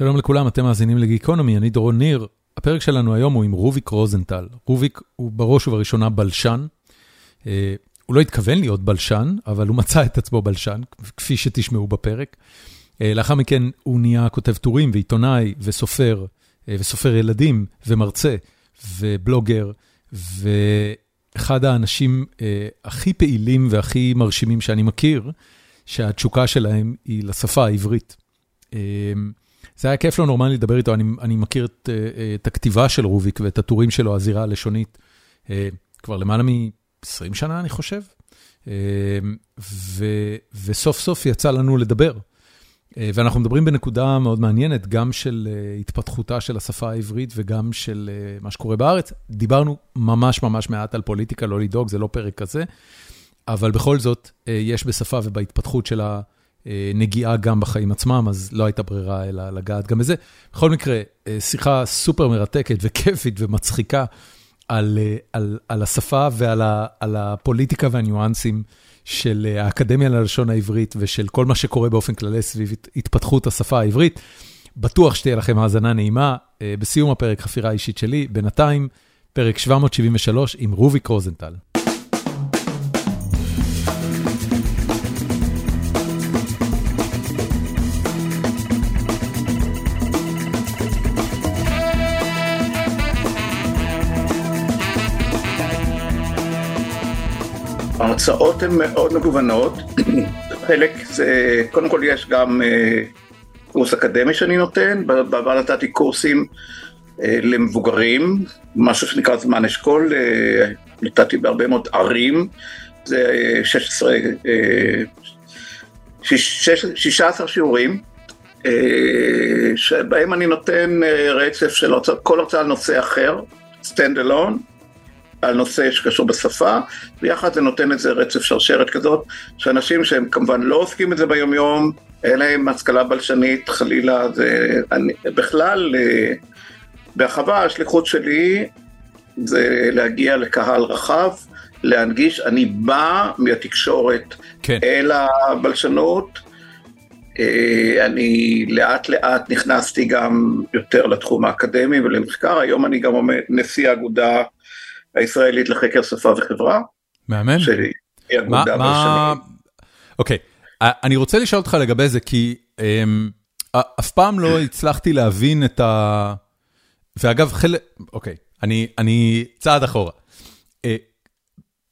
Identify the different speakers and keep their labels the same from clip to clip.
Speaker 1: שלום לכולם, אתם מאזינים לגיקונומי, אני דורון ניר. הפרק שלנו היום הוא עם רוביק רוזנטל. רוביק הוא בראש ובראשונה בלשן. אה, הוא לא התכוון להיות בלשן, אבל הוא מצא את עצמו בלשן, כפי שתשמעו בפרק. אה, לאחר מכן הוא נהיה כותב טורים ועיתונאי וסופר, אה, וסופר ילדים ומרצה ובלוגר, ואחד האנשים הכי פעילים והכי מרשימים שאני מכיר, שהתשוקה שלהם היא לשפה העברית. זה היה כיף לא נורמלי לדבר איתו, אני, אני מכיר את, אה, את הכתיבה של רוביק ואת הטורים שלו, הזירה הלשונית, אה, כבר למעלה מ-20 שנה, אני חושב. אה, ו, וסוף סוף יצא לנו לדבר. ואנחנו מדברים בנקודה מאוד מעניינת, גם של התפתחותה של השפה העברית וגם של מה שקורה בארץ. דיברנו ממש ממש מעט על פוליטיקה, לא לדאוג, זה לא פרק כזה, אבל בכל זאת, יש בשפה ובהתפתחות שלה אה, נגיעה גם בחיים עצמם, אז לא הייתה ברירה אלא לגעת גם בזה. בכל מקרה, אה, שיחה סופר מרתקת וכיפית ומצחיקה על, אה, על, על השפה ועל ה, על הפוליטיקה והניואנסים של האקדמיה ללשון העברית ושל כל מה שקורה באופן כללי סביב התפתחות השפה העברית. בטוח שתהיה לכם האזנה נעימה. בסיום הפרק חפירה אישית שלי, בינתיים, פרק 773 עם רוביק רוזנטל.
Speaker 2: ההרצאות הן מאוד מגוונות, חלק זה, קודם כל יש גם אה, קורס אקדמי שאני נותן, בעבר נתתי קורסים אה, למבוגרים, משהו שנקרא זמן אשכול, אה, נתתי בהרבה מאוד ערים, זה 16, 16 שיעורים, שבהם אני נותן רצף של כל הרצאה על נושא אחר, stand alone, על נושא שקשור בשפה, ויחד זה נותן איזה רצף שרשרת כזאת, שאנשים שהם כמובן לא עוסקים בזה ביומיום, אין להם השכלה בלשנית, חלילה, זה... אני, בכלל, אה, בהרחבה השליחות שלי זה להגיע לקהל רחב, להנגיש, אני בא מהתקשורת כן. אל הבלשנות, אה, אני לאט לאט נכנסתי גם יותר לתחום האקדמי ולמחקר, היום אני גם עומד נשיא האגודה הישראלית לחקר שפה וחברה.
Speaker 1: מהמם. שהיא אגודה מה... אוקיי, אני רוצה לשאול אותך לגבי זה, כי אמ, אף פעם לא הצלחתי להבין את ה... ואגב, חלק... אוקיי, אני, אני צעד אחורה. אה,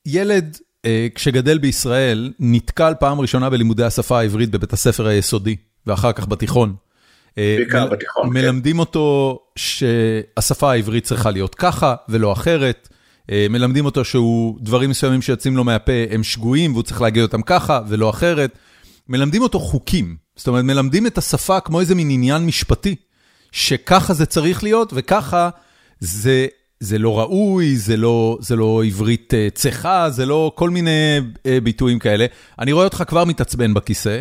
Speaker 1: ילד, אה, כשגדל בישראל, נתקל פעם ראשונה בלימודי השפה העברית בבית הספר היסודי, ואחר כך בתיכון.
Speaker 2: אה, בעיקר בתיכון,
Speaker 1: כן. מלמדים אותו שהשפה העברית צריכה להיות ככה ולא אחרת. אה, מלמדים אותו שהוא, דברים מסוימים שיוצאים לו מהפה הם שגויים והוא צריך להגיד אותם ככה ולא אחרת. מלמדים אותו חוקים, זאת אומרת מלמדים את השפה כמו איזה מין עניין משפטי, שככה זה צריך להיות וככה זה, זה לא ראוי, זה לא, זה לא עברית אה, צחה, זה לא כל מיני אה, ביטויים כאלה. אני רואה אותך כבר מתעצבן בכיסא.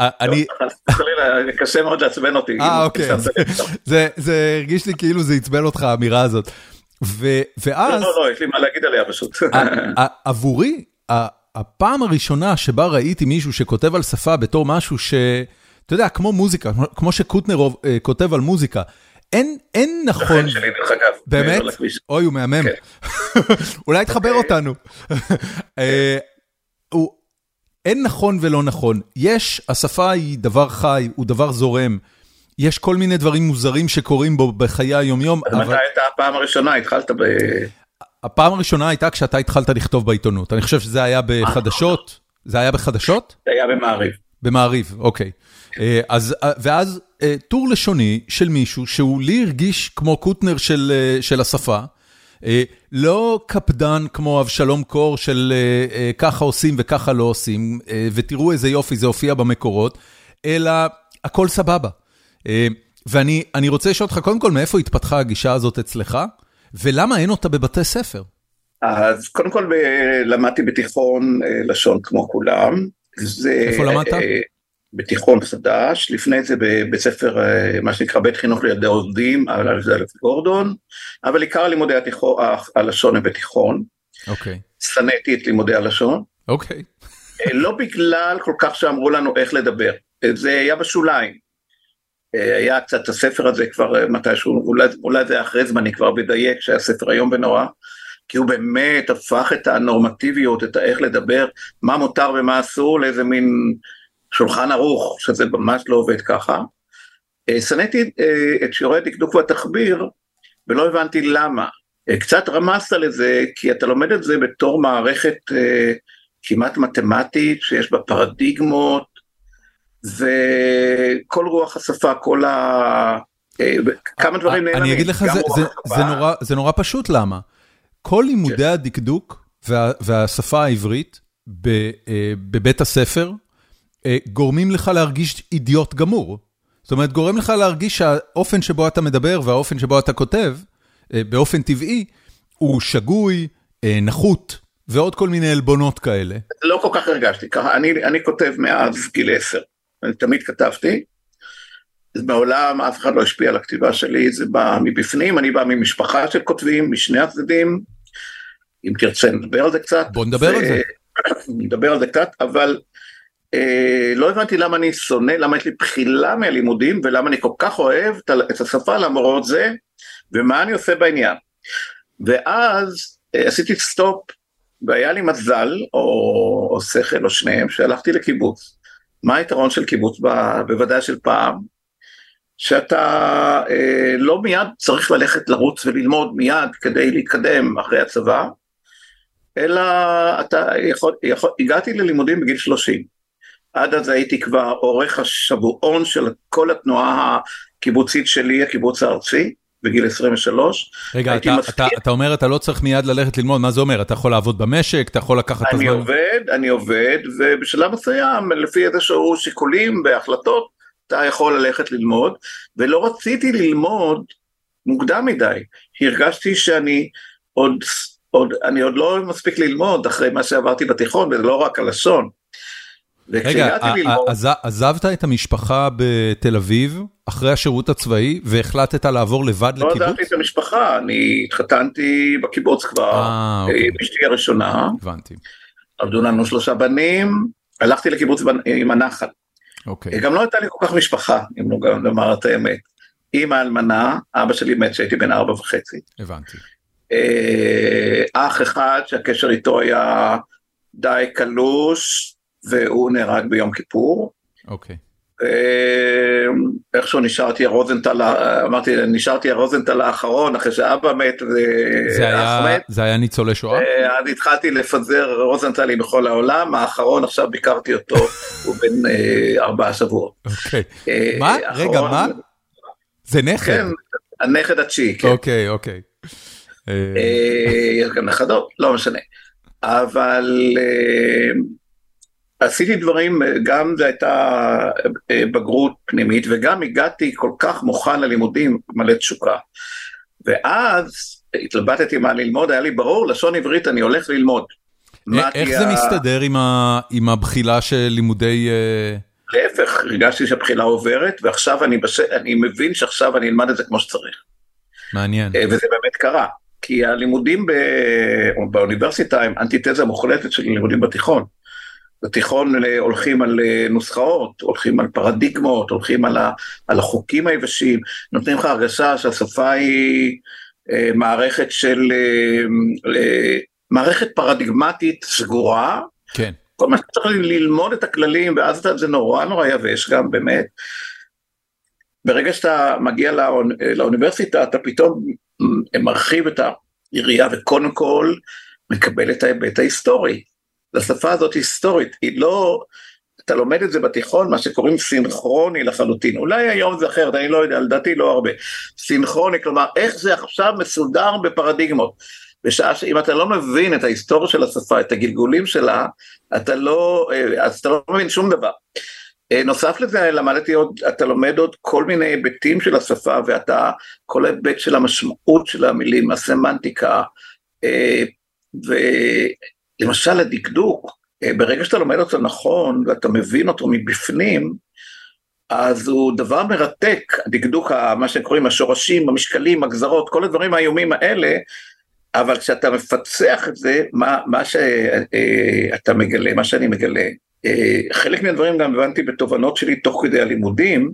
Speaker 2: אני... קשה מאוד לעצבן אותי.
Speaker 1: אה אוקיי, זה הרגיש לי כאילו זה עצבן אותך האמירה הזאת. ו, ואז...
Speaker 2: לא, לא, לא, יש לי מה להגיד עליה פשוט.
Speaker 1: עבורי, הפעם הראשונה שבה ראיתי מישהו שכותב על שפה בתור משהו ש... אתה יודע, כמו מוזיקה, כמו שקוטנר אה, כותב על מוזיקה, אין, אין נכון...
Speaker 2: שלי, דרך אגב.
Speaker 1: באמת? אוי, הוא מהמם. כן. אולי תחבר אוקיי. אותנו. אה, אין נכון ולא נכון. יש, השפה היא דבר חי, הוא דבר זורם. יש כל מיני דברים מוזרים שקורים בו בחיי היומיום.
Speaker 2: אבל... מתי הייתה הפעם הראשונה? התחלת ב...
Speaker 1: הפעם הראשונה הייתה כשאתה התחלת לכתוב בעיתונות. אני חושב שזה היה בחדשות. זה היה בחדשות?
Speaker 2: זה היה במעריב.
Speaker 1: במעריב, אוקיי. אה, אז, אה, ואז אה, טור לשוני של מישהו שהוא לי הרגיש כמו קוטנר של, של השפה, לא קפדן כמו אבשלום קור של ככה עושים וככה לא עושים, ותראו איזה יופי זה הופיע במקורות, אלא הכל סבבה. אה, ואני רוצה לשאול אותך, קודם כל, מאיפה התפתחה הגישה הזאת אצלך, ולמה אין אותה בבתי ספר?
Speaker 2: אז קודם כל למדתי בתיכון אה, לשון כמו כולם.
Speaker 1: זה, איפה למדת? אה,
Speaker 2: בתיכון חדש, לפני זה בבית ספר, מה שנקרא בית חינוך לילדי עובדים, על זה אלף גורדון, אבל עיקר לימודי התיכון, הלשון הם בתיכון.
Speaker 1: אוקיי. Okay.
Speaker 2: שנאתי את לימודי הלשון.
Speaker 1: אוקיי. Okay.
Speaker 2: לא בגלל כל כך שאמרו לנו איך לדבר, זה היה בשוליים. היה קצת הספר הזה כבר מתישהו, אולי, אולי זה אחרי זמני כבר בדייק, שהיה ספר איום ונורא, כי הוא באמת הפך את הנורמטיביות, את האיך לדבר, מה מותר ומה אסור, לאיזה מין שולחן ערוך, שזה ממש לא עובד ככה. שנאתי את שיעורי הדקדוק והתחביר, ולא הבנתי למה. קצת רמזת לזה, כי אתה לומד את זה בתור מערכת כמעט מתמטית, שיש בה פרדיגמות, וכל רוח השפה, כל ה... כמה דברים נעלמים.
Speaker 1: אני אגיד לך, זה, זה, זה, נורא, זה נורא פשוט למה. כל לימודי כן. הדקדוק וה, והשפה העברית בבית הספר גורמים לך להרגיש אידיוט גמור. זאת אומרת, גורם לך להרגיש שהאופן שבו אתה מדבר והאופן שבו אתה כותב, באופן טבעי, הוא שגוי, נחות, ועוד כל מיני עלבונות כאלה.
Speaker 2: לא כל כך הרגשתי ככה, אני, אני כותב מאז גיל עשר, אני תמיד כתבתי, מעולם אף אחד לא השפיע על הכתיבה שלי, זה בא מבפנים, אני בא ממשפחה של כותבים, משני הצדדים, אם תרצה נדבר על זה קצת.
Speaker 1: בוא נדבר על זה.
Speaker 2: נדבר על זה קצת, אבל אה, לא הבנתי למה אני שונא, למה יש לי בחילה מהלימודים, ולמה אני כל כך אוהב את השפה למרות זה, ומה אני עושה בעניין. ואז אה, עשיתי סטופ והיה לי מזל, או, או שכל, או שניהם, שהלכתי לקיבוץ. מה היתרון של קיבוץ, בוודאי של פעם? שאתה אה, לא מיד צריך ללכת לרוץ וללמוד מיד כדי להתקדם אחרי הצבא, אלא אתה יכול, יכול, הגעתי ללימודים בגיל 30. עד אז הייתי כבר עורך השבועון של כל התנועה הקיבוצית שלי, הקיבוץ הארצי. בגיל 23.
Speaker 1: רגע, אתה, אתה, אתה אומר אתה לא צריך מיד ללכת ללמוד, מה זה אומר? אתה יכול לעבוד במשק, אתה יכול לקחת את
Speaker 2: הזמן? אני עובד, אני עובד, ובשלב מסוים, לפי איזשהו שיקולים והחלטות, אתה יכול ללכת ללמוד, ולא רציתי ללמוד מוקדם מדי, הרגשתי שאני עוד, עוד, אני עוד לא מספיק ללמוד אחרי מה שעברתי בתיכון, וזה לא רק הלשון.
Speaker 1: רגע, עזבת את המשפחה בתל אביב אחרי השירות הצבאי והחלטת לעבור לבד לקיבוץ?
Speaker 2: לא עזבתי את המשפחה, אני התחתנתי בקיבוץ כבר, אה, אוקיי. עם אשתי הראשונה.
Speaker 1: הבנתי.
Speaker 2: עבדו לנו שלושה בנים, הלכתי לקיבוץ עם הנחל. אוקיי. גם לא הייתה לי כל כך משפחה, אם נאמר את האמת. אימא אלמנה, אבא שלי מת כשהייתי בן ארבע וחצי.
Speaker 1: הבנתי.
Speaker 2: אה, אח אחד שהקשר איתו היה די קלוש, והוא נהרג ביום כיפור.
Speaker 1: אוקיי.
Speaker 2: איכשהו נשארתי הרוזנטל, אמרתי, נשארתי הרוזנטל האחרון אחרי שאבא מת
Speaker 1: ואח מת. זה היה ניצולי שואה?
Speaker 2: אז התחלתי לפזר רוזנטלים בכל העולם, האחרון עכשיו ביקרתי אותו, הוא בן אה, ארבעה שבועות.
Speaker 1: אוקיי. אה, מה? רגע, מה? זה נכד?
Speaker 2: כן, הנכד התשיעי, כן.
Speaker 1: אוקיי, אוקיי.
Speaker 2: אה, יש גם נכדות, לא משנה. אבל... עשיתי דברים, גם זו הייתה אה, בגרות פנימית וגם הגעתי כל כך מוכן ללימודים, מלא תשוקה. ואז התלבטתי מה ללמוד, היה לי ברור, לשון עברית אני הולך ללמוד.
Speaker 1: איך זה מסתדר עם הבחילה של לימודי... אה,
Speaker 2: להפך, הרגשתי שהבחילה עוברת, ועכשיו אני, בש... אני מבין שעכשיו אני אלמד את זה כמו שצריך.
Speaker 1: מעניין.
Speaker 2: אה, וזה באמת קרה, כי הלימודים באוניברסיטה הם אנטיתזה מוחלטת של לימודים בתיכון. בתיכון הולכים על אה, נוסחאות, הולכים על פרדיגמות, הולכים על, ה, על החוקים היבשים, נותנים לך הרגשה שהשפה היא אה, מערכת של, אה, אה, מערכת פרדיגמטית סגורה.
Speaker 1: כן.
Speaker 2: כל מה שצריך ללמוד את הכללים, ואז זה נורא נורא יבש גם, באמת. ברגע שאתה מגיע לאוני, לאוניברסיטה, אתה פתאום מרחיב את היריעה, וקודם כל מקבל את ההיבט ההיסטורי. לשפה הזאת היסטורית, היא לא, אתה לומד את זה בתיכון, מה שקוראים סינכרוני לחלוטין, אולי היום זה אחרת, אני לא יודע, לדעתי לא הרבה, סינכרוני, כלומר איך זה עכשיו מסודר בפרדיגמות, בשעה שאם אתה לא מבין את ההיסטוריה של השפה, את הגלגולים שלה, אתה לא, אז אתה לא מבין שום דבר. נוסף לזה למדתי עוד, אתה לומד עוד כל מיני היבטים של השפה ואתה, כל היבט של המשמעות של המילים, הסמנטיקה, ו... למשל הדקדוק, אה, ברגע שאתה לומד אותו נכון ואתה מבין אותו מבפנים, אז הוא דבר מרתק, הדקדוק, מה שקוראים השורשים, המשקלים, הגזרות, כל הדברים האיומים האלה, אבל כשאתה מפצח את זה, מה, מה שאתה מגלה, מה שאני מגלה, אה, חלק מהדברים גם הבנתי בתובנות שלי תוך כדי הלימודים,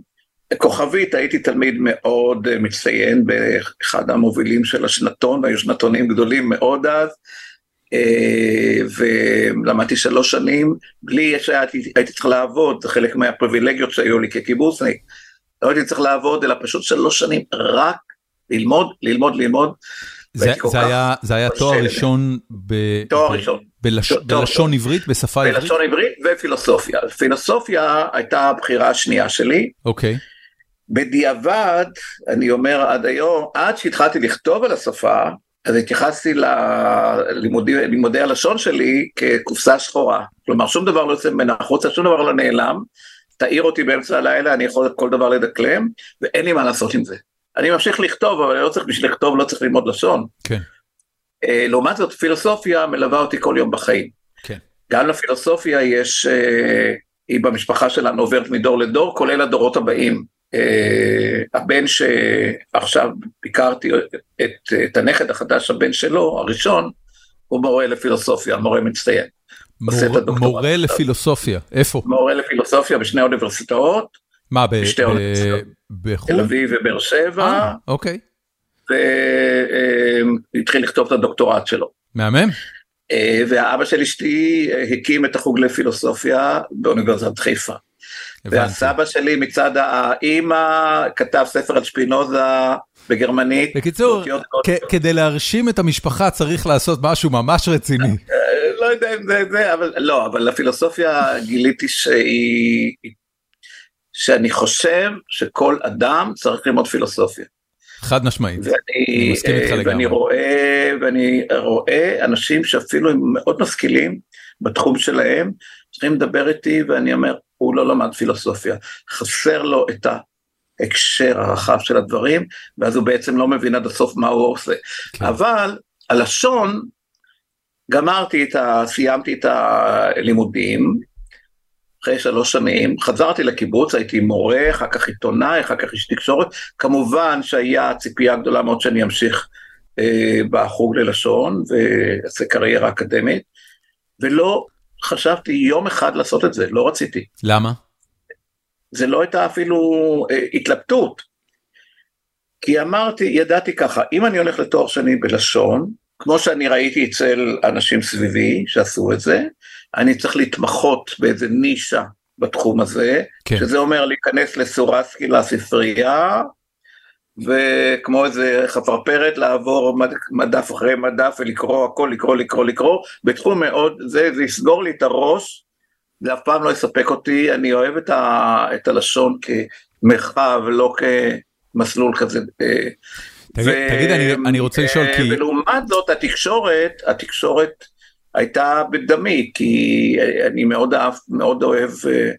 Speaker 2: כוכבית הייתי תלמיד מאוד אה, מצטיין באחד המובילים של השנתון, היו שנתונים גדולים מאוד אז, אה, ולמדתי שלוש שנים, בלי שהייתי צריך לעבוד, זה חלק מהפריבילגיות שהיו לי כקיבוצניק. לא הייתי צריך לעבוד, אלא פשוט שלוש שנים רק ללמוד, ללמוד, ללמוד.
Speaker 1: זה, זה, היה, זה היה תואר ראשון, ב,
Speaker 2: תואר ב, ראשון.
Speaker 1: בלש, תואר בלשון עברית, בשפה עברית?
Speaker 2: בלשון עברית ופילוסופיה. פילוסופיה הייתה הבחירה השנייה שלי.
Speaker 1: אוקיי. Okay.
Speaker 2: בדיעבד, אני אומר עד היום, עד שהתחלתי לכתוב על השפה, אז התייחסתי ללימודי הלשון שלי כקופסה שחורה. כלומר, שום דבר לא יוצא ממנה החוצה, שום דבר לא נעלם. תעיר אותי באמצע הלילה, אני יכול כל דבר לדקלם, ואין לי מה לעשות עם זה. אני ממשיך לכתוב, אבל לא צריך בשביל לכתוב, לא צריך ללמוד לשון.
Speaker 1: כן.
Speaker 2: Uh, לעומת זאת, פילוסופיה מלווה אותי כל יום בחיים.
Speaker 1: כן.
Speaker 2: גם לפילוסופיה יש, uh, היא במשפחה שלנו עוברת מדור לדור, כולל הדורות הבאים. Uh, הבן שעכשיו ביקרתי את, את הנכד החדש, הבן שלו, הראשון, הוא מורה לפילוסופיה, מורה מצטיין.
Speaker 1: מור, מורה לפילוסופיה, איפה?
Speaker 2: מורה לפילוסופיה בשני אוניברסיטאות.
Speaker 1: מה, בשתי אוניברסיטאות?
Speaker 2: בחו"ל? תל אביב ובאר שבע.
Speaker 1: אה, אוקיי.
Speaker 2: והתחיל לכתוב את הדוקטורט שלו.
Speaker 1: מהמם.
Speaker 2: אה, והאבא של אשתי הקים את החוג לפילוסופיה באוניברסיטת חיפה. והסבא שלי מצד האימא כתב ספר על שפינוזה בגרמנית.
Speaker 1: בקיצור, כדי להרשים את המשפחה צריך לעשות משהו ממש רציני.
Speaker 2: אה, לא יודע אם זה זה, אבל לא, אבל לפילוסופיה גיליתי שהיא, שאני חושב שכל אדם צריך ללמוד פילוסופיה.
Speaker 1: חד משמעית, אני מסכים איתך לגמרי.
Speaker 2: ואני רואה, ואני רואה אנשים שאפילו הם מאוד משכילים בתחום שלהם, צריכים לדבר איתי ואני אומר, הוא לא למד פילוסופיה, חסר לו את ההקשר הרחב של הדברים, ואז הוא בעצם לא מבין עד הסוף מה הוא עושה. כן. אבל הלשון, גמרתי את ה... סיימתי את הלימודים, אחרי שלוש שנים, חזרתי לקיבוץ, הייתי מורה, אחר כך עיתונאי, אחר כך איש תקשורת, כמובן שהיה ציפייה גדולה מאוד שאני אמשיך אה, בחוג ללשון ואעשה קריירה אקדמית, ולא חשבתי יום אחד לעשות את זה, לא רציתי.
Speaker 1: למה?
Speaker 2: זה לא הייתה אפילו אה, התלבטות, כי אמרתי, ידעתי ככה, אם אני הולך לתואר שני בלשון, כמו שאני ראיתי אצל אנשים סביבי שעשו את זה, אני צריך להתמחות באיזה נישה בתחום הזה, כן. שזה אומר להיכנס לסורסקי לספרייה, וכמו איזה חפרפרת לעבור מדף אחרי מדף ולקרוא הכל, לקרוא, לקרוא, לקרוא, בתחום מאוד, זה, זה יסגור לי את הראש, זה אף פעם לא יספק אותי, אני אוהב את, ה, את הלשון כמרחב, לא כמסלול כזה. אה,
Speaker 1: תגיד, ו, תגיד אני, אני רוצה לשאול כי...
Speaker 2: ולעומת זאת התקשורת, התקשורת הייתה בדמי, כי אני מאוד אהב, מאוד אוהב אה,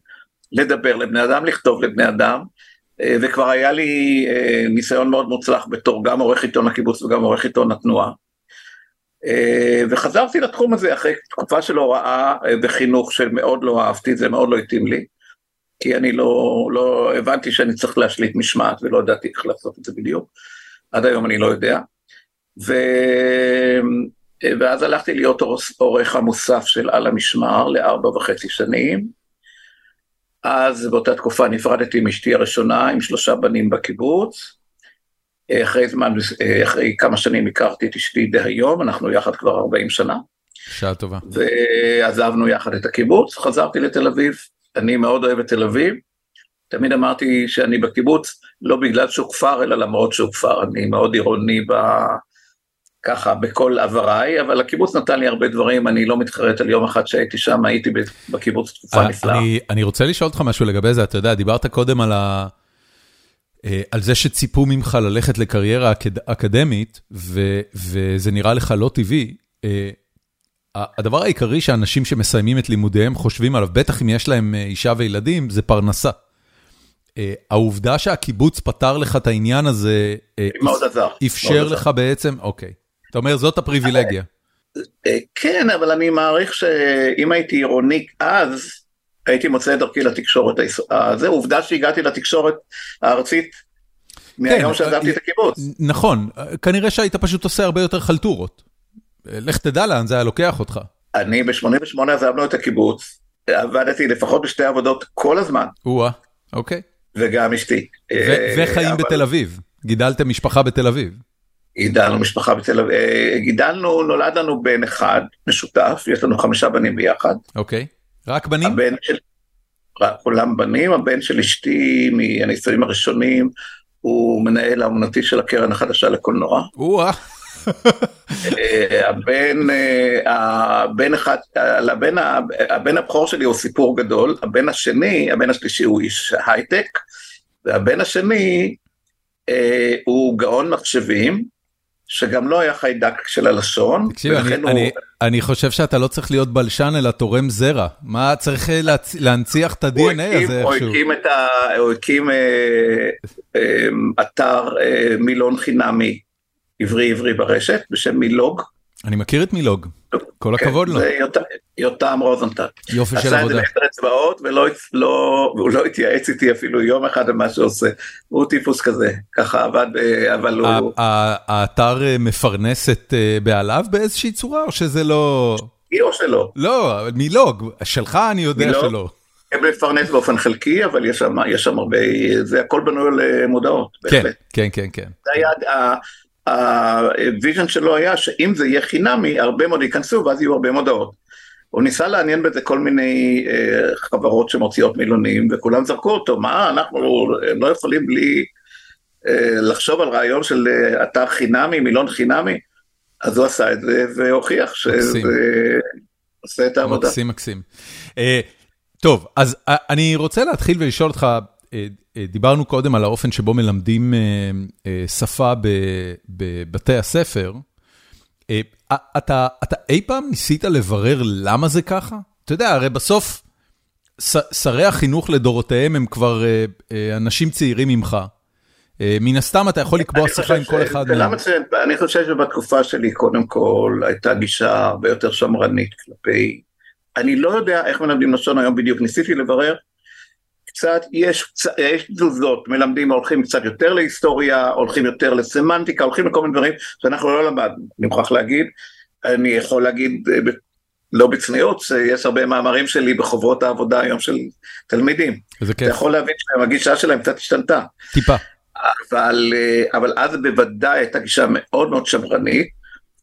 Speaker 2: לדבר לבני אדם, לכתוב לבני אדם, אה, וכבר היה לי אה, ניסיון מאוד מוצלח בתור גם עורך עיתון הקיבוץ וגם עורך עיתון התנועה. וחזרתי לתחום הזה אחרי תקופה של הוראה בחינוך שמאוד לא אהבתי, זה מאוד לא התאים לי, כי אני לא, לא הבנתי שאני צריך להשליט משמעת ולא ידעתי איך לעשות את זה בדיוק. עד היום אני לא יודע. ו... ואז הלכתי להיות עורך המוסף של על המשמר לארבע וחצי שנים. אז באותה תקופה נפרדתי עם אשתי הראשונה עם שלושה בנים בקיבוץ. אחרי זמן, אחרי כמה שנים הכרתי את אשתי דהיום, אנחנו יחד כבר 40 שנה.
Speaker 1: שעה טובה.
Speaker 2: ועזבנו יחד את הקיבוץ, חזרתי לתל אביב, אני מאוד אוהב את תל אביב, תמיד אמרתי שאני בקיבוץ לא בגלל שהוא כפר, אלא למרות שהוא כפר, אני מאוד עירוני ב... ככה בכל עבריי, אבל הקיבוץ נתן לי הרבה דברים, אני לא מתחרט על יום אחד שהייתי שם, הייתי בקיבוץ תקופה אה, נפלאה.
Speaker 1: אני, אני רוצה לשאול אותך משהו לגבי זה, אתה יודע, דיברת קודם על, ה... אה, על זה שציפו ממך ללכת לקריירה אקד... אקדמית, ו... וזה נראה לך לא טבעי. אה, הדבר העיקרי שאנשים שמסיימים את לימודיהם חושבים עליו, בטח אם יש להם אישה וילדים, זה פרנסה. העובדה שהקיבוץ פתר לך את העניין הזה,
Speaker 2: מאוד עזר.
Speaker 1: אפשר לך בעצם, אוקיי. אתה אומר, זאת הפריבילגיה.
Speaker 2: אה, כן, אבל אני מעריך שאם הייתי עירוני אז, הייתי מוצא את דרכי לתקשורת. זה עובדה שהגעתי לתקשורת הארצית מהיום כן, שעזבתי את הקיבוץ.
Speaker 1: נכון, כנראה שהיית פשוט עושה הרבה יותר חלטורות. לך תדע לאן זה היה לוקח אותך.
Speaker 2: אני ב-88 עזבנו את הקיבוץ, עבדתי לפחות בשתי עבודות כל הזמן.
Speaker 1: או-אה, אוקיי.
Speaker 2: וגם אשתי.
Speaker 1: וחיים בתל אביב, גידלתם משפחה בתל אביב.
Speaker 2: גידלנו משפחה בתל אביב, גידלנו, נולד לנו בן אחד משותף, יש לנו חמישה בנים ביחד.
Speaker 1: אוקיי, רק בנים?
Speaker 2: הבן של, כולם בנים, הבן של אשתי מהנישואים הראשונים, הוא מנהל האמנותי של הקרן החדשה לקולנוע. הבן, הבן אחד, הבן, הבן הבכור שלי הוא סיפור גדול, הבן השני, הבן השלישי הוא איש הייטק, והבן השני הוא גאון מחשבים, שגם לא היה חיידק של הלשון.
Speaker 1: תקשיב, אני, הוא... אני, אני חושב שאתה לא צריך להיות בלשן אלא תורם זרע. מה צריך להצ... להנציח את ה-DNA הזה איכשהו?
Speaker 2: הוא הקים, ה... הוא הקים אה, אה, אתר אה, מילון חינמי עברי עברי ברשת בשם מילוג.
Speaker 1: אני מכיר את מילוג, כל כן, הכבוד לו.
Speaker 2: זה יותם רוזנטל.
Speaker 1: יופי של עבודה.
Speaker 2: עשה את זה בעשר אצבעות ולא לא, הוא לא התייעץ איתי אפילו יום אחד על מה שעושה. הוא טיפוס כזה, ככה עבד, אבל הוא...
Speaker 1: האתר מפרנס את בעליו באיזושהי צורה או שזה לא...
Speaker 2: היא או שלא?
Speaker 1: לא, מילוג, שלך אני יודע מילוג? שלא.
Speaker 2: הם מפרנס באופן חלקי, אבל יש שם, יש שם הרבה, זה הכל בנוי על מודעות,
Speaker 1: כן, בהחלט. כן, כן, כן.
Speaker 2: זה היה ה vision שלו היה שאם זה יהיה חינמי, הרבה מאוד ייכנסו ואז יהיו הרבה מודעות. הוא ניסה לעניין בזה כל מיני אה, חברות שמוציאות מילונים, וכולם זרקו אותו, מה, אנחנו לא יכולים בלי אה, לחשוב על רעיון של אה, אתר חינמי, מילון חינמי, אז הוא עשה את זה והוכיח שזה עושה את העבודה.
Speaker 1: מקסים, מקסים. אה, טוב, אז אה, אני רוצה להתחיל ולשאול אותך, אה, אה, דיברנו קודם על האופן שבו מלמדים שפה בבתי הספר. אתה אתה אי פעם ניסית לברר למה זה ככה? אתה יודע, הרי בסוף שרי החינוך לדורותיהם הם כבר אנשים צעירים ממך. מן הסתם אתה יכול לקבוע שיחה עם כל אחד
Speaker 2: מהם. אני חושב שבתקופה שלי קודם כל הייתה גישה הרבה יותר שמרנית כלפי... אני לא יודע איך מלמדים לשון היום בדיוק, ניסיתי לברר. קצת, יש, יש תזוזות, מלמדים הולכים קצת יותר להיסטוריה, הולכים יותר לסמנטיקה, הולכים לכל מיני דברים שאנחנו לא למדנו, אני מוכרח להגיד, אני יכול להגיד אה, לא בצניעות, שיש הרבה מאמרים שלי בחוברות העבודה היום של תלמידים.
Speaker 1: איזה כיף.
Speaker 2: אתה יכול להבין שהגישה שלהם קצת השתנתה.
Speaker 1: טיפה.
Speaker 2: אבל, אה, אבל אז בוודאי הייתה גישה מאוד מאוד שמרנית,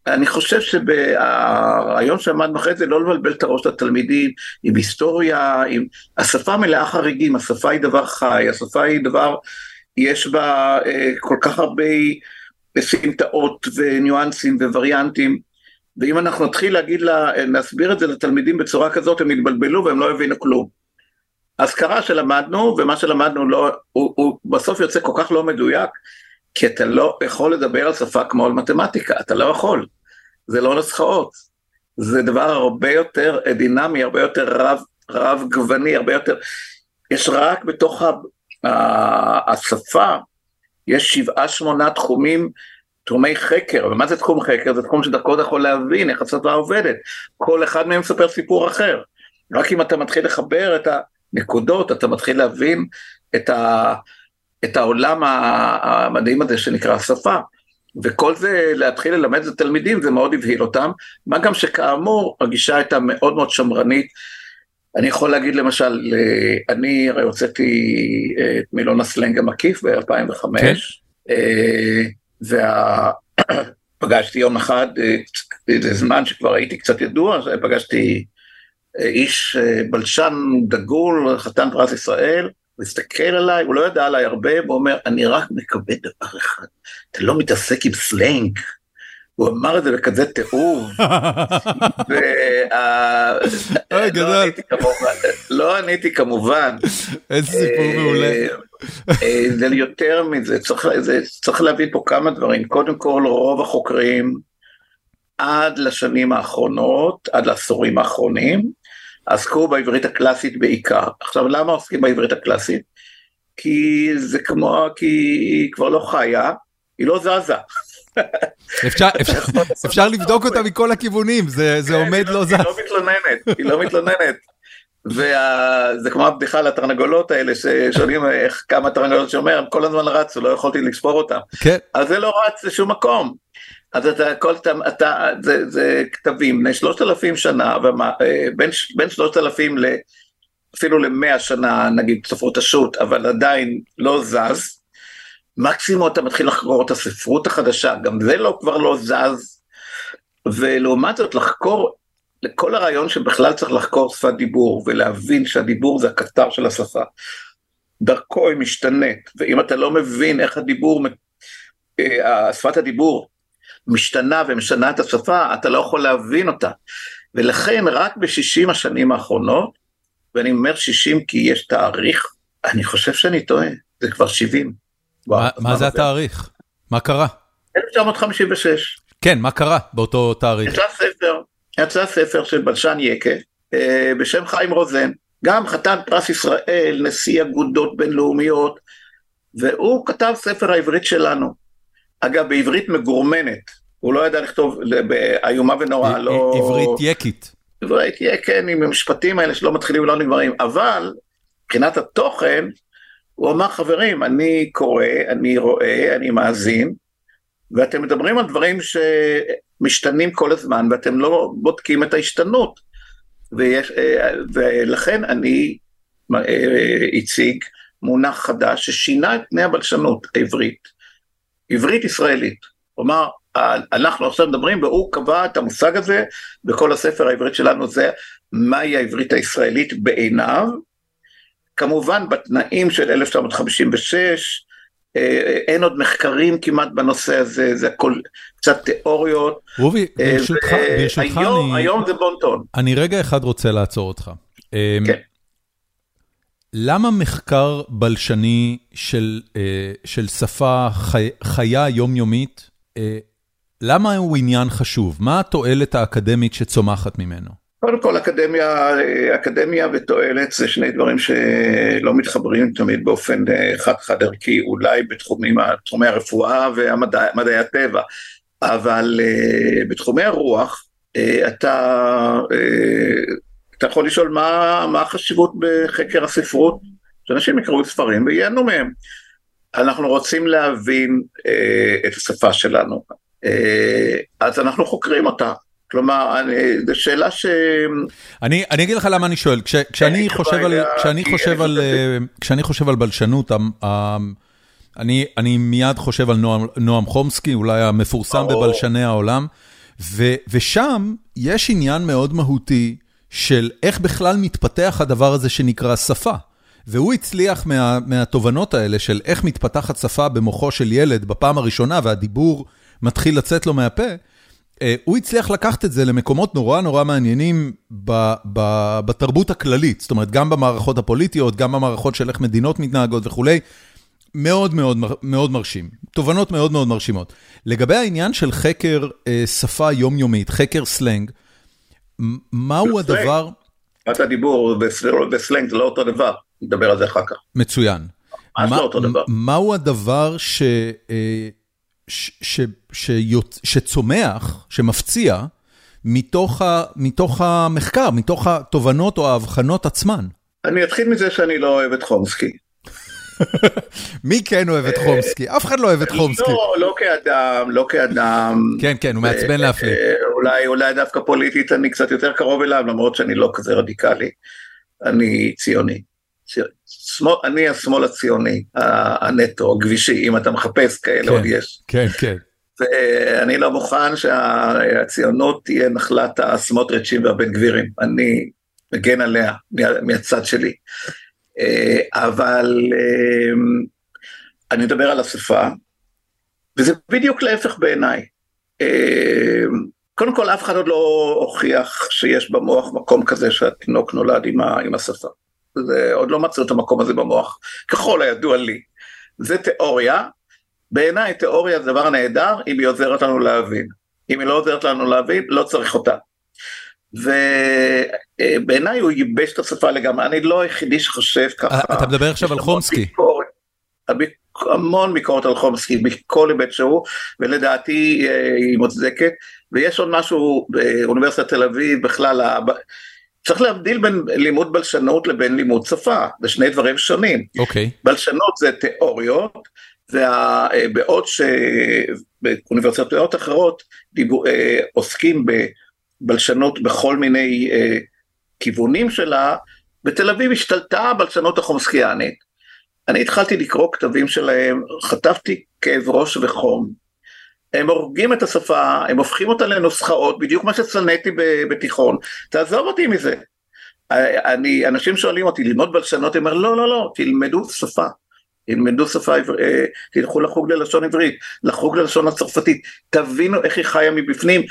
Speaker 2: אני חושב שהרעיון שעמד מאחורי זה לא לבלבל את הראש לתלמידים עם היסטוריה, עם... השפה מלאה חריגים, השפה היא דבר חי, השפה היא דבר, יש בה אה, כל כך הרבה סמטאות וניואנסים ווריאנטים, ואם אנחנו נתחיל להגיד לה, להסביר את זה לתלמידים בצורה כזאת, הם יתבלבלו והם לא יבינו כלום. אז קרה שלמדנו, ומה שלמדנו לא, הוא, הוא בסוף יוצא כל כך לא מדויק, כי אתה לא יכול לדבר על שפה כמו על מתמטיקה, אתה לא יכול. זה לא נוסחאות. זה דבר הרבה יותר דינמי, הרבה יותר רב, רב גווני, הרבה יותר... יש רק בתוך ה, ה, השפה, יש שבעה שמונה תחומים, תחומי חקר, ומה זה תחום חקר? זה תחום שדרכו אתה יכול להבין איך השפה עובדת. כל אחד מהם מספר סיפור אחר. רק אם אתה מתחיל לחבר את הנקודות, אתה מתחיל להבין את ה... את העולם המדהים הזה שנקרא שפה. וכל זה, להתחיל ללמד את התלמידים, זה מאוד הבהיל אותם, מה גם שכאמור, הגישה הייתה מאוד מאוד שמרנית. אני יכול להגיד למשל, אני הרי הוצאתי את מילון הסלנג המקיף ב-2005, כן. ופגשתי יום אחד, זה זמן שכבר הייתי קצת ידוע, פגשתי איש בלשן דגול, חתן פרס ישראל, הוא הסתכל עליי, הוא לא ידע עליי הרבה, והוא אומר, אני רק מקווה דבר אחד, אתה לא מתעסק עם סלנג. הוא אמר את זה בכזה תיאור. לא עניתי כמובן.
Speaker 1: איזה סיפור מעולה.
Speaker 2: אה, זה יותר מזה, צריך להבין פה כמה דברים. קודם כל, רוב החוקרים, עד לשנים האחרונות, עד לעשורים האחרונים, עסקו בעברית הקלאסית בעיקר. עכשיו למה עוסקים בעברית הקלאסית? כי זה כמו, כי היא כבר לא חיה, היא לא זזה.
Speaker 1: אפשר, אפשר, אפשר לבדוק אותה מכל הכיוונים, זה, זה כן, עומד לא, זז.
Speaker 2: היא לא מתלוננת, היא לא מתלוננת. וזה כמו הבדיחה על התרנגולות האלה ששואלים איך כמה תרנגולות שאומר, הם כל הזמן רצו, לא יכולתי לספור אותם.
Speaker 1: כן.
Speaker 2: אז זה לא רץ לשום מקום. אז אתה, כל, אתה, אתה, זה, זה כתבים בני שלושת אלפים שנה, ומה, אה, בין, בין שלושת אלפים אפילו למאה שנה, נגיד ספרות השו"ת, אבל עדיין לא זז. מקסימום אתה מתחיל לחקור את הספרות החדשה, גם זה לא, כבר לא זז. ולעומת זאת לחקור, לכל הרעיון שבכלל צריך לחקור שפת דיבור ולהבין שהדיבור זה הקטר של השפה. דרכו היא משתנית, ואם אתה לא מבין איך הדיבור, אה, שפת הדיבור משתנה ומשנה את השפה, אתה לא יכול להבין אותה. ולכן רק בשישים השנים האחרונות, ואני אומר שישים כי יש תאריך, אני חושב שאני טועה, זה כבר שבעים.
Speaker 1: מה, מה זה התאריך? מה קרה?
Speaker 2: 1956.
Speaker 1: כן, מה קרה באותו תאריך?
Speaker 2: יצא ספר, יצא ספר של בלשן יקה, אה, בשם חיים רוזן, גם חתן פרס ישראל, נשיא אגודות בינלאומיות, והוא כתב ספר העברית שלנו. אגב, בעברית מגורמנת, הוא לא ידע לכתוב באיומה ונורא, לא...
Speaker 1: עברית יקית.
Speaker 2: עברית יקית, כן, עם המשפטים האלה שלא מתחילים ולא נגמרים, אבל מבחינת התוכן, הוא אמר, חברים, אני קורא, אני רואה, אני מאזין, ואתם מדברים על דברים שמשתנים כל הזמן, ואתם לא בודקים את ההשתנות. ויש, אה, ולכן אני אה, הציג מונח חדש ששינה את פני הבלשנות העברית, עברית ישראלית. כלומר, אנחנו עכשיו מדברים והוא קבע את המושג הזה בכל הספר העברית שלנו זה מהי העברית הישראלית בעיניו, כמובן בתנאים של 1956, אה, אין עוד מחקרים כמעט בנושא הזה, זה הכל קצת תיאוריות.
Speaker 1: רובי, ברשותך, ברשותך
Speaker 2: היום, אני... היום זה בונטון.
Speaker 1: אני רגע אחד רוצה לעצור אותך. אמ, כן. למה מחקר בלשני של, אה, של שפה חי, חיה יומיומית, אה, למה הוא עניין חשוב? מה התועלת האקדמית שצומחת ממנו?
Speaker 2: קודם כל אקדמיה, אקדמיה ותועלת זה שני דברים שלא מתחברים תמיד באופן אה, חד חד ערכי, אולי בתחומים, בתחומי הרפואה ומדעי הטבע, אבל uh, בתחומי הרוח uh, אתה, uh, אתה יכול לשאול מה, מה החשיבות בחקר הספרות, שאנשים יקראו ספרים וייהנו מהם. אנחנו רוצים להבין uh, את השפה שלנו, uh, אז אנחנו חוקרים אותה. כלומר, זו שאלה ש...
Speaker 1: אני, אני אגיד לך למה אני שואל, כש, כשאני, חושב על, כשאני, חושב על, אה, כשאני חושב על בלשנות, אני, אני מיד חושב על נועם, נועם חומסקי, אולי המפורסם בבלשני העולם, ו, ושם יש עניין מאוד מהותי של איך בכלל מתפתח הדבר הזה שנקרא שפה. והוא הצליח מה, מהתובנות האלה של איך מתפתחת שפה במוחו של ילד בפעם הראשונה והדיבור מתחיל לצאת לו מהפה. אה, הוא הצליח לקחת את זה למקומות נורא נורא מעניינים ב, ב, בתרבות הכללית, זאת אומרת, גם במערכות הפוליטיות, גם במערכות של איך מדינות מתנהגות וכולי. מאוד מאוד מאוד מרשים, תובנות מאוד מאוד מרשימות. לגבי העניין של חקר אה, שפה יומיומית, חקר סלנג, מהו הדבר...
Speaker 2: שפת הדיבור וסלנג זה לא אותו דבר, נדבר על זה אחר כך.
Speaker 1: מצוין.
Speaker 2: ממש לא אותו דבר.
Speaker 1: מהו הדבר ש... אה, ש, ש, שיוצ, שצומח, שמפציע, מתוך, ה, מתוך המחקר, מתוך התובנות או ההבחנות עצמן.
Speaker 2: אני אתחיל מזה שאני לא אוהב את חומסקי.
Speaker 1: מי כן אוהב את חומסקי? אף אחד לא אוהב את חומסקי.
Speaker 2: לא, לא כאדם, לא כאדם.
Speaker 1: כן, כן, הוא מעצבן להפליא. אה,
Speaker 2: אולי, אולי דווקא פוליטית אני קצת יותר קרוב אליו, למרות שאני לא כזה רדיקלי. אני ציוני. שמאל, אני השמאל הציוני, הנטו, הכבישי, אם אתה מחפש כאלה
Speaker 1: כן,
Speaker 2: עוד יש.
Speaker 1: כן, כן.
Speaker 2: ואני לא מוכן שהציונות תהיה נחלת הסמוטריצ'ים והבן גבירים, אני מגן עליה מהצד שלי. אה, אבל אה, אני מדבר על השפה, וזה בדיוק להפך בעיניי. אה, קודם כל, אף אחד עוד לא הוכיח שיש במוח מקום כזה שהתינוק נולד עם השפה. זה, עוד לא מצאו את המקום הזה במוח, ככל הידוע לי. זה תיאוריה, בעיניי תיאוריה זה דבר נהדר אם היא עוזרת לנו להבין. אם היא לא עוזרת לנו להבין, לא צריך אותה. ובעיניי הוא ייבש את השפה לגמרי, אני לא היחידי שחושב ככה.
Speaker 1: אתה מדבר עכשיו על חומסקי. ביקורת,
Speaker 2: המון ביקורת על חומסקי בכל היבט שהוא, ולדעתי אה, היא מוצדקת. ויש עוד משהו באוניברסיטת תל אביב, בכלל, צריך להבדיל בין לימוד בלשנות לבין לימוד שפה, זה שני דברים שונים.
Speaker 1: אוקיי. Okay.
Speaker 2: בלשנות זה תיאוריות, ובעוד שבאוניברסיטאות אחרות דיבור, אה, עוסקים בבלשנות בכל מיני אה, כיוונים שלה, בתל אביב השתלטה הבלשנות החומסקיאנית. אני התחלתי לקרוא כתבים שלהם, חטפתי כאב ראש וחום. הם הורגים את השפה, הם הופכים אותה לנוסחאות, בדיוק מה ששנאתי בתיכון. תעזוב אותי מזה. אני, אנשים שואלים אותי ללמוד בלשנות, אני אומר לא, לא, לא, תלמדו שפה. תלמדו שפה, אה, תלכו לחוג ללשון עברית, לחוג ללשון הצרפתית, תבינו איך היא חיה מבפנים,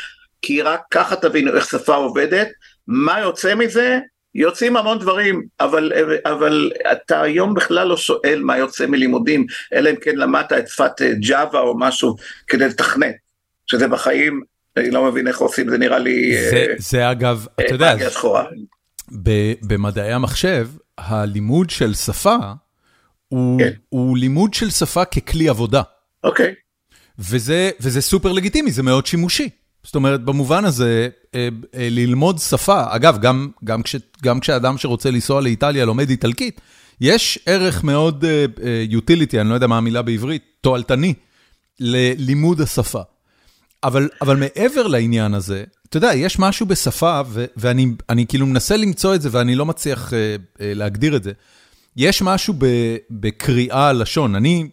Speaker 2: כי רק ככה תבינו איך שפה עובדת, מה יוצא מזה? יוצאים המון דברים, אבל, אבל אתה היום בכלל לא שואל מה יוצא מלימודים, אלא אם כן למדת את שפת ג'אווה או משהו כדי לתכנת, שזה בחיים, אני לא מבין איך עושים, זה נראה לי...
Speaker 1: זה, אה, זה אגב,
Speaker 2: אה,
Speaker 1: אתה יודע, במדעי המחשב, הלימוד של שפה, הוא, כן. הוא לימוד של שפה ככלי עבודה.
Speaker 2: אוקיי.
Speaker 1: וזה, וזה סופר לגיטימי, זה מאוד שימושי. זאת אומרת, במובן הזה, אה, אה, ללמוד שפה, אגב, גם, גם, כש, גם כשאדם שרוצה לנסוע לאיטליה לומד איטלקית, יש ערך מאוד uh, uh, אני לא יודע מה המילה בעברית, תועלתני, ללימוד השפה. אבל, אבל מעבר לעניין הזה, אתה יודע, יש משהו בשפה, ו, ואני כאילו מנסה למצוא את זה ואני לא מצליח להגדיר את זה. יש משהו ב, בקריאה לשון. אני,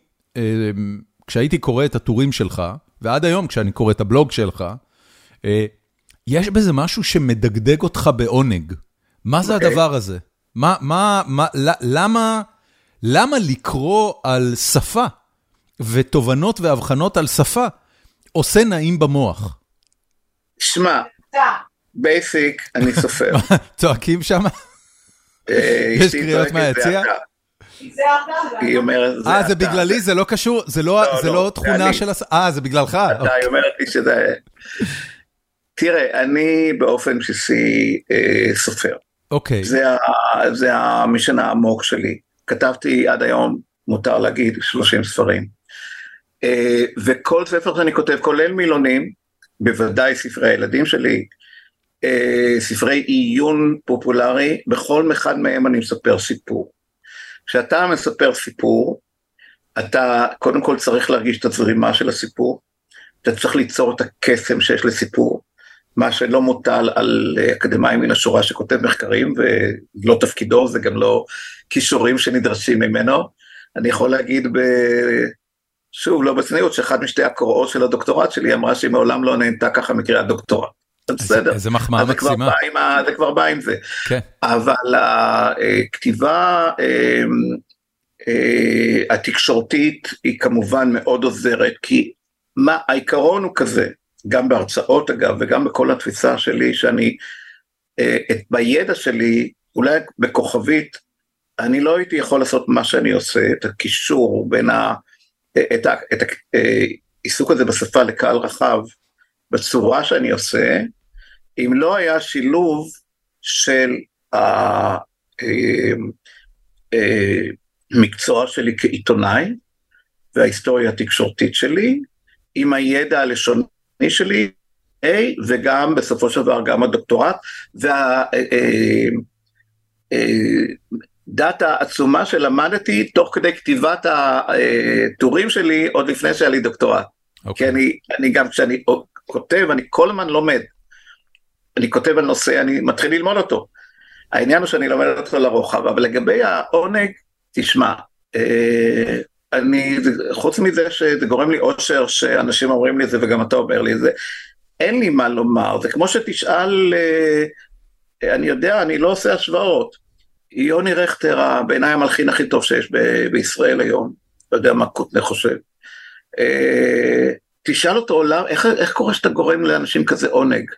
Speaker 1: כשהייתי קורא את הטורים שלך, ועד היום כשאני קורא את הבלוג שלך, יש בזה משהו שמדגדג אותך בעונג. מה זה אוקיי. הדבר הזה? מה, מה, מה, למה, למה לקרוא על שפה ותובנות והבחנות על שפה עושה נעים במוח?
Speaker 2: שמע, basic, אני סופר.
Speaker 1: צועקים שם?
Speaker 2: אה,
Speaker 1: יש קריאות מהיציע?
Speaker 2: היא אומרת,
Speaker 1: זה אה, זה בגללי? זה לא קשור? זה לא, לא, לא תכונה של... אה, זה בגללך?
Speaker 2: אתה, היא אומרת לי שזה... תראה, אני באופן בסיסי אה, סופר.
Speaker 1: אוקיי.
Speaker 2: זה, זה המשן העמוק שלי. כתבתי עד היום, מותר להגיד, 30 ספרים. אה, וכל ספר שאני כותב, כולל מילונים, בוודאי ספרי הילדים שלי, אה, ספרי עיון פופולרי, בכל אחד מהם אני מספר סיפור. כשאתה מספר סיפור, אתה קודם כל צריך להרגיש את הזרימה של הסיפור, אתה צריך ליצור את הקסם שיש לסיפור, מה שלא מוטל על אקדמאי מן השורה שכותב מחקרים, ולא תפקידו, זה גם לא כישורים שנדרשים ממנו. אני יכול להגיד ב... שוב, לא בצניעות, שאחת משתי הקורות של הדוקטורט שלי אמרה שהיא מעולם לא נהנתה ככה מקריאת דוקטורט. בסדר.
Speaker 1: איזה מחמאה מקסימה.
Speaker 2: זה כבר בא עם זה.
Speaker 1: כן.
Speaker 2: אבל הכתיבה אה, אה, התקשורתית היא כמובן מאוד עוזרת, כי מה, העיקרון הוא כזה, גם בהרצאות אגב, וגם בכל התפיסה שלי, שאני, אה, את, בידע שלי, אולי בכוכבית, אני לא הייתי יכול לעשות מה שאני עושה, את הקישור בין ה... את, ה, את העיסוק הזה בשפה לקהל רחב, בצורה שאני עושה, אם לא היה שילוב של המקצוע שלי כעיתונאי וההיסטוריה התקשורתית שלי, עם הידע הלשוני שלי, A, וגם בסופו של דבר גם הדוקטורט, והדאטה עצומה שלמדתי תוך כדי כתיבת הטורים שלי עוד לפני שהיה לי דוקטורט. Okay. כי אני, אני גם כשאני כותב, אני כל הזמן לומד. אני כותב על נושא, אני מתחיל ללמוד אותו. העניין הוא שאני לומד אותו לרוחב, אבל לגבי העונג, תשמע, אה, אני, חוץ מזה שזה גורם לי אושר שאנשים אומרים לי את זה וגם אתה אומר לי את זה, אין לי מה לומר, זה כמו שתשאל, אה, אני יודע, אני לא עושה השוואות. יוני רכטר, בעיניי המלחין הכי טוב שיש ב- בישראל היום, לא יודע מה קוטנה חושב. אה, תשאל אותו, איך, איך קורה שאתה גורם לאנשים כזה עונג?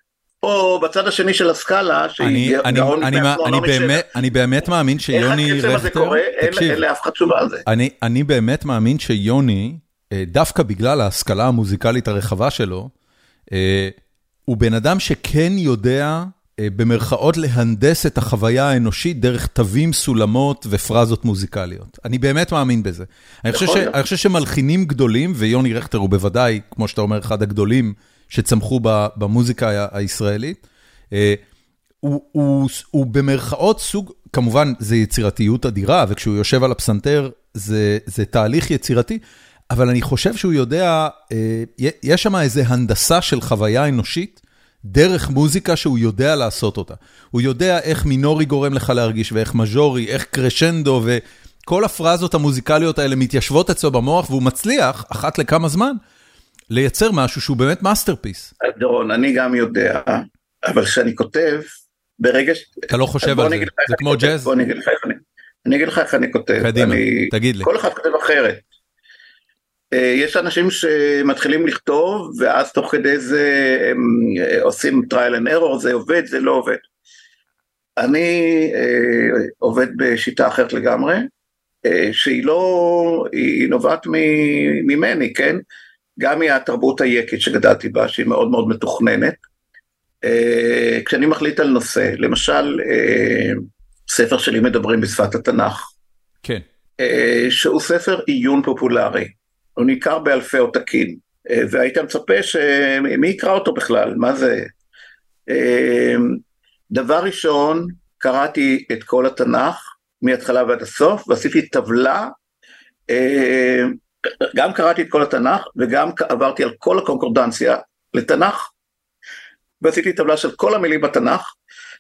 Speaker 2: או בצד השני של הסקאלה, שהיא גאון
Speaker 1: אני, אני, אני, באמת, אני באמת מאמין שיוני רכטר,
Speaker 2: איך הקצב הזה קורה, אין לאף אחד תשובה על זה.
Speaker 1: אני, באמת מאמין שיוני, אה, דווקא בגלל ההשכלה המוזיקלית הרחבה שלו, אה, הוא בן אדם שכן יודע, אה, במרכאות, להנדס את החוויה האנושית דרך תווים, סולמות ופרזות מוזיקליות. אני באמת מאמין בזה. אני חושב, ש, אני חושב שמלחינים גדולים, ויוני רכטר הוא בוודאי, כמו שאתה אומר, אחד הגדולים, שצמחו במוזיקה הישראלית. אה, הוא, הוא, הוא במרכאות סוג, כמובן זה יצירתיות אדירה, וכשהוא יושב על הפסנתר זה, זה תהליך יצירתי, אבל אני חושב שהוא יודע, אה, יש שם איזו הנדסה של חוויה אנושית, דרך מוזיקה שהוא יודע לעשות אותה. הוא יודע איך מינורי גורם לך להרגיש, ואיך מז'ורי, איך קרשנדו, וכל הפרזות המוזיקליות האלה מתיישבות אצלו במוח, והוא מצליח, אחת לכמה זמן, לייצר משהו שהוא באמת masterpiece.
Speaker 2: דורון, אני גם יודע, אבל כשאני כותב, ברגע ש...
Speaker 1: אתה לא חושב על זה, זה כמו ג'אז?
Speaker 2: בוא אני אגיד לך איך אני... אני אגיד לך איך אני כותב.
Speaker 1: קדימה, תגיד לי.
Speaker 2: כל אחד כותב אחרת. אה, יש אנשים שמתחילים לכתוב ואז תוך כדי זה הם אה, עושים trial and error, זה עובד, זה לא עובד. אני אה, עובד בשיטה אחרת לגמרי, אה, שהיא לא, היא נובעת ממני, כן? גם מהתרבות היקית שגדלתי בה, שהיא מאוד מאוד מתוכננת. אה, כשאני מחליט על נושא, למשל, אה, ספר שלי מדברים בשפת התנ"ך.
Speaker 1: כן.
Speaker 2: אה, שהוא ספר עיון פופולרי. הוא ניכר באלפי עותקים, והיית מצפה שמי יקרא אותו בכלל, מה זה? דבר ראשון, קראתי את כל התנ"ך מההתחלה ועד הסוף, ועשיתי טבלה, גם קראתי את כל התנ"ך וגם עברתי על כל הקונקורדנציה לתנ"ך, ועשיתי טבלה של כל המילים בתנ"ך,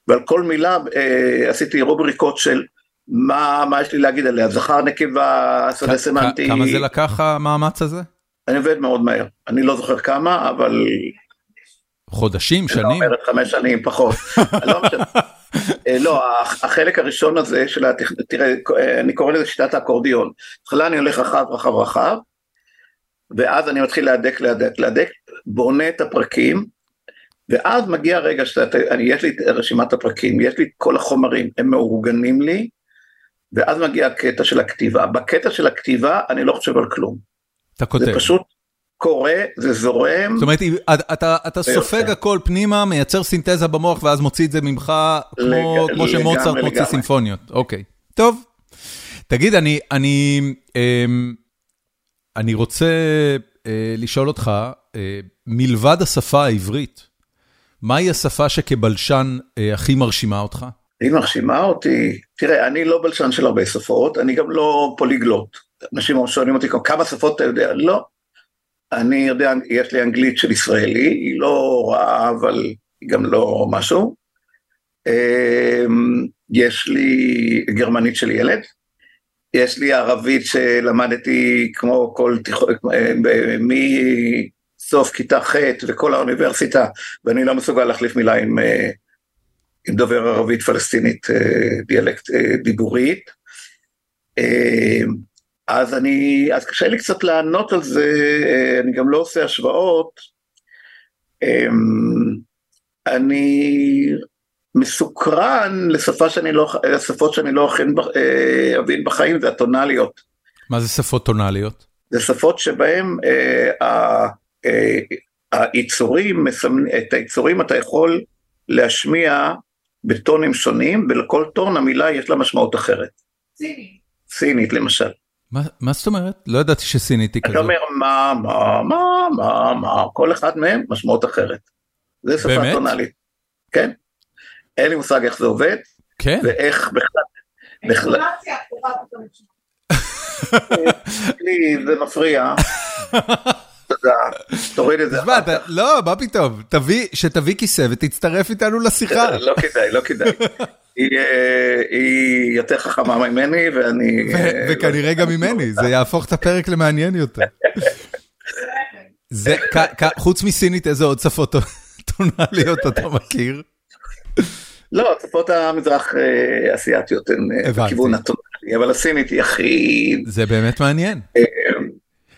Speaker 2: ועל כל מילה עשיתי רובריקות של מה, מה יש לי להגיד עליה, זכר, נקבה, שדה סמנטי.
Speaker 1: כמה זה לקח המאמץ הזה?
Speaker 2: אני עובד מאוד מהר, אני לא זוכר כמה, אבל...
Speaker 1: חודשים, שנים? אני
Speaker 2: לא אומרת חמש שנים, פחות. לא משנה. אה, לא, החלק הראשון הזה של התכנון, תראה, אני קורא לזה שיטת האקורדיון. בהתחלה אני הולך רחב, רחב, רחב, ואז אני מתחיל להדק, להדק, להדק, בונה את הפרקים, ואז מגיע הרגע שיש לי את רשימת הפרקים, יש לי את כל החומרים, הם מאורגנים לי, ואז מגיע הקטע של הכתיבה. בקטע של הכתיבה אני לא חושב על כלום.
Speaker 1: אתה כותב.
Speaker 2: זה פשוט קורה, זה זורם.
Speaker 1: זאת אומרת, אתה, אתה סופג הכל פנימה, מייצר סינתזה במוח ואז מוציא את זה ממך, כמו. כמו שמוצרט מוציא. סימפוניות. אוקיי, טוב. תגיד, אני, אני, אמ, אני רוצה אה, לשאול אותך, אה, מלבד השפה העברית, מהי השפה שכבלשן אה, הכי מרשימה אותך?
Speaker 2: היא מרשימה אותי, תראה, אני לא בלשן של הרבה שפות, אני גם לא פוליגלוט. אנשים שואלים אותי כמה שפות אתה יודע? לא. אני יודע, יש לי אנגלית של ישראלי, היא לא רעה, אבל היא גם לא משהו. אמ, יש לי גרמנית של ילד, יש לי ערבית שלמדתי כמו כל תיכון, מסוף כיתה ח' וכל האוניברסיטה, ואני לא מסוגל להחליף מילה עם אה, עם דובר ערבית פלסטינית אה, דיאלקט אה, דיבורית. אה, אז אני, אז קשה לי קצת לענות על זה, אני גם לא עושה השוואות. אני מסוקרן לשפה שאני לא, לשפות שאני לא אבין בחיים, זה הטונאליות.
Speaker 1: מה זה שפות טונאליות?
Speaker 2: זה שפות שבהן היצורים, את היצורים אתה יכול להשמיע בטונים שונים, ולכל טון המילה יש לה משמעות אחרת. סינית. סינית למשל.
Speaker 1: מה, מה זאת אומרת? לא ידעתי שסינית היא כזאת.
Speaker 2: אתה אומר מה, מה, מה, מה, מה, כל אחד מהם משמעות אחרת. זה שפה באמת? טונאלית. כן. אין לי מושג איך זה עובד.
Speaker 1: כן.
Speaker 2: ואיך בכלל. בכלל. זה מפריע. תוריד את זה.
Speaker 1: לא, מה פתאום, שתביא כיסא ותצטרף איתנו לשיחה.
Speaker 2: לא כדאי, לא כדאי. היא יותר חכמה ממני ואני...
Speaker 1: אה, וכנראה גם ממני, זה יהפוך את הפרק למעניין יותר. חוץ מסינית, איזה עוד שפות טונאליות אתה מכיר?
Speaker 2: לא, שפות המזרח אה, אסיאתיות הן אה, בכיוון הטונאלי, אבל הסינית היא הכי...
Speaker 1: זה באמת מעניין.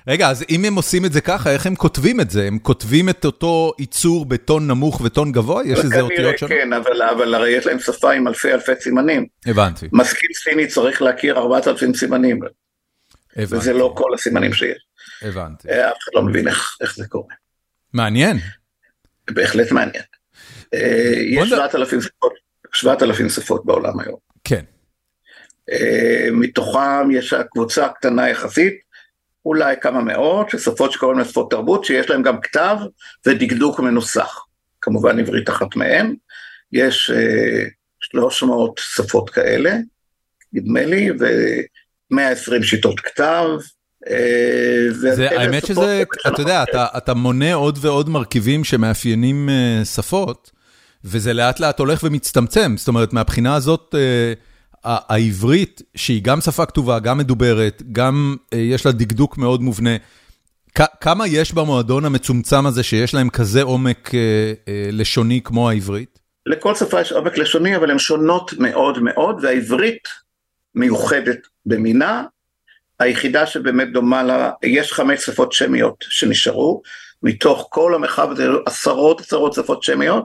Speaker 1: רגע, אז אם הם עושים את זה ככה, איך הם כותבים את זה? הם כותבים את אותו ייצור בטון נמוך וטון גבוה? יש איזה אותיות שונות?
Speaker 2: כן, אבל, אבל הרי יש להם שפה עם אלפי אלפי סימנים.
Speaker 1: הבנתי.
Speaker 2: משכיל סיני צריך להכיר 4,000 סימנים. הבנתי. וזה לא כל הסימנים שיש.
Speaker 1: הבנתי.
Speaker 2: אה, אף אחד לא מבין איך, איך זה קורה.
Speaker 1: מעניין.
Speaker 2: בהחלט מעניין. אה, יש 7,000 שפות, 7,000 שפות בעולם היום.
Speaker 1: כן.
Speaker 2: אה, מתוכם יש קבוצה קטנה יחסית אולי כמה מאות, שפות שקוראים להן שפות תרבות, שיש להן גם כתב ודקדוק מנוסח. כמובן עברית אחת מהן. יש אה, 300 שפות כאלה, נדמה לי, ו-120 שיטות כתב,
Speaker 1: האמת שזה, אתה יודע, אתה מונה עוד ועוד מרכיבים שמאפיינים שפות, וזה לאט לאט הולך ומצטמצם, זאת אומרת, מהבחינה הזאת, העברית, שהיא גם שפה כתובה, גם מדוברת, גם יש לה דקדוק מאוד מובנה, כמה יש במועדון המצומצם הזה שיש להם כזה עומק לשוני כמו העברית?
Speaker 2: לכל שפה יש עומק לשוני, אבל הן שונות מאוד מאוד, והעברית מיוחדת במינה, היחידה שבאמת דומה לה, יש חמש שפות שמיות שנשארו, מתוך כל המרחב הזה עשרות עשרות שפות שמיות,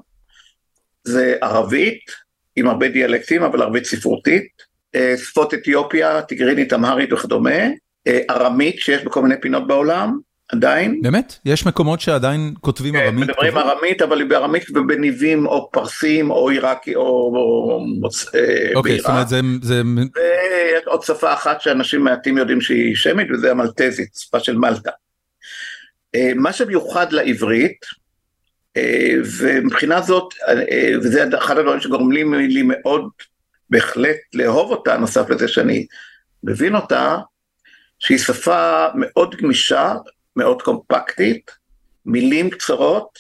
Speaker 2: זה ערבית, עם הרבה דיאלקטים, אבל ערבית ספרותית, אה, שפות אתיופיה, טיגרינית, אמהרית וכדומה, אה, ארמית שיש בכל מיני פינות בעולם, עדיין.
Speaker 1: באמת? יש מקומות שעדיין כותבים
Speaker 2: כן,
Speaker 1: ארמית?
Speaker 2: כן, מדברים ארמית, אבל בארמית ובניבים או פרסים או עיראקי או
Speaker 1: בעיראק. אוקיי, זאת אומרת זה...
Speaker 2: ויש עוד שפה אחת שאנשים מעטים יודעים שהיא שמית, וזה המלטזית, שפה של מלטה. אה, מה שמיוחד לעברית, אה, ומבחינה זאת, וזה אחד הדברים שגורמים לי מאוד בהחלט לאהוב אותה, נוסף לזה שאני מבין אותה, שהיא שפה מאוד גמישה, מאוד קומפקטית, מילים קצרות,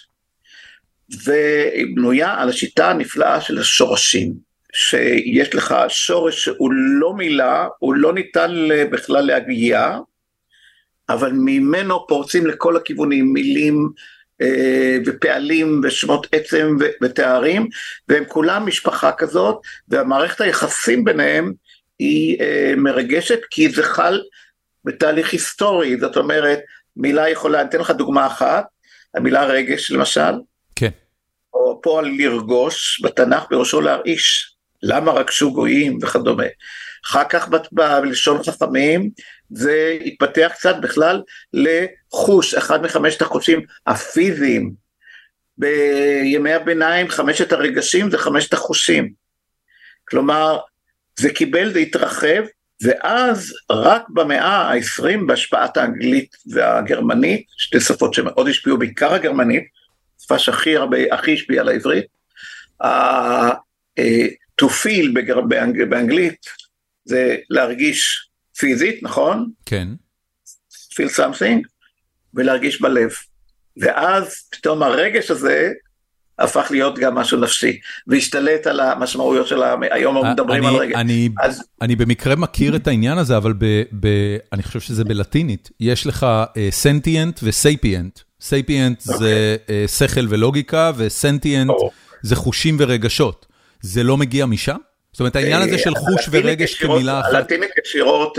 Speaker 2: והיא בנויה על השיטה הנפלאה של השורשים, שיש לך שורש שהוא לא מילה, הוא לא ניתן בכלל להגיע, אבל ממנו פורצים לכל הכיוונים מילים ופעלים ושמות עצם ותארים, והם כולם משפחה כזאת, והמערכת היחסים ביניהם היא אה, מרגשת, כי זה חל בתהליך היסטורי, זאת אומרת, מילה יכולה, אני אתן לך דוגמה אחת, המילה רגש למשל,
Speaker 1: כן.
Speaker 2: או פועל לרגוש, בתנ"ך בראשו להרעיש, למה רגשו גויים וכדומה. אחר כך בלשון חכמים זה התפתח קצת בכלל לחוש, אחד מחמשת החושים הפיזיים. בימי הביניים חמשת הרגשים זה חמשת החושים. כלומר, זה קיבל, זה התרחב, ואז רק במאה ה-20 בהשפעת האנגלית והגרמנית, שתי שפות שמאוד השפיעו, בעיקר הגרמנית, שפה שהכי הרבה, הכי השפיעה על העברית, אה, to feel באנגלית זה להרגיש פיזית, נכון?
Speaker 1: כן.
Speaker 2: feel something, ולהרגיש בלב. ואז פתאום הרגש הזה הפך להיות גם משהו נפשי, והשתלט על המשמעויות של היום
Speaker 1: אה,
Speaker 2: מדברים על רגע.
Speaker 1: אני, אז... אני במקרה מכיר את העניין הזה, אבל ב, ב, אני חושב שזה בלטינית, יש לך sentient ו sapient. sapient זה אה, שכל ולוגיקה, ו sentient אה. זה חושים ורגשות. זה לא מגיע משם? זאת אומרת, העניין הזה של חוש ורגש כמילה אחת...
Speaker 2: הלטינית ישירות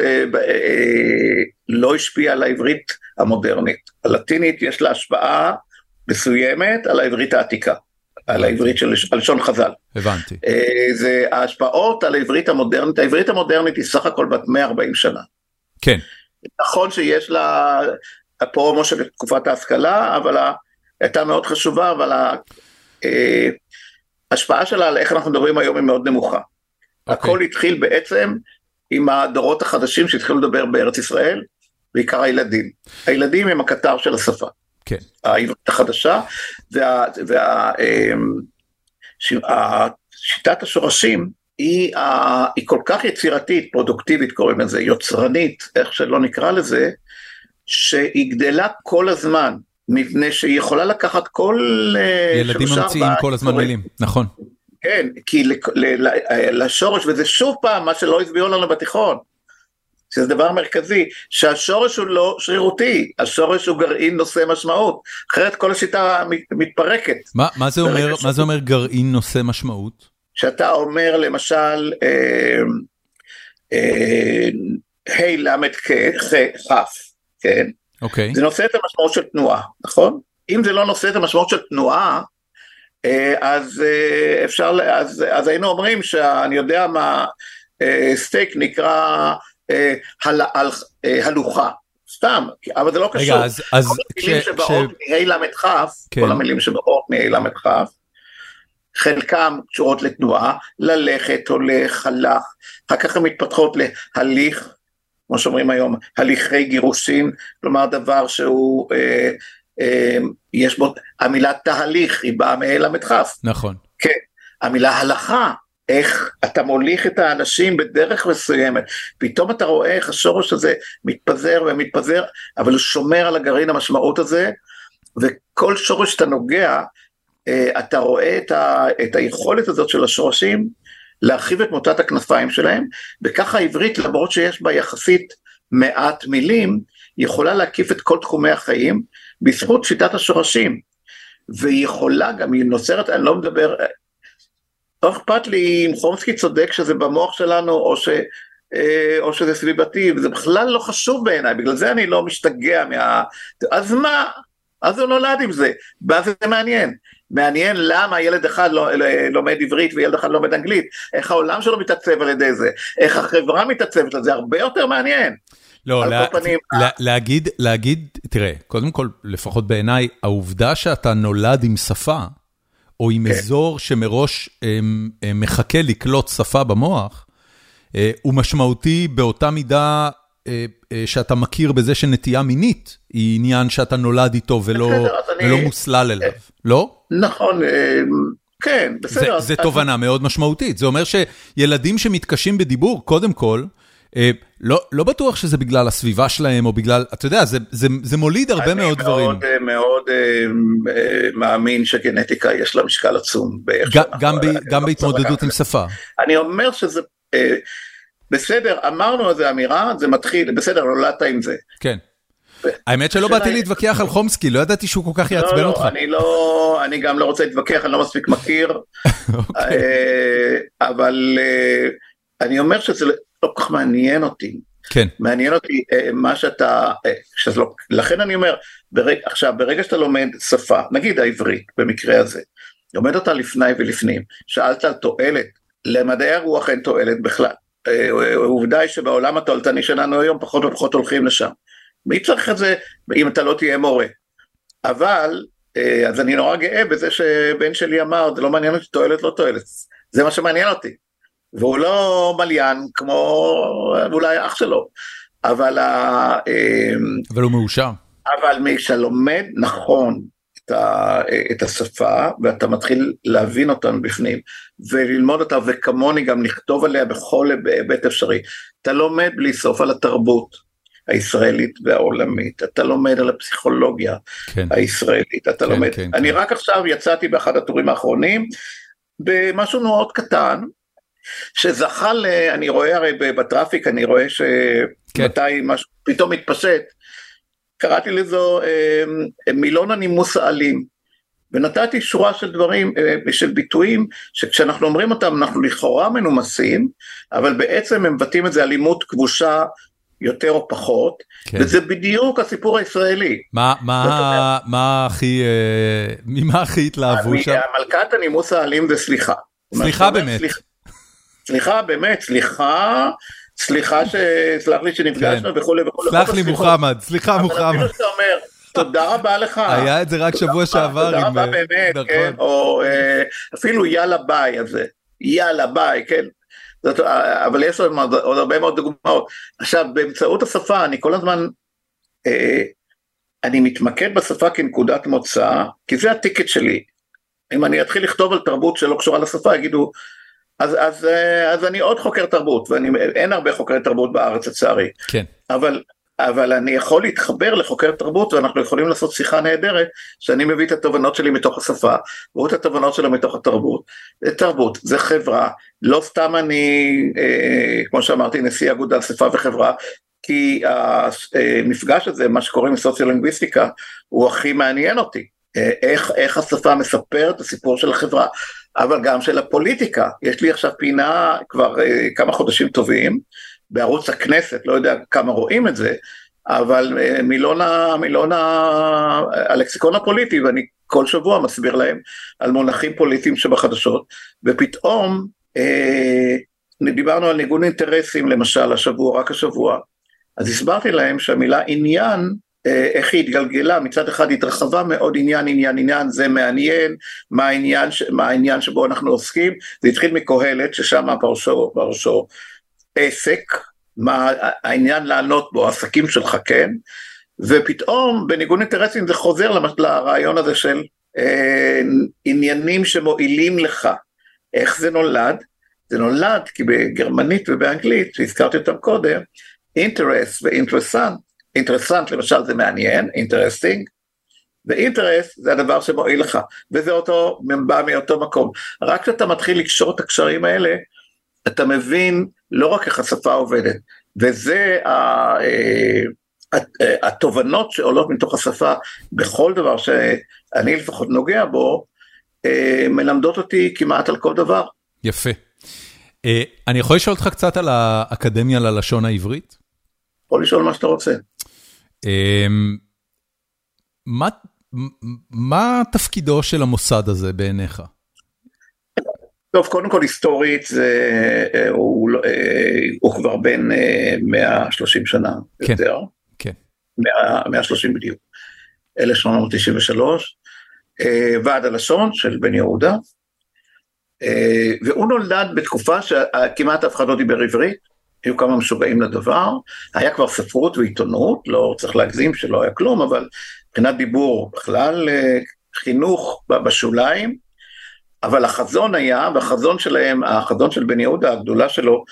Speaker 2: לא השפיעה על העברית המודרנית. הלטינית יש לה השפעה מסוימת על העברית העתיקה. על העברית של לשון חז"ל.
Speaker 1: הבנתי.
Speaker 2: זה ההשפעות על העברית המודרנית, העברית המודרנית היא סך הכל בת 140 שנה.
Speaker 1: כן.
Speaker 2: נכון שיש לה הפרומו של תקופת ההשכלה, אבל הייתה מאוד חשובה, אבל ההשפעה שלה על איך אנחנו מדברים היום היא מאוד נמוכה. Okay. הכל התחיל בעצם עם הדורות החדשים שהתחילו לדבר בארץ ישראל, בעיקר הילדים. הילדים הם הקטר של השפה.
Speaker 1: כן.
Speaker 2: העברית החדשה, וה, וה, אמ, השורשים היא, היא כל כך יצירתית, פרודוקטיבית קוראים לזה, יוצרנית, איך שלא נקרא לזה, שהיא גדלה כל הזמן, מפני שהיא יכולה לקחת כל...
Speaker 1: אה, ילדים ממציאים כל הזמן מילים, נכון.
Speaker 2: כן, כי לשורש, וזה שוב פעם מה שלא הסבירו לנו בתיכון, שזה דבר מרכזי, שהשורש הוא לא שרירותי, השורש הוא גרעין נושא משמעות, אחרת כל השיטה מתפרקת.
Speaker 1: מה, מה, זה, אומר, מה זה אומר גרעין נושא משמעות?
Speaker 2: שאתה אומר למשל, ה' ל' כ', כן?
Speaker 1: אוקיי.
Speaker 2: זה נושא את המשמעות של תנועה, נכון? אם זה לא נושא את המשמעות של תנועה, אז אה, אפשר, אז, אז היינו אומרים שאני יודע מה, אה, סטייק נקרא הל, הל, הלוכה, סתם, אבל זה לא קשור.
Speaker 1: רגע, אז... אז
Speaker 2: כל המילים שבאות מ-ה' ל"כ, כן. כל המילים שבאות מ-ה' ל"כ, חלקם קשורות לתנועה, ללכת, הולך, הלך, אחר כך הן מתפתחות להליך, כמו שאומרים היום, הליכי גירושין, כלומר דבר שהוא... אה, יש בו, המילה תהליך היא באה מל"כ.
Speaker 1: נכון.
Speaker 2: כן, המילה הלכה איך אתה מוליך את האנשים בדרך מסוימת, פתאום אתה רואה איך השורש הזה מתפזר ומתפזר, אבל הוא שומר על הגרעין המשמעות הזה, וכל שורש שאתה נוגע, אה, אתה רואה את, ה, את היכולת הזאת של השורשים להרחיב את מוטת הכנפיים שלהם, וככה העברית, למרות שיש בה יחסית מעט מילים, יכולה להקיף את כל תחומי החיים בזכות שיטת השורשים. והיא יכולה גם, היא נוצרת, אני לא מדבר, לא אכפת לי אם חומסקי צודק שזה במוח שלנו או, ש, אה, או שזה סביבתי, וזה בכלל לא חשוב בעיניי, בגלל זה אני לא משתגע מה... אז מה? אז הוא נולד עם זה, ואז זה מעניין. מעניין למה ילד אחד לא, לא, לומד עברית וילד אחד לומד אנגלית, איך העולם שלו מתעצב על ידי זה, איך החברה מתעצבת על זה, הרבה יותר מעניין.
Speaker 1: לא, לה, פנים, לה, להגיד, להגיד, תראה, קודם כל, לפחות בעיניי, העובדה שאתה נולד עם שפה, או עם כן. אזור שמראש הם, הם מחכה לקלוט שפה במוח, אה, הוא משמעותי באותה מידה אה, אה, שאתה מכיר בזה שנטייה מינית היא עניין שאתה נולד איתו ולא, בסדר, ולא אני... מוסלל אליו, לא?
Speaker 2: נכון, כן, בסדר.
Speaker 1: זה, זה תובנה מאוד משמעותית, זה אומר שילדים שמתקשים בדיבור, קודם כל, אה, לא, לא בטוח שזה בגלל הסביבה שלהם או בגלל, אתה יודע, זה, זה, זה מוליד הרבה מאוד דברים.
Speaker 2: אני מאוד אה, מאוד אה, מאמין שגנטיקה יש לה משקל עצום.
Speaker 1: גם, גם, ב, גם בהתמודדות עם שפה.
Speaker 2: אני אומר שזה, בסדר, אמרנו איזה אמירה, זה מתחיל, בסדר, נולדת עם זה.
Speaker 1: כן. האמת שלא באתי להתווכח על חומסקי, לא ידעתי שהוא כל כך יעצבן
Speaker 2: לא,
Speaker 1: אותך.
Speaker 2: לא, אני לא, אני גם לא רוצה להתווכח, אני לא מספיק מכיר, אוקיי. אבל אני אומר שזה לא כל כך מעניין אותי.
Speaker 1: כן.
Speaker 2: מעניין אותי אה, מה שאתה, אה, לא, לכן אני אומר, ברג, עכשיו ברגע שאתה לומד שפה, נגיד העברית במקרה הזה, לומד אותה לפני ולפנים, שאלת על תועלת, למדעי הרוח אין תועלת בכלל. אה, העובדה היא שבעולם התועלתני שלנו היום פחות ופחות הולכים לשם. מי צריך את זה אם אתה לא תהיה מורה? אבל, אז אני נורא גאה בזה שבן שלי אמר, זה לא מעניין אותי תועלת לא תועלת, זה מה שמעניין אותי. והוא לא מליין כמו אולי אח שלו, אבל...
Speaker 1: אמ, אבל הוא מאושר.
Speaker 2: אבל כשאתה לומד נכון את, ה, את השפה ואתה מתחיל להבין אותה מבפנים וללמוד אותה וכמוני גם לכתוב עליה בכל היבט אפשרי, אתה לומד בלי סוף על התרבות. הישראלית והעולמית, אתה לומד על הפסיכולוגיה כן. הישראלית, אתה כן, לומד, כן, אני כן. רק עכשיו יצאתי באחד הטורים האחרונים במשהו מאוד קטן, שזכה ל... אני רואה הרי בטראפיק, אני רואה שמתי כן. משהו פתאום מתפשט. קראתי לזו אה, מילון הנימוס האלים. ונתתי שורה של דברים, אה, של ביטויים, שכשאנחנו אומרים אותם אנחנו לכאורה מנומסים, אבל בעצם הם מבטאים את זה אלימות כבושה יותר או פחות, כן. וזה בדיוק הסיפור הישראלי.
Speaker 1: מה, מה, מה הכי, אה, ממה הכי התלהבו שם?
Speaker 2: מלכת הנימוס האלים זה סליחה.
Speaker 1: סליחה באמת. סליחה,
Speaker 2: סליחה, באמת, סליחה, סליחה סלח לי שנפגשנו כן. וכולי וכולי.
Speaker 1: סלח לי מוחמד, סליחה מוחמד. אבל אפילו
Speaker 2: אומר, תודה רבה לך.
Speaker 1: היה את זה רק שבוע שעבר.
Speaker 2: תודה רבה באמת, נכון. כן, או אה, אפילו יאללה ביי הזה, יאללה ביי, כן. זאת, אבל יש עוד, עוד הרבה מאוד דוגמאות. עכשיו, באמצעות השפה אני כל הזמן, אה, אני מתמקד בשפה כנקודת מוצא, כי זה הטיקט שלי. אם אני אתחיל לכתוב על תרבות שלא קשורה לשפה, יגידו, אז, אז, אה, אז אני עוד חוקר תרבות, ואין הרבה חוקרי תרבות בארץ לצערי.
Speaker 1: כן.
Speaker 2: אבל, אבל אני יכול להתחבר לחוקר תרבות, ואנחנו יכולים לעשות שיחה נהדרת, שאני מביא את התובנות שלי מתוך השפה, והוא את התובנות שלו מתוך התרבות. זה תרבות, זה חברה, לא סתם אני, אה, כמו שאמרתי, נשיא אגודת שפה וחברה, כי המפגש הזה, מה שקוראים סוציולינגוויסטיקה, הוא הכי מעניין אותי. אה, איך, איך השפה מספרת את הסיפור של החברה. אבל גם של הפוליטיקה. יש לי עכשיו פינה כבר uh, כמה חודשים טובים בערוץ הכנסת, לא יודע כמה רואים את זה, אבל uh, מילון, ה, מילון ה, הלקסיקון הפוליטי, ואני כל שבוע מסביר להם על מונחים פוליטיים שבחדשות, ופתאום uh, דיברנו על ניגון אינטרסים למשל השבוע, רק השבוע, אז הסברתי להם שהמילה עניין אה, איך היא התגלגלה, מצד אחד התרחבה מאוד עניין עניין עניין, זה מעניין, מה העניין, מה העניין שבו אנחנו עוסקים, זה התחיל מקהלת ששם פירשו, פירשו עסק, מה העניין לענות בו, עסקים שלך כן, ופתאום בניגוד אינטרסים זה חוזר לרעיון הזה של אה, עניינים שמועילים לך, איך זה נולד? זה נולד כי בגרמנית ובאנגלית, שהזכרתי אותם קודם, אינטרס ואינטרסנט, אינטרסנט למשל זה מעניין, interesting, ואינטרס זה הדבר שמועיל לך, וזה אותו, בא מאותו מקום. רק כשאתה מתחיל לקשור את הקשרים האלה, אתה מבין לא רק איך השפה עובדת, וזה ה, אה, התובנות שעולות מתוך השפה בכל דבר שאני לפחות נוגע בו, אה, מלמדות אותי כמעט על כל דבר.
Speaker 1: יפה. אה, אני יכול לשאול אותך קצת על האקדמיה ללשון העברית?
Speaker 2: יכול לשאול מה שאתה רוצה.
Speaker 1: מה, מה תפקידו של המוסד הזה בעיניך?
Speaker 2: טוב, קודם כל היסטורית זה, אה, הוא, לא, אה, הוא כבר בין 130 אה, שנה
Speaker 1: כן, יותר. כן.
Speaker 2: 100, 130 בדיוק. 1893, ועד הלשון של בן יהודה, והוא נולד בתקופה שכמעט אף אחד לא דיבר עברית, היו כמה משוגעים לדבר, היה כבר ספרות ועיתונות, לא צריך להגזים שלא היה כלום, אבל מבחינת דיבור בכלל, חינוך בשוליים, אבל החזון היה, והחזון שלהם, החזון של בן יהודה, הגדולה שלו,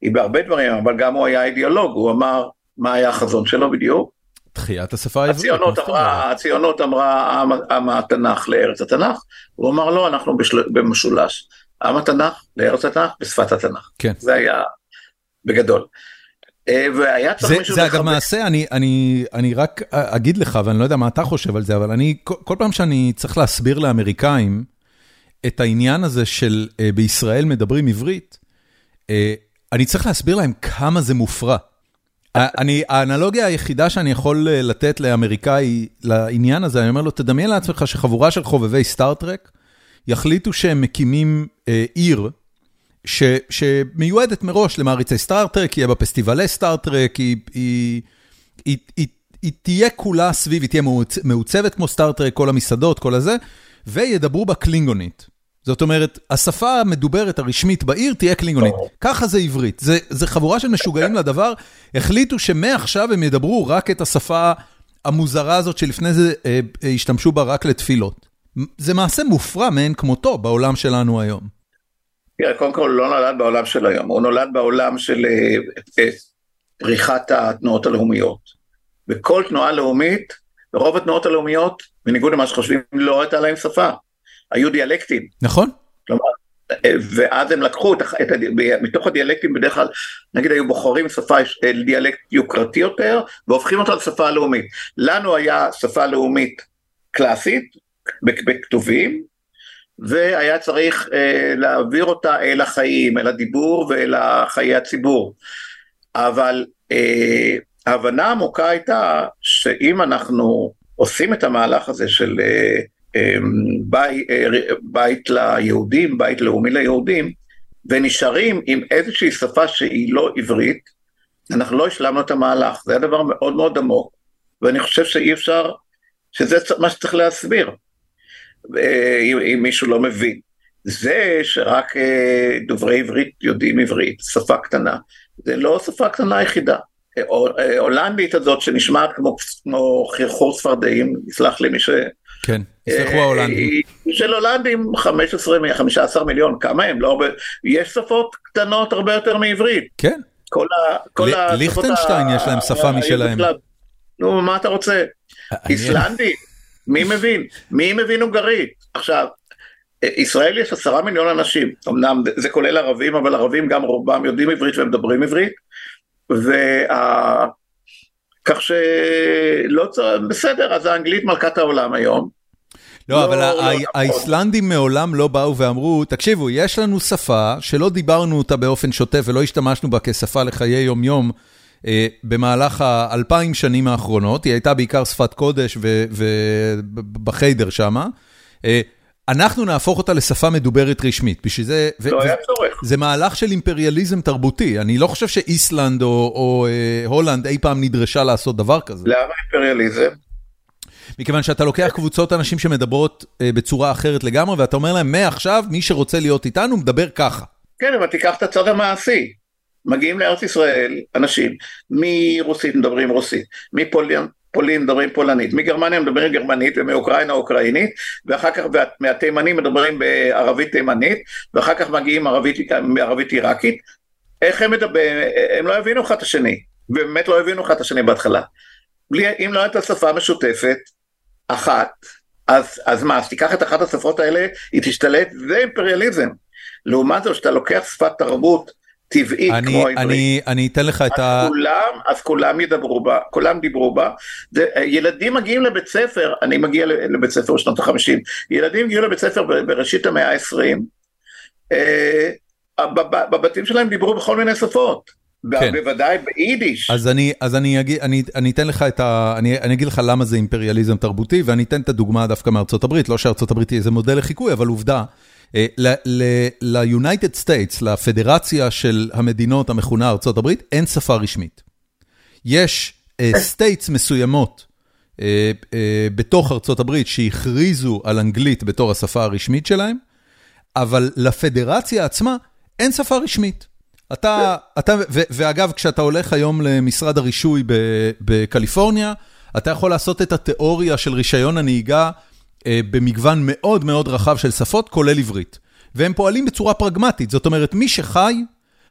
Speaker 2: היא בהרבה דברים, אבל גם הוא היה אידיאולוג, הוא אמר, מה היה החזון שלו בדיוק?
Speaker 1: תחיית השפה העברית.
Speaker 2: הציונות אמרה, הציונות אמרה עם, עם התנ"ך לארץ התנ"ך, הוא אמר לא, אנחנו בשל, במשולש, עם התנ"ך לארץ התנ"ך בשפת התנ"ך.
Speaker 1: כן.
Speaker 2: זה היה בגדול.
Speaker 1: אה, מישהו... זה אגב מעשה, אני, אני, אני רק אגיד לך, ואני לא יודע מה אתה חושב על זה, אבל אני, כל, כל פעם שאני צריך להסביר לאמריקאים, את העניין הזה של uh, בישראל מדברים עברית, uh, אני צריך להסביר להם כמה זה מופרע. אני, האנלוגיה היחידה שאני יכול לתת לאמריקאי לעניין הזה, אני אומר לו, תדמיין לעצמך שחבורה של חובבי סטארט-טרק יחליטו שהם מקימים אה, עיר שמיועדת מראש למעריצי סטאר טרק, יהיה בה פסטיבלי סטאר טרק, היא, היא, היא, היא, היא תהיה כולה סביב, היא תהיה מעוצבת כמו סטאר טרק, כל המסעדות, כל הזה, וידברו בה קלינגונית. זאת אומרת, השפה המדוברת הרשמית בעיר תהיה קלינגונית. ככה זה עברית. זה, זה חבורה של משוגעים לדבר, החליטו שמעכשיו הם ידברו רק את השפה המוזרה הזאת שלפני זה אה, אה, השתמשו בה רק לתפילות. זה מעשה מופרע מאין כמותו בעולם שלנו היום.
Speaker 2: תראה, קודם כל הוא לא נולד בעולם של היום, הוא נולד בעולם של אה, אה, פריחת התנועות הלאומיות. וכל תנועה לאומית, רוב התנועות הלאומיות, בניגוד למה שחושבים, לא הייתה להם שפה. היו דיאלקטים.
Speaker 1: נכון.
Speaker 2: כלומר, ואז הם לקחו את, את, מתוך הדיאלקטים בדרך כלל, נגיד היו בוחרים שפה, אה, דיאלקט יוקרתי יותר, והופכים אותה לשפה לאומית. לנו היה שפה לאומית קלאסית, בכתובים, והיה צריך אה, להעביר אותה אל החיים, אל הדיבור ואל חיי הציבור. אבל אה, ההבנה העמוקה הייתה שאם אנחנו עושים את המהלך הזה של אה, אמ, בית, אה, בית ליהודים, בית לאומי ליהודים, ונשארים עם איזושהי שפה שהיא לא עברית, אנחנו לא השלמנו את המהלך, זה היה דבר מאוד מאוד עמוק, ואני חושב שאי אפשר, שזה מה שצריך להסביר, אה, אם, אם מישהו לא מבין. זה שרק אה, דוברי עברית יודעים עברית, שפה קטנה, זה לא שפה קטנה היחידה. הולנדית הזאת שנשמעת כמו, כמו חרחור צפרדעים, יסלח לי מי ש...
Speaker 1: כן, יסלחו ההולנדים.
Speaker 2: של הולנדים 15 מיליון, כמה הם? לא הרבה, יש שפות קטנות הרבה יותר מעברית.
Speaker 1: כן.
Speaker 2: כל ה... כל
Speaker 1: ה... ליכטנשטיין יש להם שפה משלהם.
Speaker 2: נו, מה אתה רוצה? איסלנדי, מי מבין? מי מבין הונגרית? עכשיו, ישראל יש עשרה מיליון אנשים, אמנם זה כולל ערבים, אבל ערבים גם רובם יודעים עברית ומדברים עברית, וה... כך שלא צריך, בסדר, אז האנגלית מלכת העולם היום.
Speaker 1: לא, לא אבל לא נכון. האיסלנדים מעולם לא באו ואמרו, תקשיבו, יש לנו שפה שלא דיברנו אותה באופן שוטף ולא השתמשנו בה כשפה לחיי יום-יום אה, במהלך האלפיים שנים האחרונות, היא הייתה בעיקר שפת קודש ובחיידר שמה. אה, אנחנו נהפוך אותה לשפה מדוברת רשמית, בשביל זה...
Speaker 2: לא היה צורך.
Speaker 1: זה מהלך של אימפריאליזם תרבותי, אני לא חושב שאיסלנד או, או אה, הולנד אי פעם נדרשה לעשות דבר כזה.
Speaker 2: למה אימפריאליזם?
Speaker 1: מכיוון שאתה לוקח קבוצות אנשים שמדברות אה, בצורה אחרת לגמרי, ואתה אומר להם, מעכשיו מי שרוצה להיות איתנו מדבר ככה.
Speaker 2: כן, אבל תיקח את הצד המעשי. מגיעים לארץ ישראל אנשים מרוסית מדברים רוסית, מפולין פולין מדברים פולנית, מגרמניה מדברים גרמנית ומאוקראינה אוקראינית, ואחר כך מהתימנים מדברים בערבית תימנית, ואחר כך מגיעים ערבית, ערבית עיראקית. איך הם מדברים, הם לא הבינו אחד את השני, באמת לא הבינו אחד את השני בהתחלה. בלי, אם לא הייתה שפה משותפת אחת, אז, אז מה, אז תיקח את אחת השפות האלה, היא תשתלט, זה אימפריאליזם. לעומת זאת, שאתה לוקח שפת תרבות טבעית
Speaker 1: אני,
Speaker 2: כמו העברית,
Speaker 1: אני, אני אתן לך את ה...
Speaker 2: כולם, אז כולם ידברו בה, כולם דיברו בה. זה, ילדים מגיעים לבית ספר, אני מגיע לבית ספר בשנות החמישים, ילדים הגיעו לבית ספר בראשית המאה העשרים, אה, בבתים שלהם דיברו בכל מיני שפות. כן. בוודאי ביידיש.
Speaker 1: אז אני, אז אני, אגיד, אני, אני אתן לך את ה... אני, אני אגיד לך למה זה אימפריאליזם תרבותי, ואני אתן את הדוגמה דווקא מארצות הברית, לא שארצות הברית היא איזה מודל לחיקוי, אבל עובדה. אה, ל-United States, לפדרציה של המדינות המכונה הברית, אין שפה רשמית. יש states אה, מסוימות אה, בתוך ארצות הברית שהכריזו על אנגלית בתור השפה הרשמית שלהם, אבל לפדרציה עצמה אין שפה רשמית. אתה, אתה, ואגב, כשאתה הולך היום למשרד הרישוי בקליפורניה, אתה יכול לעשות את התיאוריה של רישיון הנהיגה במגוון מאוד מאוד רחב של שפות, כולל עברית. והם פועלים בצורה פרגמטית, זאת אומרת, מי שחי,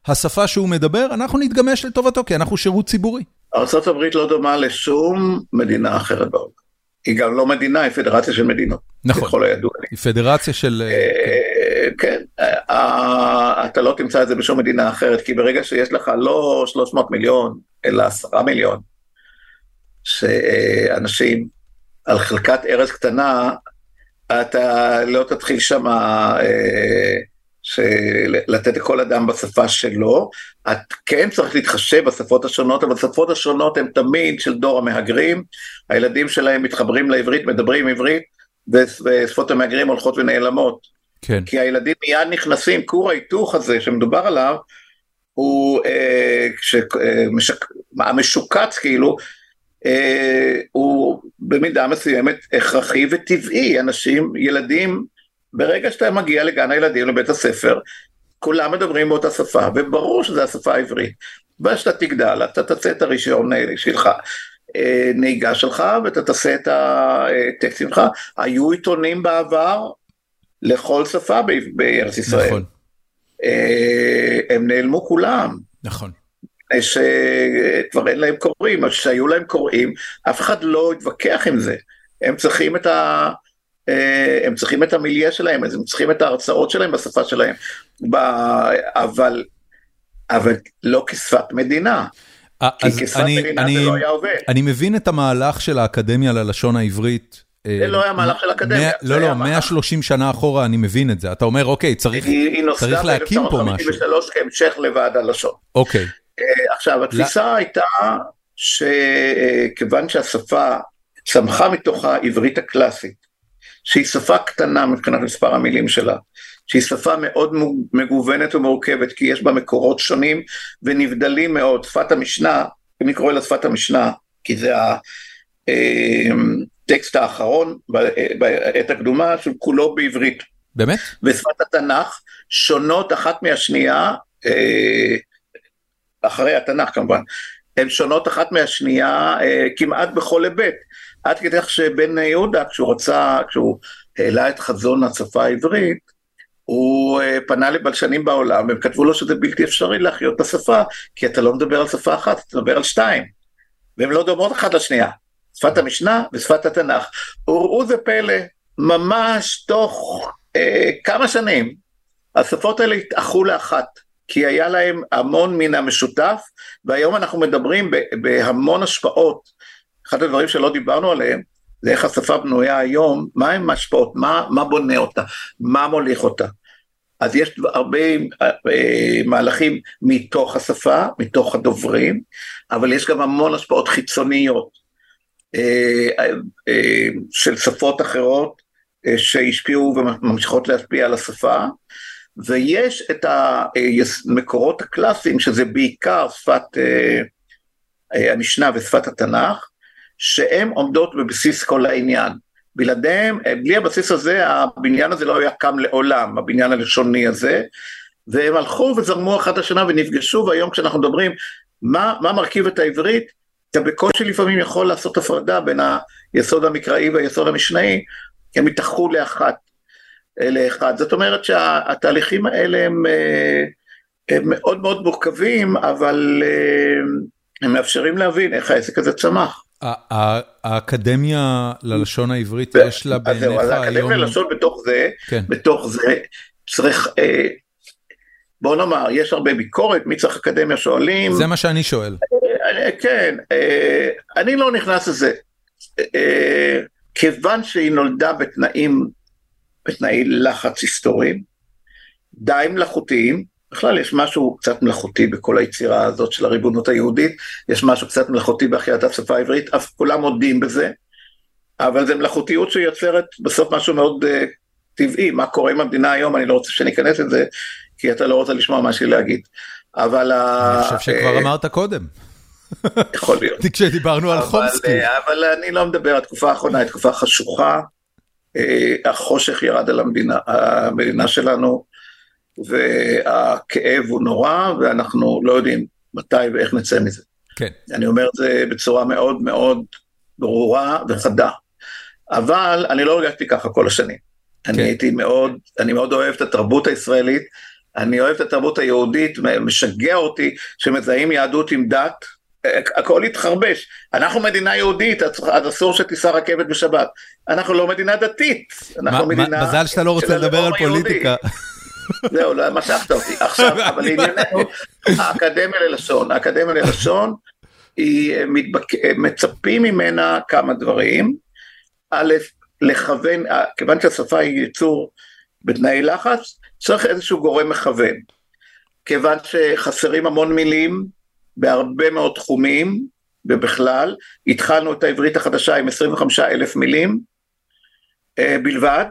Speaker 1: השפה שהוא מדבר, אנחנו נתגמש לטובתו, כי אנחנו שירות ציבורי.
Speaker 2: ארה"ב לא דומה לשום מדינה אחרת בעולם. היא גם לא מדינה, היא פדרציה של מדינות.
Speaker 1: נכון.
Speaker 2: ככל הידוע
Speaker 1: לי. היא פדרציה של...
Speaker 2: אה, כן, אה, אתה לא תמצא את זה בשום מדינה אחרת, כי ברגע שיש לך לא 300 מיליון, אלא 10 מיליון, שאנשים על חלקת ארץ קטנה, אתה לא תתחיל שם אה, לתת לכל אדם בשפה שלו, את כן צריך להתחשב בשפות השונות, אבל השפות השונות הן תמיד של דור המהגרים, הילדים שלהם מתחברים לעברית, מדברים עברית, ושפות המהגרים הולכות ונעלמות.
Speaker 1: כן.
Speaker 2: כי הילדים מיד נכנסים, כור ההיתוך הזה שמדובר עליו, הוא אה, אה, משק, המשוקץ כאילו, הוא במידה מסוימת הכרחי וטבעי, אנשים, ילדים, ברגע שאתה מגיע לגן הילדים, לבית הספר, כולם מדברים באותה שפה, וברור שזו השפה העברית. וכשאתה תגדל, אתה תעשה את הרישיון שלך, אה, נהיגה שלך, ואתה תעשה את הטקסטים שלך. היו עיתונים בעבר לכל שפה בארץ ישראל. נכון. אה, הם נעלמו כולם.
Speaker 1: נכון.
Speaker 2: שכבר אין להם קוראים, אז כשהיו להם קוראים, אף אחד לא התווכח עם זה. הם צריכים את ה... אה, הם צריכים את המיליה שלהם, הם צריכים את ההרצאות שלהם בשפה שלהם, ב... אבל, אבל לא כשפת מדינה.
Speaker 1: אה, כי כשפת אני, מדינה אני, זה לא היה עובד. אני מבין את המהלך של האקדמיה ללשון העברית.
Speaker 2: אה, זה לא היה מהלך של אקדמיה.
Speaker 1: לא, לא, 130 שנה אחורה אני מבין את זה. אתה אומר, אוקיי, צריך להקים פה משהו. היא
Speaker 2: נוסדה ב-1953 כהמשך לוועד הלשון.
Speaker 1: אוקיי.
Speaker 2: אה, עכשיו, התפיסה הייתה שכיוון שהשפה צמחה מתוך העברית הקלאסית, שהיא שפה קטנה מבחינת מספר המילים שלה, שהיא שפה מאוד מגוונת ומורכבת, כי יש בה מקורות שונים ונבדלים מאוד. שפת המשנה, אם נקרא לה שפת המשנה, כי זה הטקסט אה, האחרון בעת הקדומה, שהוא כולו בעברית.
Speaker 1: באמת?
Speaker 2: ושפת התנ"ך שונות אחת מהשנייה, אה, אחרי התנ"ך כמובן, הן שונות אחת מהשנייה אה, כמעט בכל היבט. עד כדי כך שבן יהודה, כשהוא רצה, כשהוא העלה את חזון השפה העברית, הוא אה, פנה לבלשנים בעולם, והם כתבו לו שזה בלתי אפשרי להחיות את השפה, כי אתה לא מדבר על שפה אחת, אתה מדבר על שתיים, והן לא דומות אחת לשנייה, שפת המשנה ושפת התנ"ך. וראו זה פלא, ממש תוך אה, כמה שנים, השפות האלה התאחו לאחת. כי היה להם המון מן המשותף, והיום אנחנו מדברים בהמון השפעות. אחד הדברים שלא דיברנו עליהם, זה איך השפה בנויה היום, מה הם ההשפעות, מה, מה בונה אותה, מה מוליך אותה. אז יש הרבה אה, מהלכים מתוך השפה, מתוך הדוברים, אבל יש גם המון השפעות חיצוניות אה, אה, של שפות אחרות שהשפיעו וממשיכות להשפיע על השפה, ויש את המקורות הקלאסיים, שזה בעיקר שפת אה, אה, המשנה ושפת התנ"ך, שהן עומדות בבסיס כל העניין. בלעדיהם, אה, בלי הבסיס הזה, הבניין הזה לא היה קם לעולם, הבניין הלשוני הזה, והם הלכו וזרמו אחת השנה ונפגשו, והיום כשאנחנו מדברים מה, מה מרכיב את העברית, אתה בקושי לפעמים יכול לעשות הפרדה בין היסוד המקראי והיסוד המשנאי, הם יתאחו לאחת, לאחד. זאת אומרת שהתהליכים האלה הם, הם מאוד מאוד מורכבים, אבל הם מאפשרים להבין איך העסק הזה צמח.
Speaker 1: האקדמיה ללשון העברית יש לה בעיניך היום...
Speaker 2: אז האקדמיה ללשון בתוך זה, כן. בתוך זה צריך, אה, בוא נאמר, יש הרבה ביקורת, מי צריך אקדמיה שואלים.
Speaker 1: זה מה שאני שואל.
Speaker 2: אה, כן, אה, אני לא נכנס לזה. כיוון שהיא נולדה בתנאים, בתנאי לחץ היסטוריים, די מלאכותיים, בכלל יש משהו קצת מלאכותי בכל היצירה הזאת של הריבונות היהודית, יש משהו קצת מלאכותי בהחייאת השפה העברית, אף כולם מודים בזה, אבל זו מלאכותיות שיוצרת בסוף משהו מאוד uh, טבעי, מה קורה עם המדינה היום, אני לא רוצה שניכנס לזה, כי אתה לא רוצה לשמוע מה שיש להגיד. אבל...
Speaker 1: אני חושב שכבר uh, אמרת קודם.
Speaker 2: יכול להיות.
Speaker 1: כשדיברנו על חומסקי.
Speaker 2: אבל אני לא מדבר, התקופה האחרונה היא תקופה חשוכה, החושך ירד על המדינה, המדינה שלנו, והכאב הוא נורא, ואנחנו לא יודעים מתי ואיך נצא מזה.
Speaker 1: כן.
Speaker 2: אני אומר את זה בצורה מאוד מאוד ברורה וחדה. אבל אני לא הרגשתי ככה כל השנים. כן. אני הייתי מאוד, אני מאוד אוהב את התרבות הישראלית, אני אוהב את התרבות היהודית, משגע אותי שמזהים יהדות עם דת, הכל התחרבש. אנחנו מדינה יהודית, אז אסור שתיסע רכבת בשבת. אנחנו לא מדינה דתית, אנחנו מדינה...
Speaker 1: מזל שאתה לא רוצה לדבר על פוליטיקה.
Speaker 2: זהו, לא משכת אותי. עכשיו, אבל לענייננו, האקדמיה ללשון, האקדמיה ללשון, היא מתבק... מצפים ממנה כמה דברים. א', לכוון, כיוון שהשפה היא יצור בתנאי לחץ, צריך איזשהו גורם מכוון. כיוון שחסרים המון מילים בהרבה מאוד תחומים, ובכלל, התחלנו את העברית החדשה עם 25 אלף מילים אה, בלבד,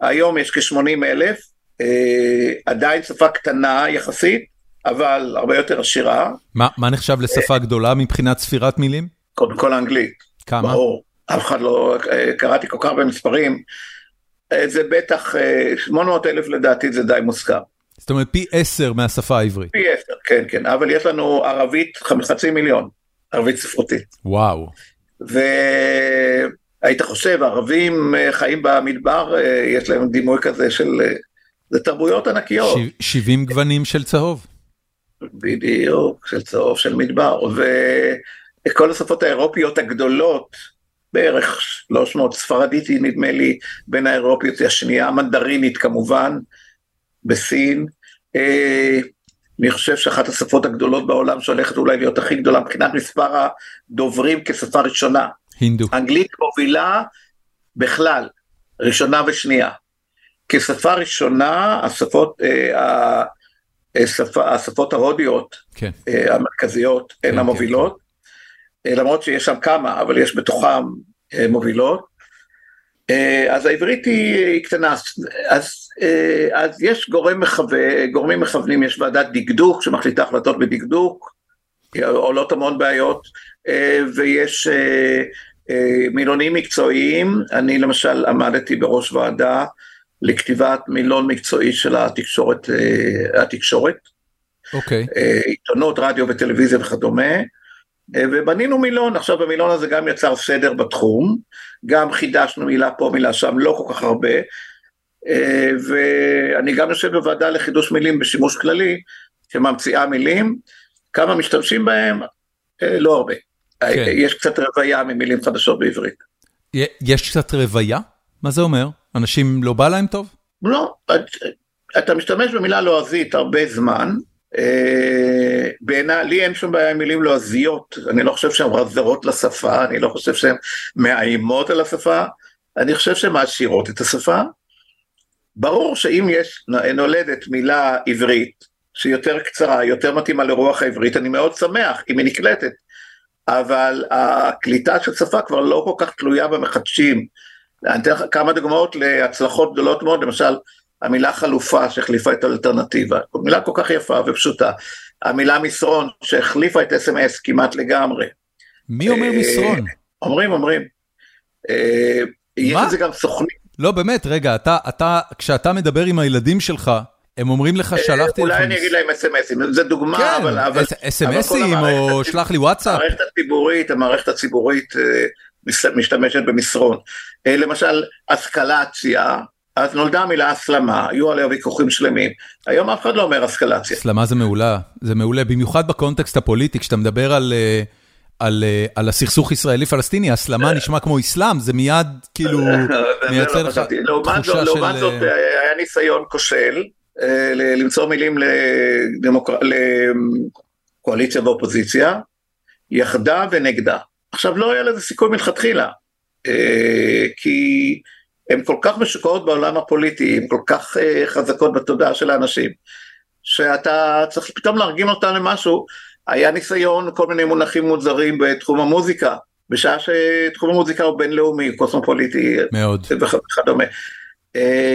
Speaker 2: היום יש כ-80 אלף, אה, עדיין שפה קטנה יחסית, אבל הרבה יותר עשירה.
Speaker 1: מה, מה נחשב לשפה גדולה מבחינת ספירת מילים?
Speaker 2: קודם כל האנגלית.
Speaker 1: כמה?
Speaker 2: ברור, אף אחד לא, אה, קראתי כל כך הרבה מספרים, אה, זה בטח, 800 אלף לדעתי זה די מוסכם.
Speaker 1: זאת אומרת פי עשר מהשפה העברית.
Speaker 2: פי עשר, כן, כן, אבל יש לנו ערבית חצי מיליון, ערבית ספרותית.
Speaker 1: וואו.
Speaker 2: והיית חושב, ערבים חיים במדבר, יש להם דימוי כזה של זה תרבויות ענקיות.
Speaker 1: 70 גוונים של צהוב.
Speaker 2: בדיוק, של צהוב, של מדבר. וכל השפות האירופיות הגדולות, בערך 300, ספרדית היא נדמה לי בין האירופיות השנייה, מנדרינית כמובן, בסין. אה, אני חושב שאחת השפות הגדולות בעולם שהולכת אולי להיות הכי גדולה מבחינת מספר הדוברים כשפה ראשונה.
Speaker 1: הינדו.
Speaker 2: אנגלית מובילה בכלל, ראשונה ושנייה. כשפה ראשונה, השפות, אה, השפה, השפות ההודיות כן. אה, המרכזיות הן כן, המובילות, כן, כן. למרות שיש שם כמה, אבל יש בתוכם אה, מובילות. אה, אז העברית היא, קטנה, אז, אה, אז יש גורם מכווה, גורמים מכוונים, יש ועדת דקדוק שמחליטה החלטות בדקדוק, עולות המון בעיות, אה, ויש מילונים מקצועיים, אני למשל עמדתי בראש ועדה לכתיבת מילון מקצועי של התקשורת, התקשורת.
Speaker 1: אוקיי. Okay.
Speaker 2: עיתונות, רדיו וטלוויזיה וכדומה. אה, ובנינו מילון, עכשיו במילון הזה גם יצר סדר בתחום, גם חידשנו מילה פה, מילה שם, לא כל כך הרבה. ואני גם יושב בוועדה לחידוש מילים בשימוש כללי, שממציאה מילים, כמה משתמשים בהם? לא הרבה. כן. יש קצת רוויה ממילים חדשות בעברית.
Speaker 1: יש קצת רוויה? מה זה אומר? אנשים לא בא להם טוב?
Speaker 2: לא, אתה משתמש במילה לועזית הרבה זמן, אה, בעיניי, לי אין שום בעיה עם מילים לועזיות, אני לא חושב שהן רזרות לשפה, אני לא חושב שהן מאיימות על השפה, אני חושב שהן מעשירות את השפה. ברור שאם יש, נולדת מילה עברית שהיא יותר קצרה, יותר מתאימה לרוח העברית, אני מאוד שמח אם היא נקלטת, אבל הקליטה של שפה כבר לא כל כך תלויה במחדשים. אני אתן לך כמה דוגמאות להצלחות גדולות מאוד, למשל המילה חלופה שהחליפה את האלטרנטיבה, מילה כל כך יפה ופשוטה, המילה מסרון שהחליפה את אס.אם.אס כמעט לגמרי.
Speaker 1: מי אומר אה, מסרון?
Speaker 2: אומרים, אומרים. אה, יש לזה גם סוכנים.
Speaker 1: לא, באמת, רגע, אתה, אתה, כשאתה מדבר עם הילדים שלך, הם אומרים לך, שלחתי לך...
Speaker 2: אולי אני אגיד להם אס.אם.אסים, זה דוגמה, אבל...
Speaker 1: כן, אס.אם.אסים או שלח לי וואטסאפ.
Speaker 2: המערכת הציבורית, המערכת הציבורית משתמשת במסרון. למשל, אסקלציה, אז נולדה המילה הסלמה, היו עליה ויכוחים שלמים. היום אף אחד לא אומר אסקלציה.
Speaker 1: הסלמה זה מעולה, זה מעולה, במיוחד בקונטקסט הפוליטי, כשאתה מדבר על... על, על הסכסוך ישראלי-פלסטיני, הסלמה נשמע כמו אסלאם, זה מיד כאילו מייצר לך
Speaker 2: תחושה של... לעומת זאת, היה ניסיון כושל למצוא מילים לקואליציה ואופוזיציה, יחדה ונגדה. עכשיו, לא היה לזה סיכוי מלכתחילה, כי הן כל כך משוקעות בעולם הפוליטי, הן כל כך חזקות בתודעה של האנשים, שאתה צריך פתאום להרגיל אותם למשהו. היה ניסיון כל מיני מונחים מוזרים בתחום המוזיקה, בשעה שתחום המוזיקה הוא בינלאומי, קוסמופוליטי
Speaker 1: מאוד.
Speaker 2: וכדומה.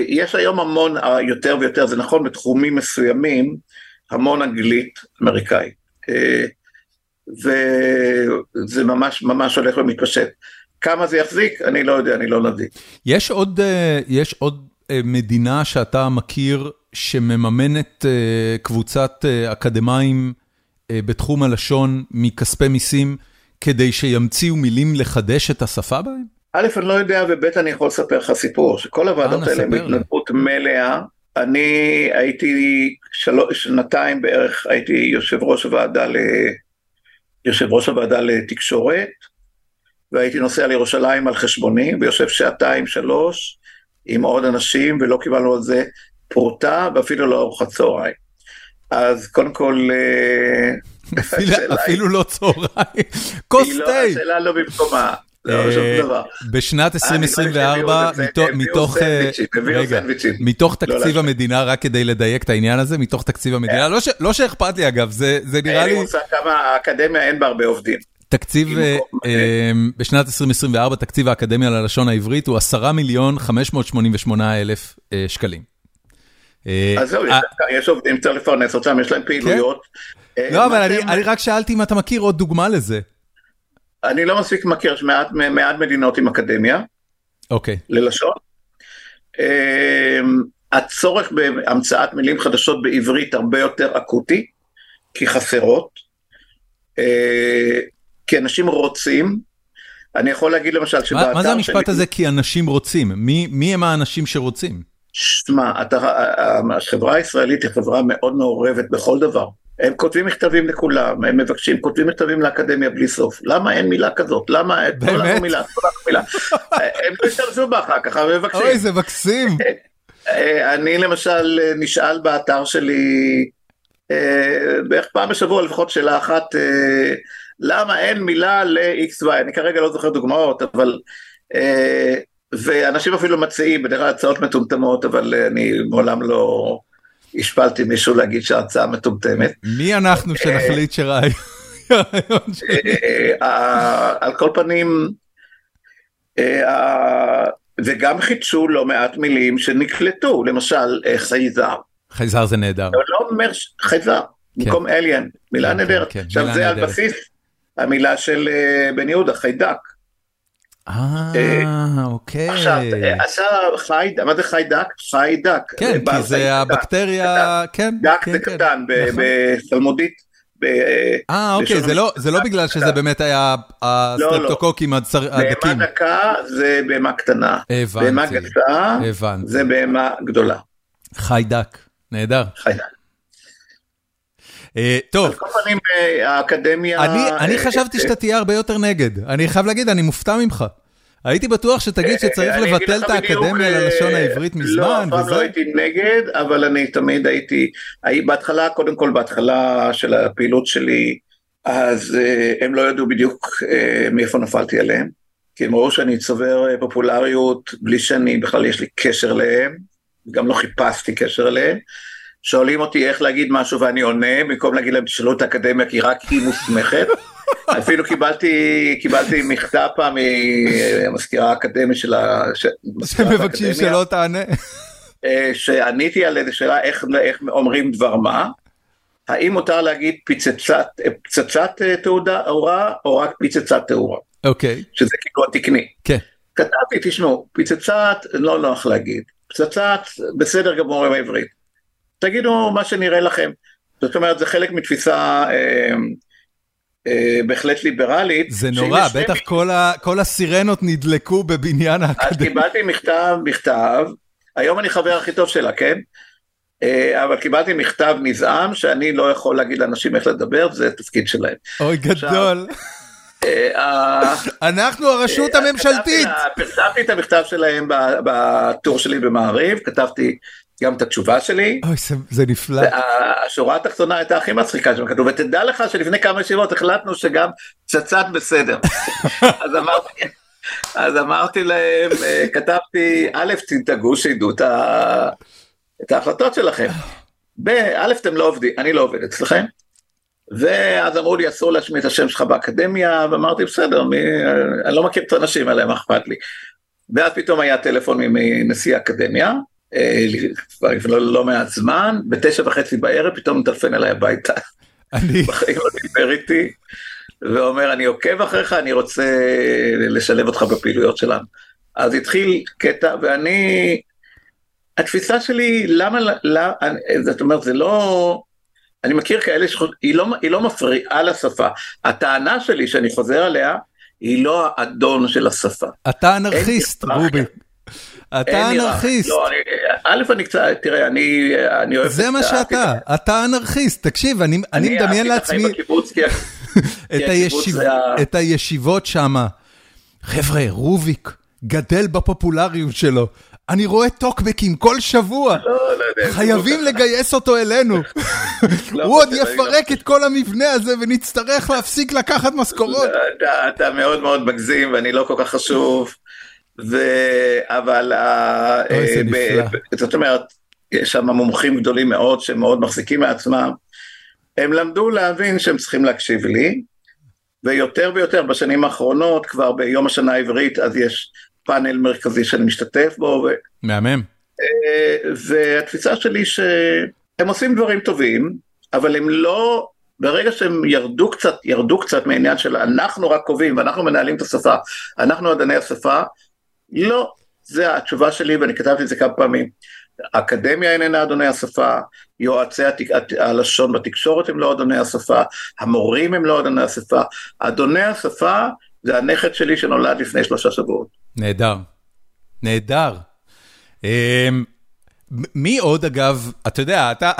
Speaker 2: יש היום המון, יותר ויותר, זה נכון בתחומים מסוימים, המון אנגלית אמריקאית. וזה ממש ממש הולך ומתפשט. כמה זה יחזיק, אני לא יודע, אני לא נביא.
Speaker 1: יש עוד, יש עוד מדינה שאתה מכיר שמממנת קבוצת אקדמאים בתחום הלשון מכספי מיסים, כדי שימציאו מילים לחדש את השפה בהם?
Speaker 2: א', אני לא יודע, וב', אני יכול לספר לך סיפור, שכל הוועדות האלה הן התנדבות מלאה. אני הייתי שלוש, שנתיים בערך, הייתי יושב ראש הוועדה, ל... יושב ראש הוועדה לתקשורת, והייתי נוסע לירושלים על חשבוני, ויושב שעתיים, שלוש, עם עוד אנשים, ולא קיבלנו על זה פרוטה, ואפילו לא ארוחת צהריים. אז קודם כל...
Speaker 1: אפילו לא צהריים, כוס תה.
Speaker 2: השאלה לא במקומה.
Speaker 1: בשנת 2024, מתוך תקציב המדינה, רק כדי לדייק את העניין הזה, מתוך תקציב המדינה, לא שאכפת לי אגב, זה נראה לי...
Speaker 2: אין לי מושג כמה האקדמיה אין בה הרבה עובדים.
Speaker 1: תקציב, בשנת 2024, תקציב האקדמיה ללשון העברית הוא 10 מיליון 588 אלף שקלים.
Speaker 2: אז זהו, יש עובדים, צריך לפרנס אותם, יש להם פעילויות.
Speaker 1: לא, אבל אני רק שאלתי אם אתה מכיר עוד דוגמה לזה.
Speaker 2: אני לא מספיק מכיר, יש מעט מדינות עם אקדמיה.
Speaker 1: אוקיי.
Speaker 2: ללשון. הצורך בהמצאת מילים חדשות בעברית הרבה יותר אקוטי, כי חסרות. כי אנשים רוצים. אני יכול להגיד למשל שבאתר...
Speaker 1: מה זה המשפט הזה כי אנשים רוצים? מי הם האנשים שרוצים?
Speaker 2: שמע, החברה הישראלית היא חברה מאוד מעורבת בכל דבר. הם כותבים מכתבים לכולם, הם מבקשים, כותבים מכתבים לאקדמיה בלי סוף. למה אין מילה כזאת? למה?
Speaker 1: באמת?
Speaker 2: מילה, מילה. הם לא השתמשו בה אחר כך, הם מבקשים.
Speaker 1: אוי, זה מקסים.
Speaker 2: אני למשל נשאל באתר שלי, בערך פעם בשבוע לפחות שאלה אחת, למה אין מילה ל-XY? אני כרגע לא זוכר דוגמאות, אבל... ואנשים אפילו מציעים, בדרך כלל הצעות מטומטמות, אבל אני מעולם לא השפלתי מישהו להגיד שההצעה מטומטמת.
Speaker 1: מי אנחנו שנחליט שרעיון
Speaker 2: על כל פנים, וגם חידשו לא מעט מילים שנקלטו, למשל חייזר.
Speaker 1: חייזר זה נהדר.
Speaker 2: לא אומר חייזר, במקום אליאן, מילה נהדרת. עכשיו זה על בסיס המילה של בן יהודה, חיידק.
Speaker 1: אה, אוקיי.
Speaker 2: עכשיו, עשה חיידק, מה זה חיידק? חיידק.
Speaker 1: כן, כי זה הבקטריה, כן.
Speaker 2: דק זה קטן, בסלמודית.
Speaker 1: אה, אוקיי, זה לא בגלל שזה באמת היה הסטרפטוקוקים הדקים.
Speaker 2: בהמה דקה זה בהמה קטנה.
Speaker 1: הבנתי.
Speaker 2: בהמה גסה זה בהמה גדולה.
Speaker 1: חיידק, נהדר.
Speaker 2: חיידק.
Speaker 1: טוב,
Speaker 2: על כל פנים האקדמיה,
Speaker 1: אני חשבתי שאתה תהיה הרבה יותר נגד, אני חייב להגיד, אני מופתע ממך. הייתי בטוח שתגיד שצריך לבטל את האקדמיה ללשון העברית מזמן,
Speaker 2: לא, אף פעם לא הייתי נגד, אבל אני תמיד הייתי, בהתחלה, קודם כל בהתחלה של הפעילות שלי, אז הם לא ידעו בדיוק מאיפה נפלתי עליהם, כי הם ראו שאני צובר פופולריות בלי שאני בכלל יש לי קשר אליהם, גם לא חיפשתי קשר אליהם. שואלים אותי איך להגיד משהו ואני עונה, במקום להגיד להם תשאלו את האקדמיה כי רק היא מוסמכת. אפילו קיבלתי, קיבלתי מכתב פעם מהמזכירה האקדמית של ה...
Speaker 1: שמבקשים שלא תענה.
Speaker 2: שעניתי על איזה שאלה איך, איך אומרים דבר מה. האם מותר להגיד פצצת, פצצת תאורה או רק פצצת תאורה?
Speaker 1: אוקיי. Okay.
Speaker 2: שזה כאילו התקני.
Speaker 1: כן. Okay.
Speaker 2: כתבתי, תשמעו, פצצת לא נוח להגיד. פצצת בסדר גמור עם העברית. תגידו מה שנראה לכם. זאת אומרת, זה חלק מתפיסה אה, אה, בהחלט ליברלית.
Speaker 1: זה נורא, בטח כל, ה, כל הסירנות נדלקו בבניין האקדמיה.
Speaker 2: אז קיבלתי מכתב, מכתב, היום אני חבר הכי טוב שלה, כן? אה, אבל קיבלתי מכתב נזעם שאני לא יכול להגיד לאנשים איך לדבר, זה תפקיד שלהם.
Speaker 1: אוי, גדול. אה, אנחנו הרשות הממשלתית.
Speaker 2: פרסמתי את המכתב שלהם בטור שלי במעריב, כתבתי גם את התשובה שלי.
Speaker 1: אוי, זה, זה נפלא.
Speaker 2: השורה התחתונה הייתה הכי מצחיקה שם כתוב, ותדע לך שלפני כמה ישיבות החלטנו שגם צצת בסדר. אז אמרתי... אז אמרתי להם, אה, כתבתי, א', תדאגו שידעו את ההחלטות שלכם. ב', אתם לא עובדים, אני לא עובד אצלכם. ואז אמרו לי, אסור להשמיע את השם שלך באקדמיה, ואמרתי, בסדר, מי, אני לא מכיר את האנשים האלה, מה אכפת לי. ואז פתאום היה טלפון מנשיא האקדמיה, אה, כבר לפני לא מעט זמן, בתשע וחצי בערב פתאום מטלפן אליי הביתה. אני... בחיים לא דיבר איתי, ואומר, אני עוקב אחריך, אני רוצה לשלב אותך בפעילויות שלנו. אז התחיל קטע, ואני, התפיסה שלי, למה, למה, זאת אומרת, זה לא, אני מכיר כאלה שהיא לא, לא מפריעה לשפה. הטענה שלי, שאני חוזר עליה, היא לא האדון של השפה.
Speaker 1: אתה אנרכיסט, רובי. אתה אנרכיסט. לא,
Speaker 2: א', אני קצת, תראה, אני, אני אוהב...
Speaker 1: זה מה שאתה, אתה אנרכיסט. תקשיב, אני, אני מדמיין לעצמי... את הישיבות שמה. חבר'ה, רוביק גדל בפופולריות שלו. אני רואה טוקבקים כל שבוע, לא, לא יודע, חייבים לא לגייס אותו אלינו. לא הוא עוד יפרק את כל המבנה הזה ונצטרך להפסיק לקחת משכורות.
Speaker 2: אתה מאוד מאוד מגזים ואני לא כל כך חשוב. אבל אה, זאת אומרת, יש שם מומחים גדולים מאוד שמאוד מחזיקים מעצמם. הם למדו להבין שהם צריכים להקשיב לי, ויותר ויותר בשנים האחרונות, כבר ביום השנה העברית, אז יש פאנל מרכזי שאני משתתף בו. ו...
Speaker 1: מהמם.
Speaker 2: אה, והתפיסה שלי שהם עושים דברים טובים, אבל הם לא, ברגע שהם ירדו קצת, ירדו קצת מעניין של אנחנו רק קובעים ואנחנו מנהלים את השפה, אנחנו עדני השפה, לא, זה התשובה שלי ואני כתבתי את זה כמה פעמים. האקדמיה איננה אדוני השפה, יועצי התק... הלשון בתקשורת הם לא אדוני השפה, המורים הם לא אדוני השפה, אדוני השפה זה הנכד שלי שנולד לפני שלושה שבועות.
Speaker 1: נהדר, נהדר. אמ, מי עוד אגב, אתה יודע, אתה,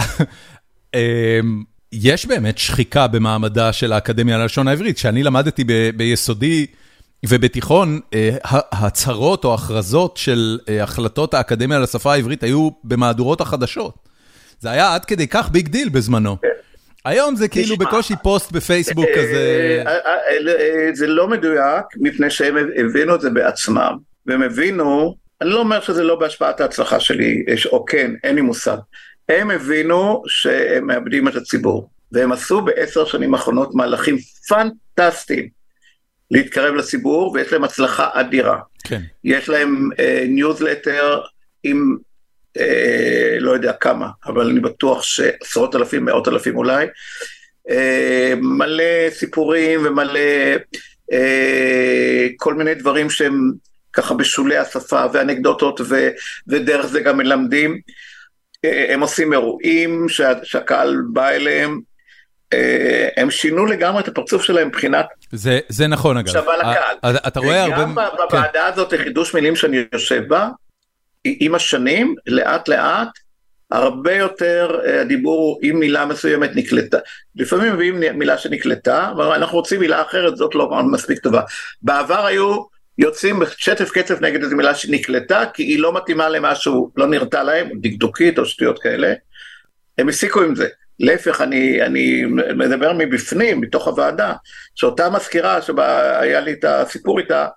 Speaker 1: אמ, יש באמת שחיקה במעמדה של האקדמיה ללשון העברית, שאני למדתי ביסודי ובתיכון, אה, הצהרות או הכרזות של אה, החלטות האקדמיה לשפה העברית היו במהדורות החדשות. זה היה עד כדי כך big deal בזמנו. כן. היום זה כאילו בקושי פוסט בפייסבוק אה, כזה.
Speaker 2: זה לא מדויק, מפני שהם הבינו את זה בעצמם, והם הבינו, אני לא אומר שזה לא בהשפעת ההצלחה שלי, או כן, אין לי מושג. הם הבינו שהם מאבדים את הציבור, והם עשו בעשר שנים האחרונות מהלכים פנטסטיים להתקרב לציבור, ויש להם הצלחה אדירה.
Speaker 1: כן.
Speaker 2: יש להם ניוזלטר אה, עם אה, לא יודע כמה, אבל אני בטוח שעשרות אלפים, מאות אלפים אולי, אה, מלא סיפורים ומלא אה, כל מיני דברים שהם ככה בשולי השפה ואנקדוטות ו, ודרך זה גם מלמדים. אה, הם עושים אירועים שה, שהקהל בא אליהם, אה, הם שינו לגמרי את הפרצוף שלהם מבחינת...
Speaker 1: זה, זה נכון אגב.
Speaker 2: שווה לקהל.
Speaker 1: אתה רואה הרבה...
Speaker 2: וגם בוועדה כן. הזאת לחידוש מילים שאני יושב בה, עם השנים, לאט לאט, הרבה יותר אה, הדיבור הוא אם מילה מסוימת נקלטה. לפעמים מביאים מילה שנקלטה, אנחנו רוצים מילה אחרת, זאת לא מספיק טובה. בעבר היו יוצאים בשטף קצף נגד איזו מילה שנקלטה, כי היא לא מתאימה למשהו, לא נראתה להם, דקדוקית או שטויות כאלה. הם הפסיקו עם זה. להפך, אני, אני מדבר מבפנים, מתוך הוועדה, שאותה מזכירה שהיה לי את הסיפור איתה,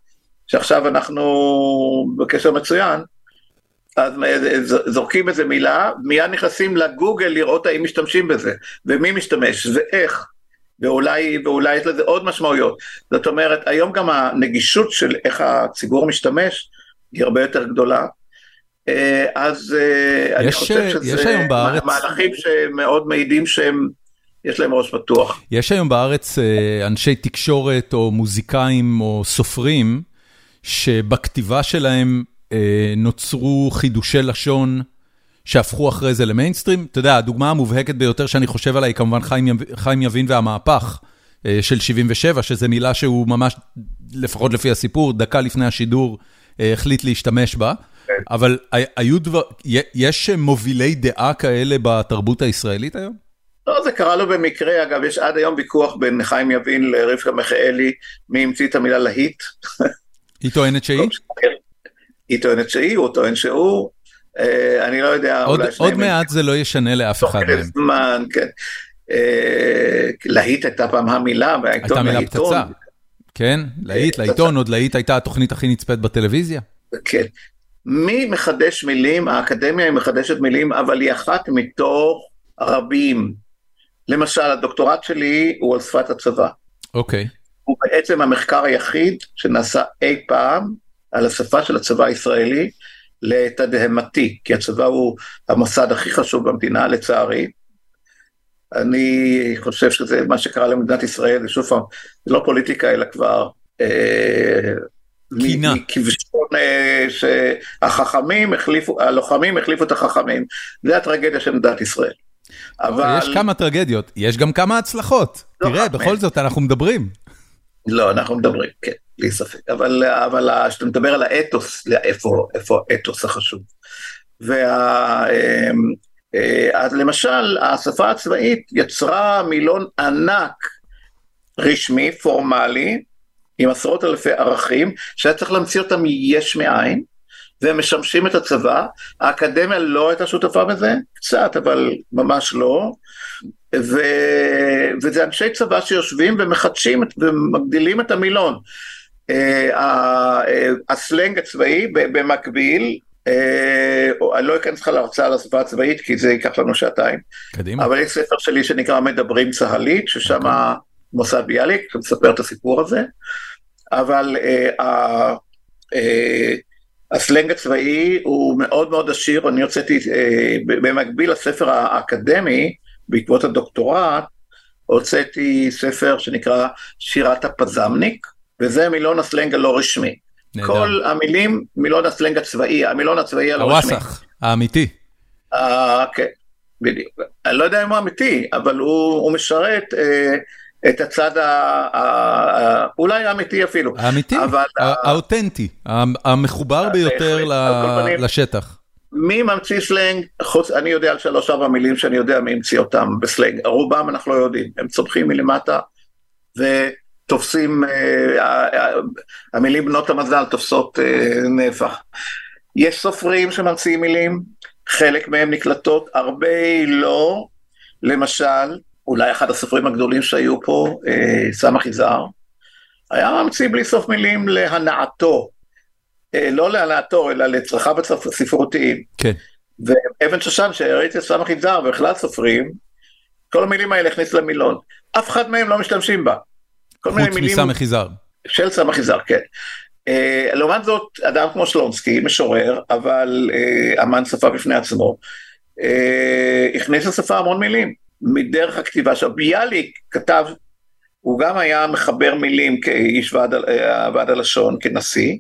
Speaker 2: שעכשיו אנחנו בקשר מצוין, אז זורקים איזה מילה, מיד נכנסים לגוגל לראות האם משתמשים בזה, ומי משתמש, ואיך, ואולי, ואולי יש לזה עוד משמעויות. זאת אומרת, היום גם הנגישות של איך הציבור משתמש, היא הרבה יותר גדולה. אה, אז אה, אני חושב שזה בארץ... מהלכים שמאוד מעידים שהם, יש להם ראש פתוח.
Speaker 1: יש היום בארץ אה, אנשי תקשורת או מוזיקאים או סופרים, שבכתיבה שלהם אה, נוצרו חידושי לשון שהפכו אחרי זה למיינסטרים. אתה יודע, הדוגמה המובהקת ביותר שאני חושב עליה היא כמובן חיים יבין והמהפך של 77, שזו מילה שהוא ממש, לפחות לפי הסיפור, דקה לפני השידור החליט להשתמש בה. אבל היו דבר, יש מובילי דעה כאלה בתרבות הישראלית היום?
Speaker 2: לא, זה קרה לו במקרה, אגב, יש עד היום ויכוח בין חיים יבין לרבקה מיכאלי, מי המציא את המילה להיט.
Speaker 1: היא טוענת שהיא?
Speaker 2: היא טוענת שהיא, הוא טוען שהוא, אה, אני לא יודע,
Speaker 1: עוד, עוד מעט זה לא ישנה לאף אחד
Speaker 2: מהם. תוך זמן, כן. אה, להיט הייתה פעם המילה,
Speaker 1: והעיתון הייתה מילה פצצה. כן, להיט, לעיתון, עוד להיט הייתה התוכנית הכי נצפית בטלוויזיה.
Speaker 2: כן. מי מחדש מילים? האקדמיה היא מחדשת מילים, אבל היא אחת מתוך רבים. למשל, הדוקטורט שלי הוא על שפת הצבא.
Speaker 1: אוקיי. Okay.
Speaker 2: הוא בעצם המחקר היחיד שנעשה אי פעם על השפה של הצבא הישראלי לתדהמתי, כי הצבא הוא המוסד הכי חשוב במדינה, לצערי. אני חושב שזה מה שקרה למדינת ישראל, זה שוב פעם, זה לא פוליטיקה, אלא כבר... אה,
Speaker 1: קינה.
Speaker 2: מכבשון אה, שהחכמים החליפו, הלוחמים החליפו את החכמים. זה הטרגדיה של מדינת ישראל.
Speaker 1: אבל... יש כמה טרגדיות, יש גם כמה הצלחות. לא תראה, בכל זאת אנחנו מדברים.
Speaker 2: לא, אנחנו מדברים, כן, בלי ספק. אבל, אבל כשאתה מדבר על האתוס, איפה, איפה האתוס החשוב. וה... אמ, אה, אז למשל, השפה הצבאית יצרה מילון ענק רשמי, פורמלי, עם עשרות אלפי ערכים, שהיה צריך להמציא אותם יש מאין, והם משמשים את הצבא. האקדמיה לא הייתה שותפה בזה, קצת, אבל ממש לא. ו... וזה אנשי צבא שיושבים ומחדשים ומגדילים את המילון. Uh, הסלנג הצבאי במקביל, אני לא אכנס לך להרצאה על השפה הצבאית כי זה ייקח לנו שעתיים.
Speaker 1: קדימה.
Speaker 2: אבל יש ספר שלי שנקרא מדברים צה"לית, ששם. אוקיי. מוסד ביאליק, שמספר את הסיפור הזה. אבל uh, uh, הסלנג הצבאי הוא מאוד מאוד עשיר, אני הוצאתי uh, במקביל לספר האקדמי, בעקבות הדוקטורט, הוצאתי ספר שנקרא שירת הפזמניק, וזה מילון הסלנג הלא רשמי. נהדר. כל המילים, מילון הסלנג הצבאי, המילון הצבאי הלא רשמי.
Speaker 1: הוואסח, האמיתי.
Speaker 2: אה, כן, בדיוק. אני לא יודע אם הוא אמיתי, אבל הוא, הוא משרת אה, את הצד ה, ה, ה, אולי האמיתי אפילו.
Speaker 1: האמיתי, האותנטי, המחובר אה, ביותר לשטח.
Speaker 2: מי ממציא סלנג? חוץ, אני יודע על שלוש ארבע מילים שאני יודע מי המציא אותם בסלנג, רובם אנחנו לא יודעים, הם צומחים מלמטה ותופסים, אה, המילים בנות המזל תופסות אה, נפח. יש סופרים שממציאים מילים, חלק מהם נקלטות, הרבה לא, למשל, אולי אחד הסופרים הגדולים שהיו פה, אה, סמך יזהר, היה ממציא בלי סוף מילים להנאתו. אה, לא להעלאתו, אלא לצרכיו הספרותיים.
Speaker 1: כן.
Speaker 2: ואבן שושן, שראיתי את סמך יזהר ובכלל סופרים, כל המילים האלה הכניס למילון. אף אחד מהם לא משתמשים בה.
Speaker 1: חוץ מסמך יזהר.
Speaker 2: של סמך יזהר, כן. Uh, לעומת זאת, אדם כמו שלונסקי, משורר, אבל uh, אמן שפה בפני עצמו, uh, הכניס לשפה המון מילים, מדרך הכתיבה שלו. ביאליק כתב, הוא גם היה מחבר מילים כאיש ועד, ועד הלשון, כנשיא,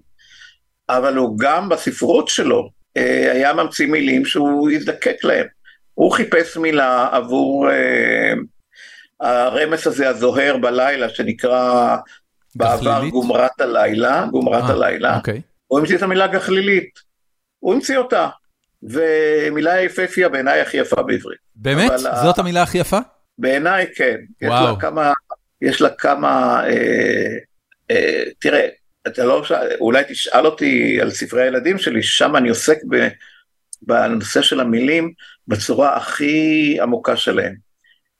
Speaker 2: אבל הוא גם בספרות שלו אה, היה ממציא מילים שהוא הזדקק להם. הוא חיפש מילה עבור אה, הרמס הזה הזוהר בלילה שנקרא בעבר גומרת הלילה, גומרת 아, אה, הלילה. אוקיי. הוא המציא את המילה גחלילית. הוא המציא אותה. ומילה יפהפייה בעיניי הכי יפה בעברית.
Speaker 1: באמת? זאת המילה הכי יפה?
Speaker 2: בעיניי כן. וואו. יש לה כמה, יש לה כמה, אה, אה, תראה, אתה לא, אולי תשאל אותי על ספרי הילדים שלי, שם אני עוסק ב, בנושא של המילים בצורה הכי עמוקה שלהם.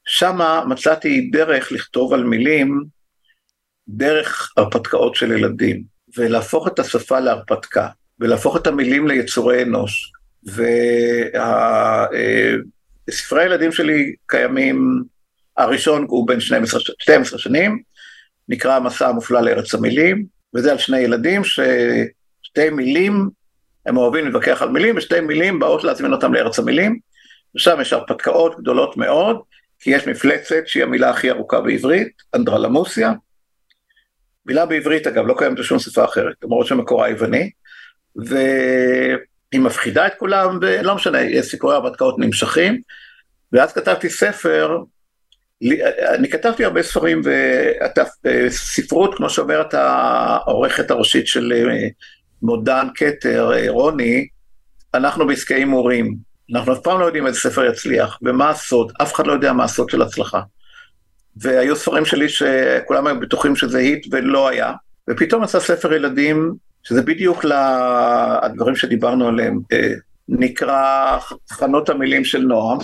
Speaker 2: שם מצאתי דרך לכתוב על מילים דרך הרפתקאות של ילדים, ולהפוך את השפה להרפתקה, ולהפוך את המילים ליצורי אנוש. וספרי אה, הילדים שלי קיימים, הראשון הוא בן 12, 12 שנים, נקרא המסע המופלא לארץ המילים, וזה על שני ילדים ששתי מילים, הם אוהבים להתווכח על מילים, ושתי מילים באות להזמין אותם לארץ המילים, ושם יש הרפתקאות גדולות מאוד, כי יש מפלצת שהיא המילה הכי ארוכה בעברית, אנדרלמוסיה. מילה בעברית אגב, לא קיימת בשום שפה אחרת, למרות שמקורה יווני, היא מפחידה את כולם, ולא משנה, סיפורי הרפתקאות נמשכים, ואז כתבתי ספר, אני כתבתי הרבה ספרים, וספרות, כמו שאומרת העורכת הראשית של מודן כתר, רוני, אנחנו בעסקי הימורים, אנחנו אף פעם לא יודעים איזה ספר יצליח, ומה הסוד, אף אחד לא יודע מה הסוד של הצלחה. והיו ספרים שלי שכולם היו בטוחים שזה היט ולא היה, ופתאום עשה ספר ילדים, שזה בדיוק לדברים שדיברנו עליהם, אה, נקרא חנות המילים של נועם,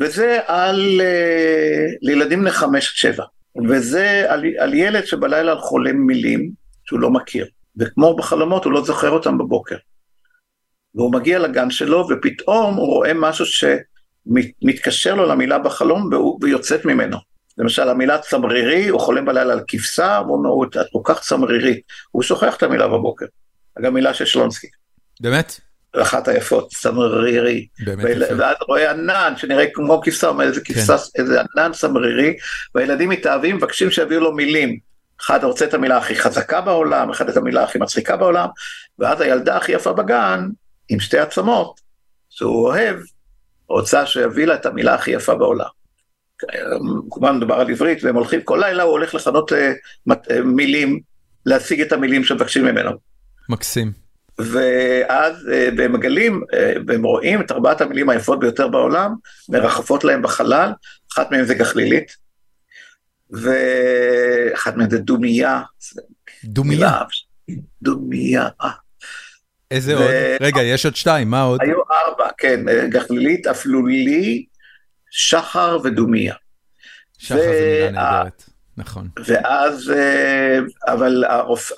Speaker 2: וזה על אה, לילדים בני חמש עד שבע, וזה על, על ילד שבלילה חולם מילים שהוא לא מכיר, וכמו בחלומות הוא לא זוכר אותם בבוקר. והוא מגיע לגן שלו ופתאום הוא רואה משהו שמתקשר לו למילה בחלום ויוצאת ממנו. למשל המילה צמרירי, הוא חולם בלילה על כבשה, והוא אומר, את כל כך צמרירית, הוא שוכח את המילה בבוקר. אגב מילה של שלונסקי.
Speaker 1: באמת?
Speaker 2: אחת היפות, צמרירי.
Speaker 1: באמת יפה.
Speaker 2: ואז רואה ענן שנראה כמו כבשה, איזה כן. כבשה, כן. איזה ענן צמרירי, והילדים מתאהבים, מבקשים שיביאו לו מילים. אחד רוצה את המילה הכי חזקה בעולם, אחד את המילה הכי מצחיקה בעולם, ואז הילדה הכי יפה בגן, עם שתי עצמות, שהוא אוהב, רוצה שיביא לה את המילה הכי יפה בעולם. כמובן מדובר על עברית, והם הולכים, כל לילה הוא הולך לכנות uh, מילים, להשיג את המילים שמבקשים ממנו.
Speaker 1: מקסים.
Speaker 2: ואז uh, הם מגלים, uh, והם רואים את ארבעת המילים היפות ביותר בעולם, מרחפות להם בחלל, אחת מהן זה גחלילית, ואחת מהן זה דומייה.
Speaker 1: דומייה.
Speaker 2: דומייה.
Speaker 1: איזה ו... עוד? רגע, יש עוד שתיים, מה עוד?
Speaker 2: היו ארבע, כן, גחלילית, אפלולי, שחר ודומיה.
Speaker 1: שחר ו... זה מילה נהדרת, נכון.
Speaker 2: ואז, אה, אבל הרופ...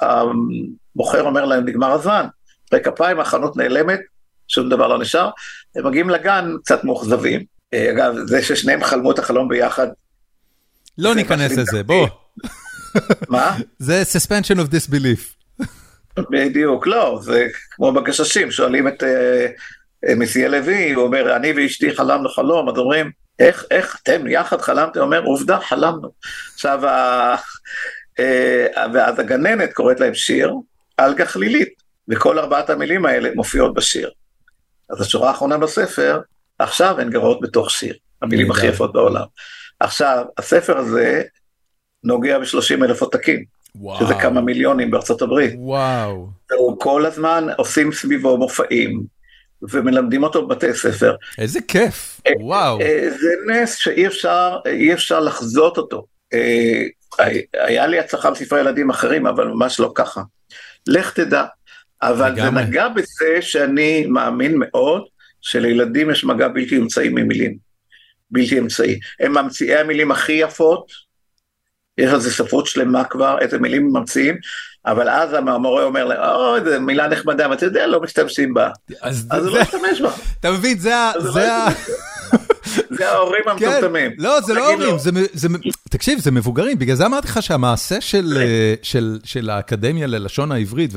Speaker 2: המוכר אומר להם, נגמר הזמן, אחרי כפיים החנות נעלמת, שום דבר לא נשאר, הם מגיעים לגן קצת מאוכזבים. אה, אגב, זה ששניהם חלמו את החלום ביחד.
Speaker 1: לא ניכנס לזה, בוא.
Speaker 2: מה?
Speaker 1: זה suspension of disbelief.
Speaker 2: בדיוק, לא, זה כמו בגששים, שואלים את uh, מסיה לוי, הוא אומר, אני ואשתי חלמנו חלום, אז אומרים, איך, איך אתם יחד חלמתם? הוא אומר, עובדה, חלמנו. עכשיו, ה... ואז הגננת קוראת להם שיר על גחלילית, וכל ארבעת המילים האלה מופיעות בשיר. אז השורה האחרונה בספר, עכשיו הן גרות בתוך שיר, המילים הכי יפות בעולם. עכשיו, הספר הזה נוגע ב-30 אלף עותקים. וואו. שזה כמה מיליונים בארצות הברית.
Speaker 1: וואו.
Speaker 2: והוא כל הזמן עושים סביבו מופעים, ומלמדים אותו בבתי ספר.
Speaker 1: איזה כיף, אה, וואו.
Speaker 2: אה, זה נס שאי אפשר, אפשר לחזות אותו. אה, היה לי הצלחה בספרי ילדים אחרים, אבל ממש לא ככה. לך תדע. אבל זה נגע בזה שאני מאמין מאוד שלילדים יש מגע בלתי אמצעי ממילים. בלתי אמצעי. הם ממציאי המילים הכי יפות, יש על זה ספרות שלמה כבר, איזה מילים ממציאים, אבל אז המורה אומר להם, או, איזה מילה נחמדה, ואתה יודע, לא משתמשים בה. אז הוא לא משתמש בה.
Speaker 1: אתה מבין, זה ה...
Speaker 2: זה ההורים כן. המטומטמים.
Speaker 1: לא, זה לא הורים, תקשיב, זה מבוגרים, בגלל זה אמרתי לך שהמעשה של האקדמיה ללשון העברית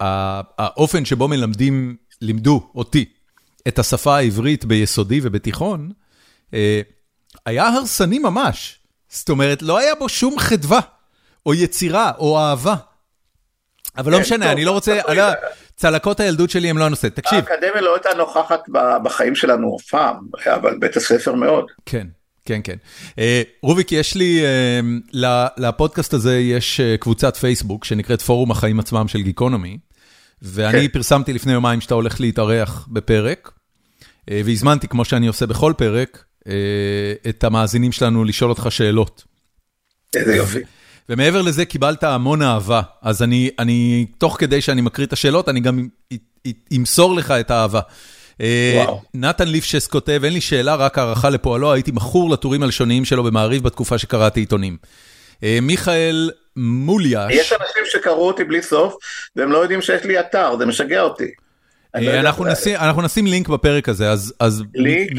Speaker 1: והאופן שבו מלמדים, לימדו אותי את השפה העברית ביסודי ובתיכון, אה, היה הרסני ממש. זאת אומרת, לא היה בו שום חדווה, או יצירה, או אהבה. אבל לא כן, משנה, אני לא רוצה, צלקות הילדות שלי הם לא הנושא. תקשיב.
Speaker 2: האקדמיה לא הייתה נוכחת בחיים שלנו אף פעם, אבל בית הספר מאוד.
Speaker 1: כן. כן, כן. אה, רוביק, יש לי, אה, לפודקאסט הזה יש אה, קבוצת פייסבוק שנקראת פורום החיים עצמם של גיקונומי, ואני כן. פרסמתי לפני יומיים שאתה הולך להתארח בפרק, והזמנתי, כמו שאני עושה בכל פרק, את המאזינים שלנו לשאול אותך שאלות.
Speaker 2: איזה יופי.
Speaker 1: ומעבר לזה קיבלת המון אהבה, אז אני, אני, תוך כדי שאני מקריא את השאלות, אני גם אמסור לך את האהבה. אה, וואו. נתן ליפשס כותב, אין לי שאלה, רק הערכה לפועלו, הייתי מכור לטורים הלשוניים שלו במעריב בתקופה שקראתי עיתונים. אה, מיכאל מוליאש.
Speaker 2: יש אנשים שקראו אותי בלי סוף, והם לא יודעים שיש לי אתר, זה משגע אותי.
Speaker 1: לא אנחנו נשים לינק בפרק הזה, אז...
Speaker 2: לינק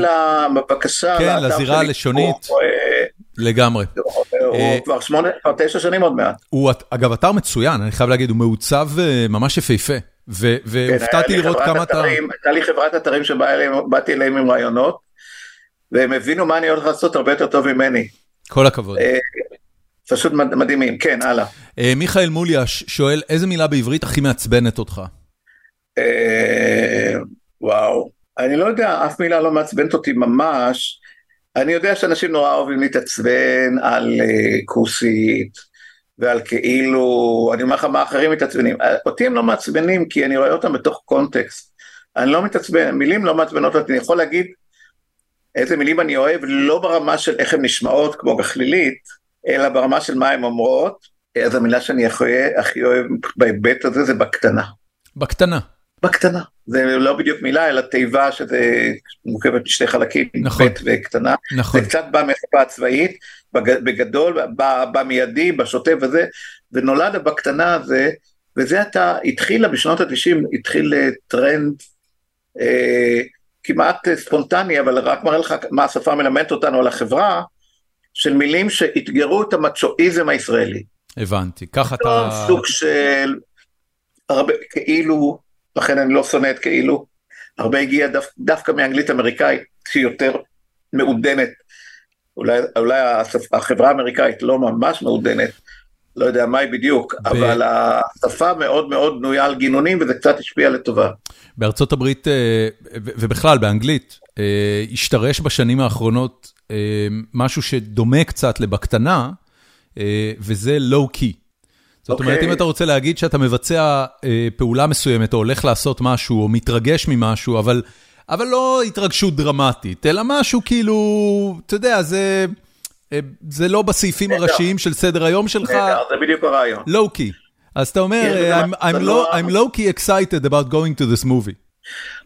Speaker 2: בבקשה,
Speaker 1: כן, לזירה הלשונית, אה, לגמרי.
Speaker 2: הוא אה, כבר שמונה, כבר תשע שנים עוד מעט.
Speaker 1: הוא אגב אתר מצוין, אני חייב להגיד, הוא מעוצב אה, ממש יפהפה, והופתעתי כן, לראות כמה אתה...
Speaker 2: הייתה לי חברת אתרים שבאתי אליהם עם רעיונות, והם הבינו מה אני הולך לעשות הרבה יותר טוב ממני.
Speaker 1: כל הכבוד.
Speaker 2: פשוט מדהימים, כן, הלאה.
Speaker 1: מיכאל מוליאש שואל, איזה מילה בעברית הכי מעצבנת אותך?
Speaker 2: אה, אני לא יודע, אף מילה לא מעצבנת אותי ממש. אני יודע שאנשים נורא אוהבים להתעצבן על uh, כוסית ועל כאילו, אני אומר לך מה אחרים מתעצבנים. אותי הם לא מעצבנים כי אני רואה אותם בתוך קונטקסט. אני לא מתעצבן, מילים לא מעצבנות אותי, אני יכול להגיד איזה מילים אני אוהב, לא ברמה של איך הן נשמעות כמו גחלילית, אלא ברמה של מה הן אומרות, אז המילה שאני הכי, הכי אוהב בהיבט הזה זה בקטנה.
Speaker 1: בקטנה.
Speaker 2: בקטנה. זה לא בדיוק מילה, אלא תיבה שזה מורכבת משתי חלקים,
Speaker 1: נכון.
Speaker 2: ב' וקטנה.
Speaker 1: נכון.
Speaker 2: זה קצת בא מהשפה הצבאית, בג- בגדול, במיידי, בשוטף וזה, ונולד הבקטנה הזה, וזה אתה, התחילה בשנות ה-90, התחיל אה, טרנד אה, כמעט אה, ספונטני, אבל רק מראה לך מה השפה מלמדת אותנו על החברה, של מילים שאתגרו את המצ'ואיזם הישראלי.
Speaker 1: הבנתי. ככה אתה...
Speaker 2: סוג של הרבה, כאילו, לכן אני לא שונא את כאילו, הרבה הגיע דו, דווקא מאנגלית אמריקאית, שהיא יותר מעודנת. אולי, אולי החברה האמריקאית לא ממש מעודנת, לא יודע מהי בדיוק, ב... אבל השפה מאוד מאוד בנויה על גינונים וזה קצת השפיע לטובה.
Speaker 1: בארצות הברית, אה, ובכלל באנגלית, אה, השתרש בשנים האחרונות אה, משהו שדומה קצת לבקטנה, וזה לואו-קי. זאת אומרת,
Speaker 2: אוקיי.
Speaker 1: אם אתה רוצה להגיד שאתה מבצע פעולה מסוימת, או הולך לעשות משהו, או מתרגש ממשהו, אבל, אבל לא התרגשות דרמטית, אלא משהו כאילו, אתה יודע, זה, זה לא בסעיפים הראשיים של סדר היום שלך.
Speaker 2: נהדר, זה בדיוק הרעיון.
Speaker 1: לואו-קי. אז אתה אומר, I'm, I'm, low, I'm low-key excited about going to this movie.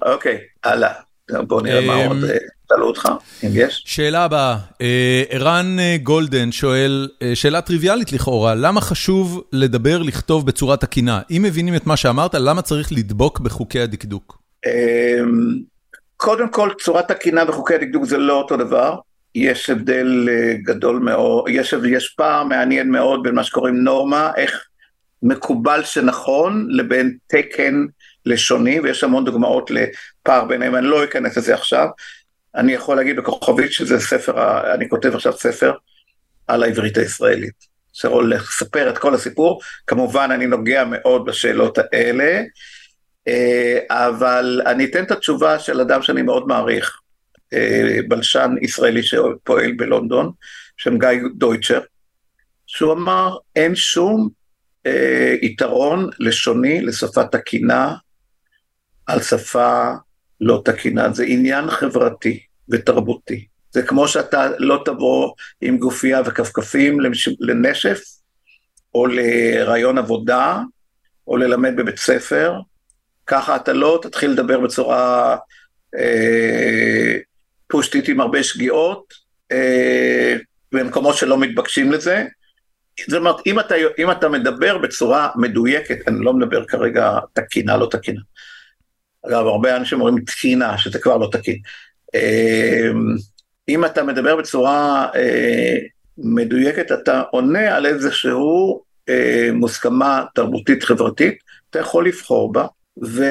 Speaker 2: אוקיי, הלאה. בוא נראה מה עוד שאלו אותך, אם יש.
Speaker 1: שאלה הבאה, ערן גולדן שואל, שאלה טריוויאלית לכאורה, למה חשוב לדבר, לכתוב בצורה תקינה? אם מבינים את מה שאמרת, למה צריך לדבוק בחוקי הדקדוק?
Speaker 2: קודם כל, צורה תקינה וחוקי הדקדוק זה לא אותו דבר. יש הבדל גדול מאוד, יש, יש פער מעניין מאוד בין מה שקוראים נורמה, איך מקובל שנכון, לבין תקן לשוני, ויש המון דוגמאות לפער ביניהם, אני לא אכנס לזה עכשיו. אני יכול להגיד בכוכבית שזה ספר, אני כותב עכשיו ספר על העברית הישראלית. שיכול לספר את כל הסיפור, כמובן אני נוגע מאוד בשאלות האלה, אבל אני אתן את התשובה של אדם שאני מאוד מעריך, בלשן ישראלי שפועל בלונדון, שם גיא דויטשר, שהוא אמר אין שום אה, יתרון לשוני לשפה תקינה על שפה לא תקינה, זה עניין חברתי ותרבותי. זה כמו שאתה לא תבוא עם גופייה וכפכפים לנשף, או לרעיון עבודה, או ללמד בבית ספר, ככה אתה לא תתחיל לדבר בצורה אה, פושטית עם הרבה שגיאות, אה, במקומות שלא מתבקשים לזה. זאת אומרת, אם אתה, אם אתה מדבר בצורה מדויקת, אני לא מדבר כרגע תקינה, לא תקינה. אגב, הרבה אנשים אומרים תקינה, שזה כבר לא תקין. אם אתה מדבר בצורה מדויקת, אתה עונה על איזשהו מוסכמה תרבותית חברתית, אתה יכול לבחור בה, ו...